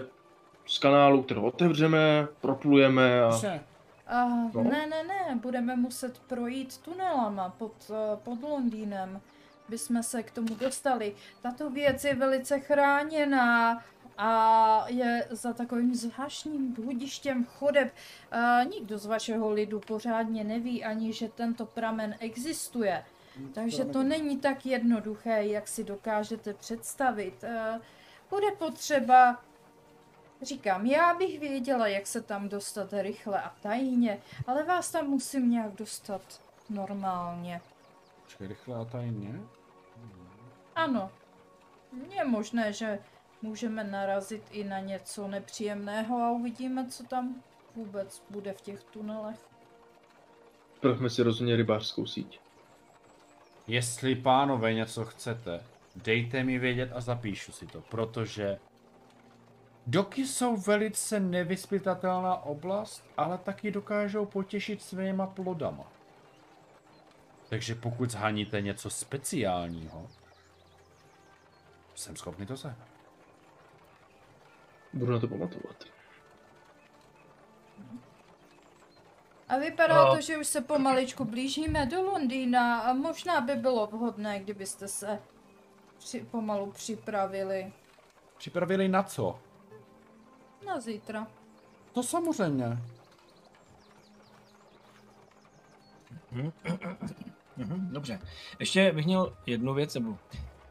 z kanálu, kterou otevřeme, proplujeme a... Přesně. A No. ne, ne, ne, budeme muset projít tunelama pod, eh, pod Londýnem, by jsme se k tomu dostali. Tato věc je velice chráněná a je za takovým zvláštním bludištěm chodeb. A nikdo z vašeho lidu pořádně neví ani, že tento pramen existuje. Takže to není tak jednoduché, jak si dokážete představit. Bude potřeba, říkám, já bych věděla, jak se tam dostat rychle a tajně, ale vás tam musím nějak dostat normálně. Počkej, rychle a tajně. Ano, Je možné, že můžeme narazit i na něco nepříjemného a uvidíme, co tam vůbec bude v těch tunelech. Prvme si rozhodně rybářskou síť. Jestli pánové něco chcete, dejte mi vědět a zapíšu si to, protože doky jsou velice nevyspytatelná oblast, ale taky dokážou potěšit svýma plodama. Takže pokud zhaníte něco speciálního, jsem schopný to sehnat. Budu na to pamatovat. A vypadá A- to, že už se pomaličku blížíme do Londýna a možná by bylo vhodné, kdybyste se při, pomalu připravili Připravili na co? na zítra. To samozřejmě. Mhm, dobře. Ještě bych měl jednu věc, nebo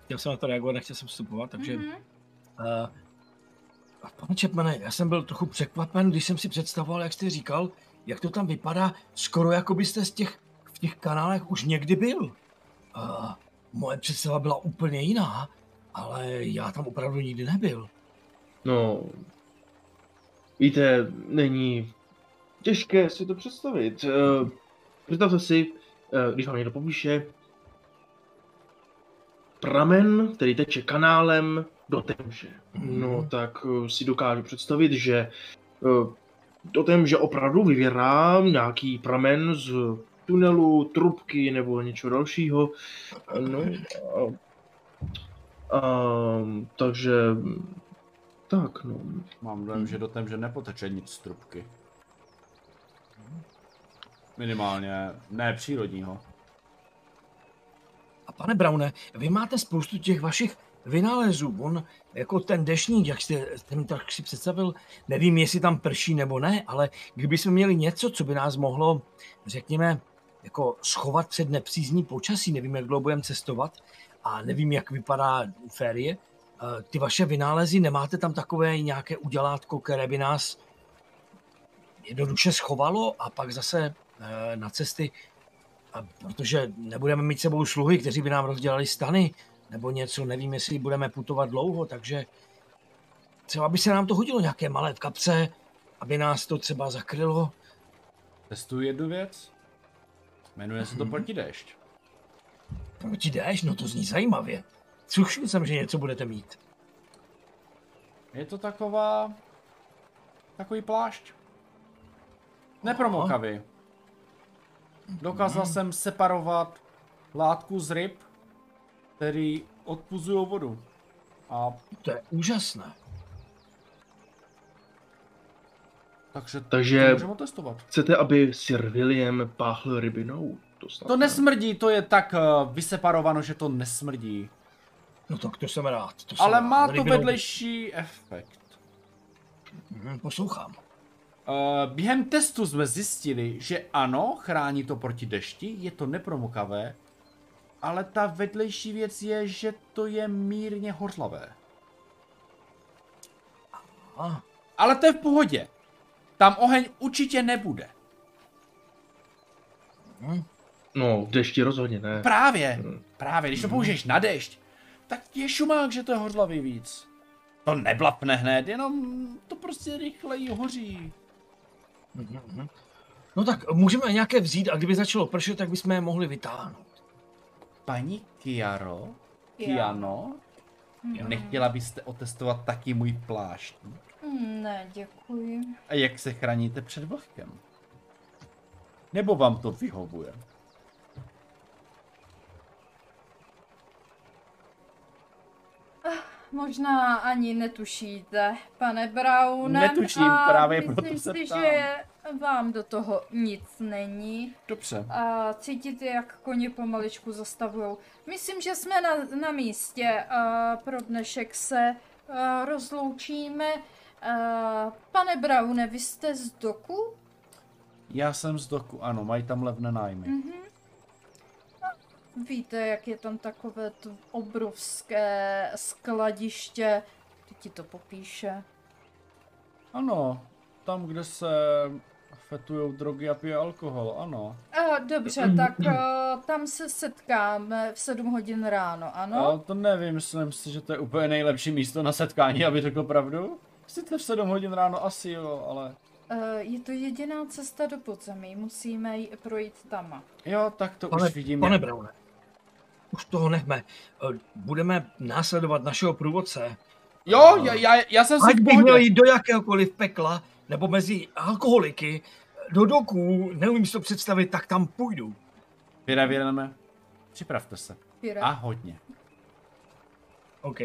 chtěl jsem na to reagovat, nechtěl jsem vstupovat, takže... Mhm. Uh, pane Čepmane, já jsem byl trochu překvapen, když jsem si představoval, jak jste říkal, jak to tam vypadá, skoro jako byste z těch, v těch kanálech už někdy byl. Uh, moje představa byla úplně jiná, ale já tam opravdu nikdy nebyl. No, víte, není těžké si to představit. Eh, Představte si, eh, když vám někdo popíše, pramen, který teče kanálem do Temže. No, tak eh, si dokážu představit, že eh, do Temže opravdu vyvěrá nějaký pramen z tunelu, trubky nebo něčeho dalšího. No, a, a, takže tak, no. Mám dojem, že do že nepoteče nic z trubky. Minimálně ne přírodního. A pane Braune, vy máte spoustu těch vašich vynálezů. On, jako ten dešník, jak jste, mi tak si představil, nevím, jestli tam prší nebo ne, ale kdyby jsme měli něco, co by nás mohlo, řekněme, jako schovat před nepřízní počasí, nevím, jak dlouho budeme cestovat a nevím, jak vypadá férie, eh, ty vaše vynálezy, nemáte tam takové nějaké udělátko, které by nás jednoduše schovalo a pak zase eh, na cesty protože nebudeme mít sebou sluhy, kteří by nám rozdělali stany, nebo něco, nevím, jestli budeme putovat dlouho, takže třeba by se nám to hodilo nějaké malé v kapse, aby nás to třeba zakrylo. Testuji jednu věc. Jmenuje se to protidešť. Proti jdeš? No to zní zajímavě. Slušil jsem, že něco budete mít. Je to taková... Takový plášť. Nepromokavý. Dokázal jsem separovat látku z ryb, který odpuzují vodu. A To je úžasné. takže, Takže- to můžeme testovat. Chcete, aby Sir William páchl rybinou? To, snad To ne. nesmrdí, to je tak uh, vyseparováno, že to nesmrdí. No tak to jsem rád. To jsem Ale rád. má to Rybinou- vedlejší efekt. Mhm, Poslouchám. Uh, během testu jsme zjistili, že ano, chrání to proti dešti, je to nepromokavé, ale ta vedlejší věc je, že to je mírně hořlavé. A, Ale to je v pohodě. Tam oheň určitě nebude. hm, No, v dešti rozhodně ne. Právě, právě, když to použiješ na dešť, tak je šumák, že to je hořlavý víc. To neblapne hned, jenom to prostě rychleji hoří. mhm, mhm. No tak můžeme nějaké vzít a kdyby začalo pršet, tak bychom je mohli vytáhnout. Paní Kiaro. Kiano, nechtěla byste otestovat taky můj plášť? Hmm, Ne, děkuji. A jak se chráníte před vlhkem? Nebo vám to vyhovuje? Možná ani netušíte, pane Brown. Netuším, a právě myslím proto se si, ptám. že vám do toho nic není. Dobře. A cítíte, jak koně pomaličku zastavují. Myslím, že jsme na, na místě. A pro dnešek se a, rozloučíme. A, pane Braune, vy jste z doku? Já jsem z doku, ano, mají tam levné nájmy. Mhm. No, víte, jak je tam takové to obrovské skladiště. Teď ti to popíše. Ano, tam, kde se fetujou drogy a pije alkohol, ano. A, dobře, tak uh, tam se setkáme v 7 hodin ráno, ano? Ale to nevím, myslím si, že to je úplně nejlepší místo na setkání, aby řekl pravdu. Sice v 7 hodin ráno asi jo, ale... Uh, je to jediná cesta do podzemí, musíme jí projít tam. Jo, tak to Pane, už vidím. pane Braune, už toho nechme. Eh, Budeme následovat našeho průvodce. Jo, já, já, já jsem si Ať bych měl jít do jakéhokoliv pekla, nebo mezi alkoholiky, do doků, neumím si to představit, tak tam půjdu. Věra, věrneme. Připravte se. Pire. A hodně. OK.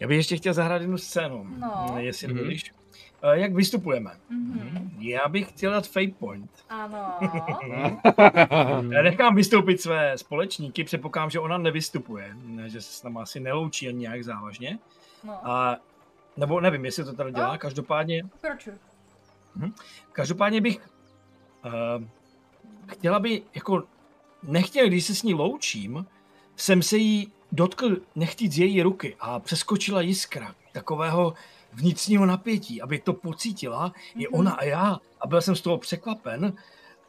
Já bych ještě chtěl zahrát jednu scénu, No. jestli Mhm. dovolíš. Eh, Jak vystupujeme? Mhm. Já bych chtěl dát fake point. Ano. Já nechám vystoupit své společníky, předpokládám, že ona nevystupuje, ne, že se s náma asi neloučí ani nějak závažně. No, A, nebo nevím, jestli to tady dělá, A? každopádně, pokračuj. Každopádně bych uh, chtěla by, jako nechtěl, když se s ní loučím, jsem se jí dotkl nechtít z její ruky a přeskočila jiskra takového vnitřního napětí, aby to pocítila i Mhm. ona a já. A byl jsem z toho překvapen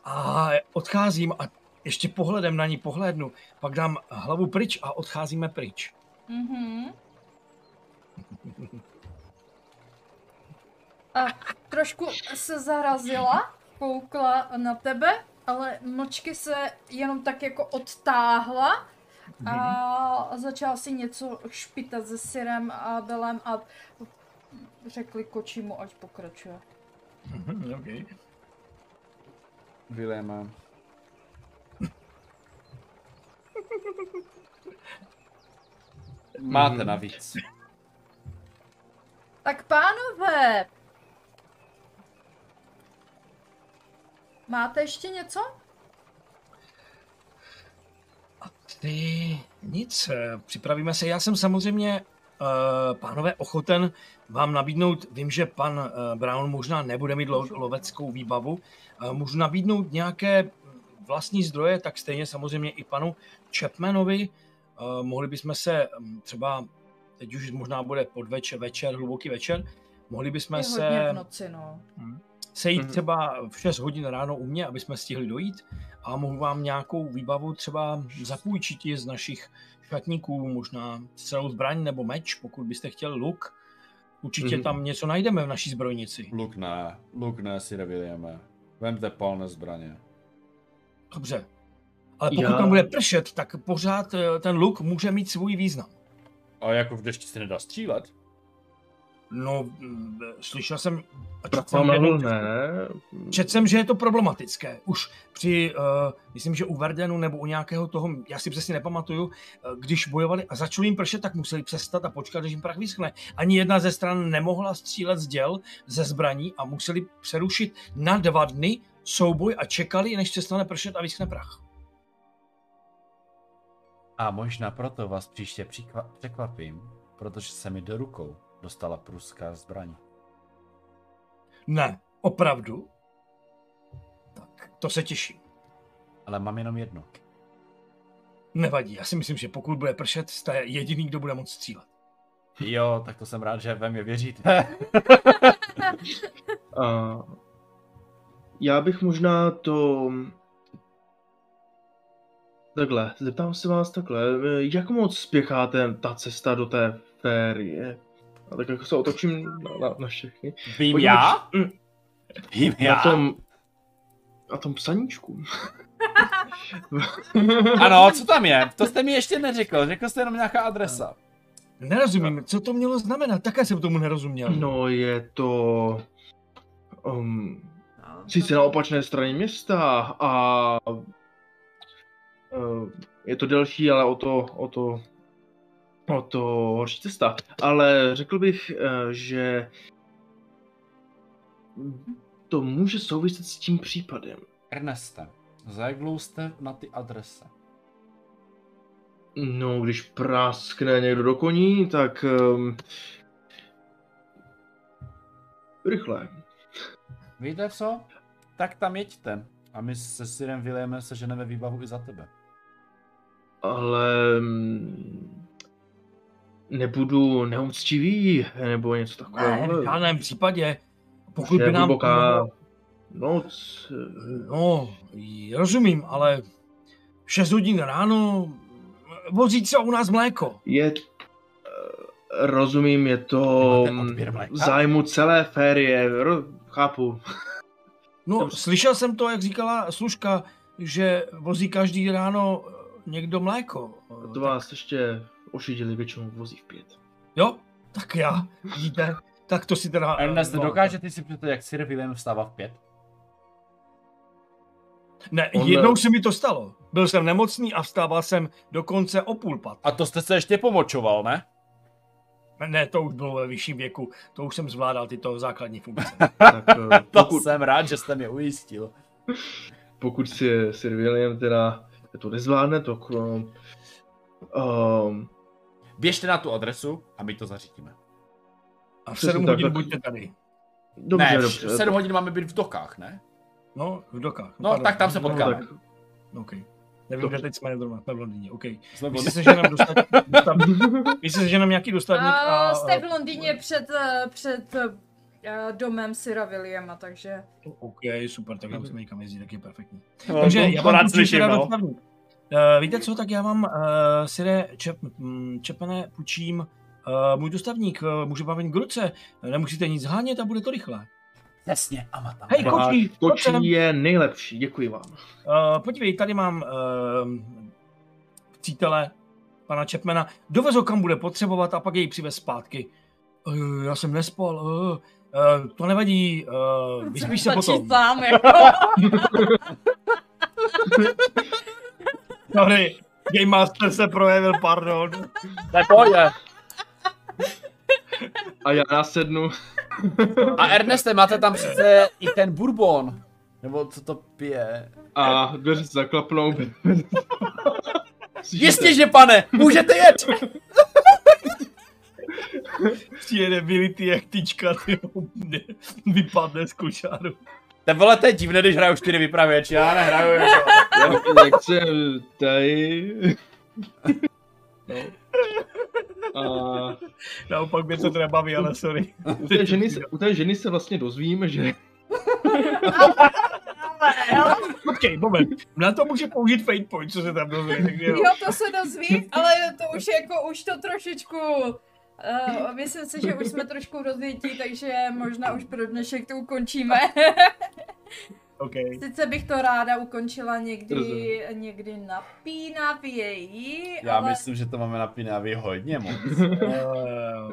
a odcházím a ještě pohledem na ní pohlédnu, pak dám hlavu pryč a odcházíme pryč. Mhm. A trošku se zarazila, koukla na tebe, ale mlčky se jenom tak jako odtáhla a začala si něco špitat se syrem a belem a řekli kočímu, ať pokračuje. Mhm, okay. Viléme. Máte Mhm. navíc. Tak pánové, máte ještě něco? Ty nic, eh, připravíme se. Já jsem samozřejmě, uh, pánové, ochoten vám nabídnout, vím, že pan uh, Brown možná nebude mít lo- loveckou výbavu, uh, můžu nabídnout nějaké vlastní zdroje, tak stejně samozřejmě i panu Chapmanovi. Uh, mohli bychom se um, třeba, teď už možná bude podvečer, večer, hluboký večer, mohli bychom Je se hodně v noci, no. Sejít Mhm. třeba v 6 hodin ráno u mě, aby jsme stihli dojít a mohu vám nějakou výbavu třeba zapůjčit z našich šatníků, možná celou zbraň nebo meč, pokud byste chtěli luk. Určitě Mhm. tam něco najdeme v naší zbrojnici. Luk ne, luk ne, si Williame. Vemte palné zbraně. Dobře. Ale pokud Já- tam bude pršet, tak pořád eh, ten luk může mít svůj význam. A jako v dešti se nedá střílet? No, mm, slyšel jsem... jsem na ne. Četl jsem, že je to problematické. Už při, uh, myslím, že u Verdenu nebo u nějakého toho, já si přesně nepamatuju, uh, když bojovali a začalo jim pršet, tak museli přestat a počkat, když jim prach vyschne. Ani jedna ze stran nemohla střílet z děl, ze zbraní a museli přerušit na dva dny souboj a čekali, než přestane pršet a vyschne prach. A možná proto vás příště překvapím, protože se mi do rukou dostala pruská zbraň. Ne, opravdu? Tak, to se těší. Ale mám jenom jedno. Nevadí, já si myslím, že pokud bude pršet, jste jediný, kdo bude moct střílet. Jo, tak to jsem rád, že ve mě věříte. A já bych možná to... Takhle, zeptám se vás takhle, jak moc spěcháte ta cesta do té férie? A tak jako se otočím na, na, na všechny. Vím Pojďme já? Mm. Vím já? Na tom, na tom psaníčku. Ano, co tam je? To jste mi ještě neřekl, řekl jste jenom nějaká adresa. Nerozumím, co to mělo znamenat, také jsem tomu nerozuměl. No je to... Um, sice na opačné straně města a uh, je to delší, ale o to, o to, o to horší cesta. Ale řekl bych, uh, že to může souviset s tím případem. Erneste, za jak dlouho jste na ty adrese? No, když práskne někdo do koní, tak um, rychle. Víte co? Tak tam jeďte. A my se Sirem Williamem se ženeme výbavu i za tebe. ale mm, nebudu neúctivý nebo něco Ne, takového. v žádném případě. Pokud by nám hluboká- pomohlo, No, rozumím, ale 6 hodin ráno vozí třeba u nás mléko. je... eh, Rozumím, je to v zájmu celé férie, chápu. No, slyšel jsem to, jak říkala služka, že vozí každý ráno někdo mléko. To vás ještě ošidili, většinou vozí v pět. Jo, tak já, vidíte, tak to si teda... Ernest, no, dokážete si představit, jak Sir William vstává v pět? Ne, On- jednou se mi to stalo. Byl jsem nemocný a vstával jsem dokonce o půl pat. A to jste se ještě pomočoval, ne? Ne, to už bylo ve vyšším věku, to už jsem zvládal tyto základní funkce. Tak eh, To pokud, jsem rád, že jste mě ujistil. pokud si Sir William teda to nezvládne, tak um, um, Běžte na tu adresu a my to zařídíme. A v Přesně 7 tak, hodin tak- buďte tady. dobře, ne, v dobře. 7 hodin máme být v dokách, ne? No, v dokách. No, tak tam se No, potkáme. tak, OK. Nevím, Dobře. kde teď jsme zrovna, jsme v Londýně, OK. Jsme v Myslíš, že nám dostat, nějaký dostavník a... Jste v Londýně před, eh, před eh, domem Syra Williama, takže... OK, super, tak nemusíme nikam jezdit, tak je perfektní. No, Takže já vám slyším, no. dostavník. Uh, víte co, tak já vám, uh, Sire Čep, mm, Čepene, půjčím uh, můj dostavník, uh, může bavit k ruce, nemusíte nic hánět a bude to rychlé. Jasně, a mata. Hej, kočí, kočí je nejlepší, děkuji vám. Uh, podívej, tady mám uh, přítele pana Čepmena, dovez ho kam bude potřebovat a pak jej přivez zpátky. Uh, já jsem nespal, uh, uh, to nevadí, uh, vyspíš se potom. sám, jako. Sorry, Game Master se projevil, pardon. Ne, pojďte. A já nasednu. A Erneste, máte tam přece i ten bourbon. Nebo co to pije? A dveře se zaklapnou. Jistě, že pane, můžete jet! Přijede vylitý jak tyčka, ty vypadne z košáru. Te vole, to je divné, když hraju čtyři vypravěči, já nehraju jako... Jak, se tady... A Naopak mě to teda baví, ale sorry. u té, ženy se, u té ženy se vlastně dozvíme, že Počkej, moment. Na to může použít fate point, co se tam dozví. Jo. Jo, to se dozví, ale to už jako, už to trošičku... Uh, myslím si, že už jsme trošku rozvětí, takže možná už pro dnešek to ukončíme. OK. Sice bych to ráda ukončila někdy, Rozumím. někdy napínavěji, Já ale... myslím, že to máme napínavý hodně moc. Uh,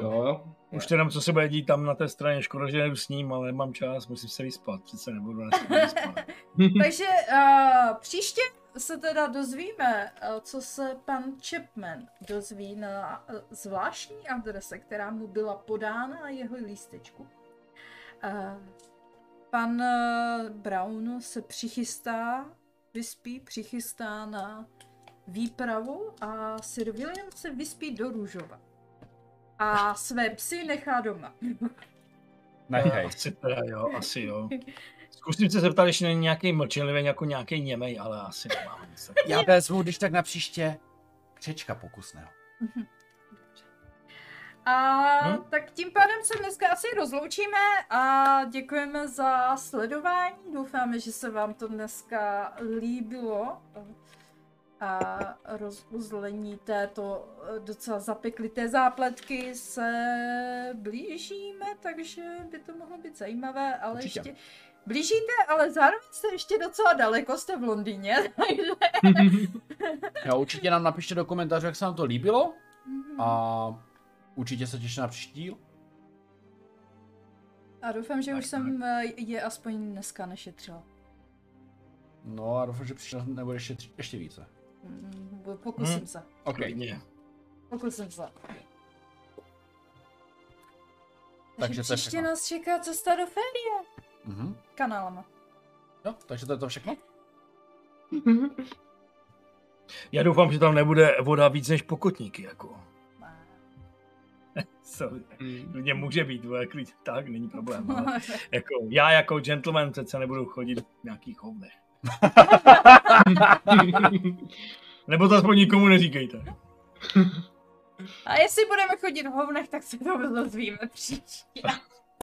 jo, už jenom, co se bude dít tam na té straně, škoda, že nejdu s ním, ale nemám čas, musím se vyspat, přece nebudu vyspat. Takže uh, příště se teda dozvíme, uh, co se pan Chapman dozví na uh, zvláštní adrese, která mu byla podána na jeho lístečku. Uh, pan Brown se přichystá, vyspí, přichystá na výpravu a Sir William se vyspí do Růžova. A své psy nechá doma. Nechej. Asi teda jo, asi jo. Zkusím se zeptat, jestli není nějaký mlčenlivý, jako nějaký němej, ale asi nemám nic. Já vezmu, když tak na příště křečka pokusného. A Hm? tak tím pádem se dneska asi rozloučíme a děkujeme za sledování. Doufáme, že se vám to dneska líbilo. A rozuzlení této docela zapeklité zápletky se blížíme, takže by to mohlo být zajímavé, ale Určitě. ještě blížíte, ale zároveň jste ještě docela daleko, jste v Londýně, takže... Jo, určitě nám napište do komentářů, jak se vám to líbilo Mhm. a určitě se těším na příští díl. A doufám, že Tak, už jsem eh, je aspoň dneska nešetřila. No a doufám, že příště nebude ještě, tři- ještě více. Mm, Pokusím Hm. se. OK. Klidně. Pokusím se. Takže to je příště nás čeká cesta do férie. Mhm. Kanálama. Jo, takže to je to všechno? Já doufám, že tam nebude voda víc než pokotníky, jako. Sorry. Klidně může být, vole, klid, tak, není problém. Ale jako, já jako gentleman přece nebudu chodit v nějakých hovnech. Nebo to aspoň nikomu neříkejte. A jestli budeme chodit v hovnech, tak se to dozvíme příště.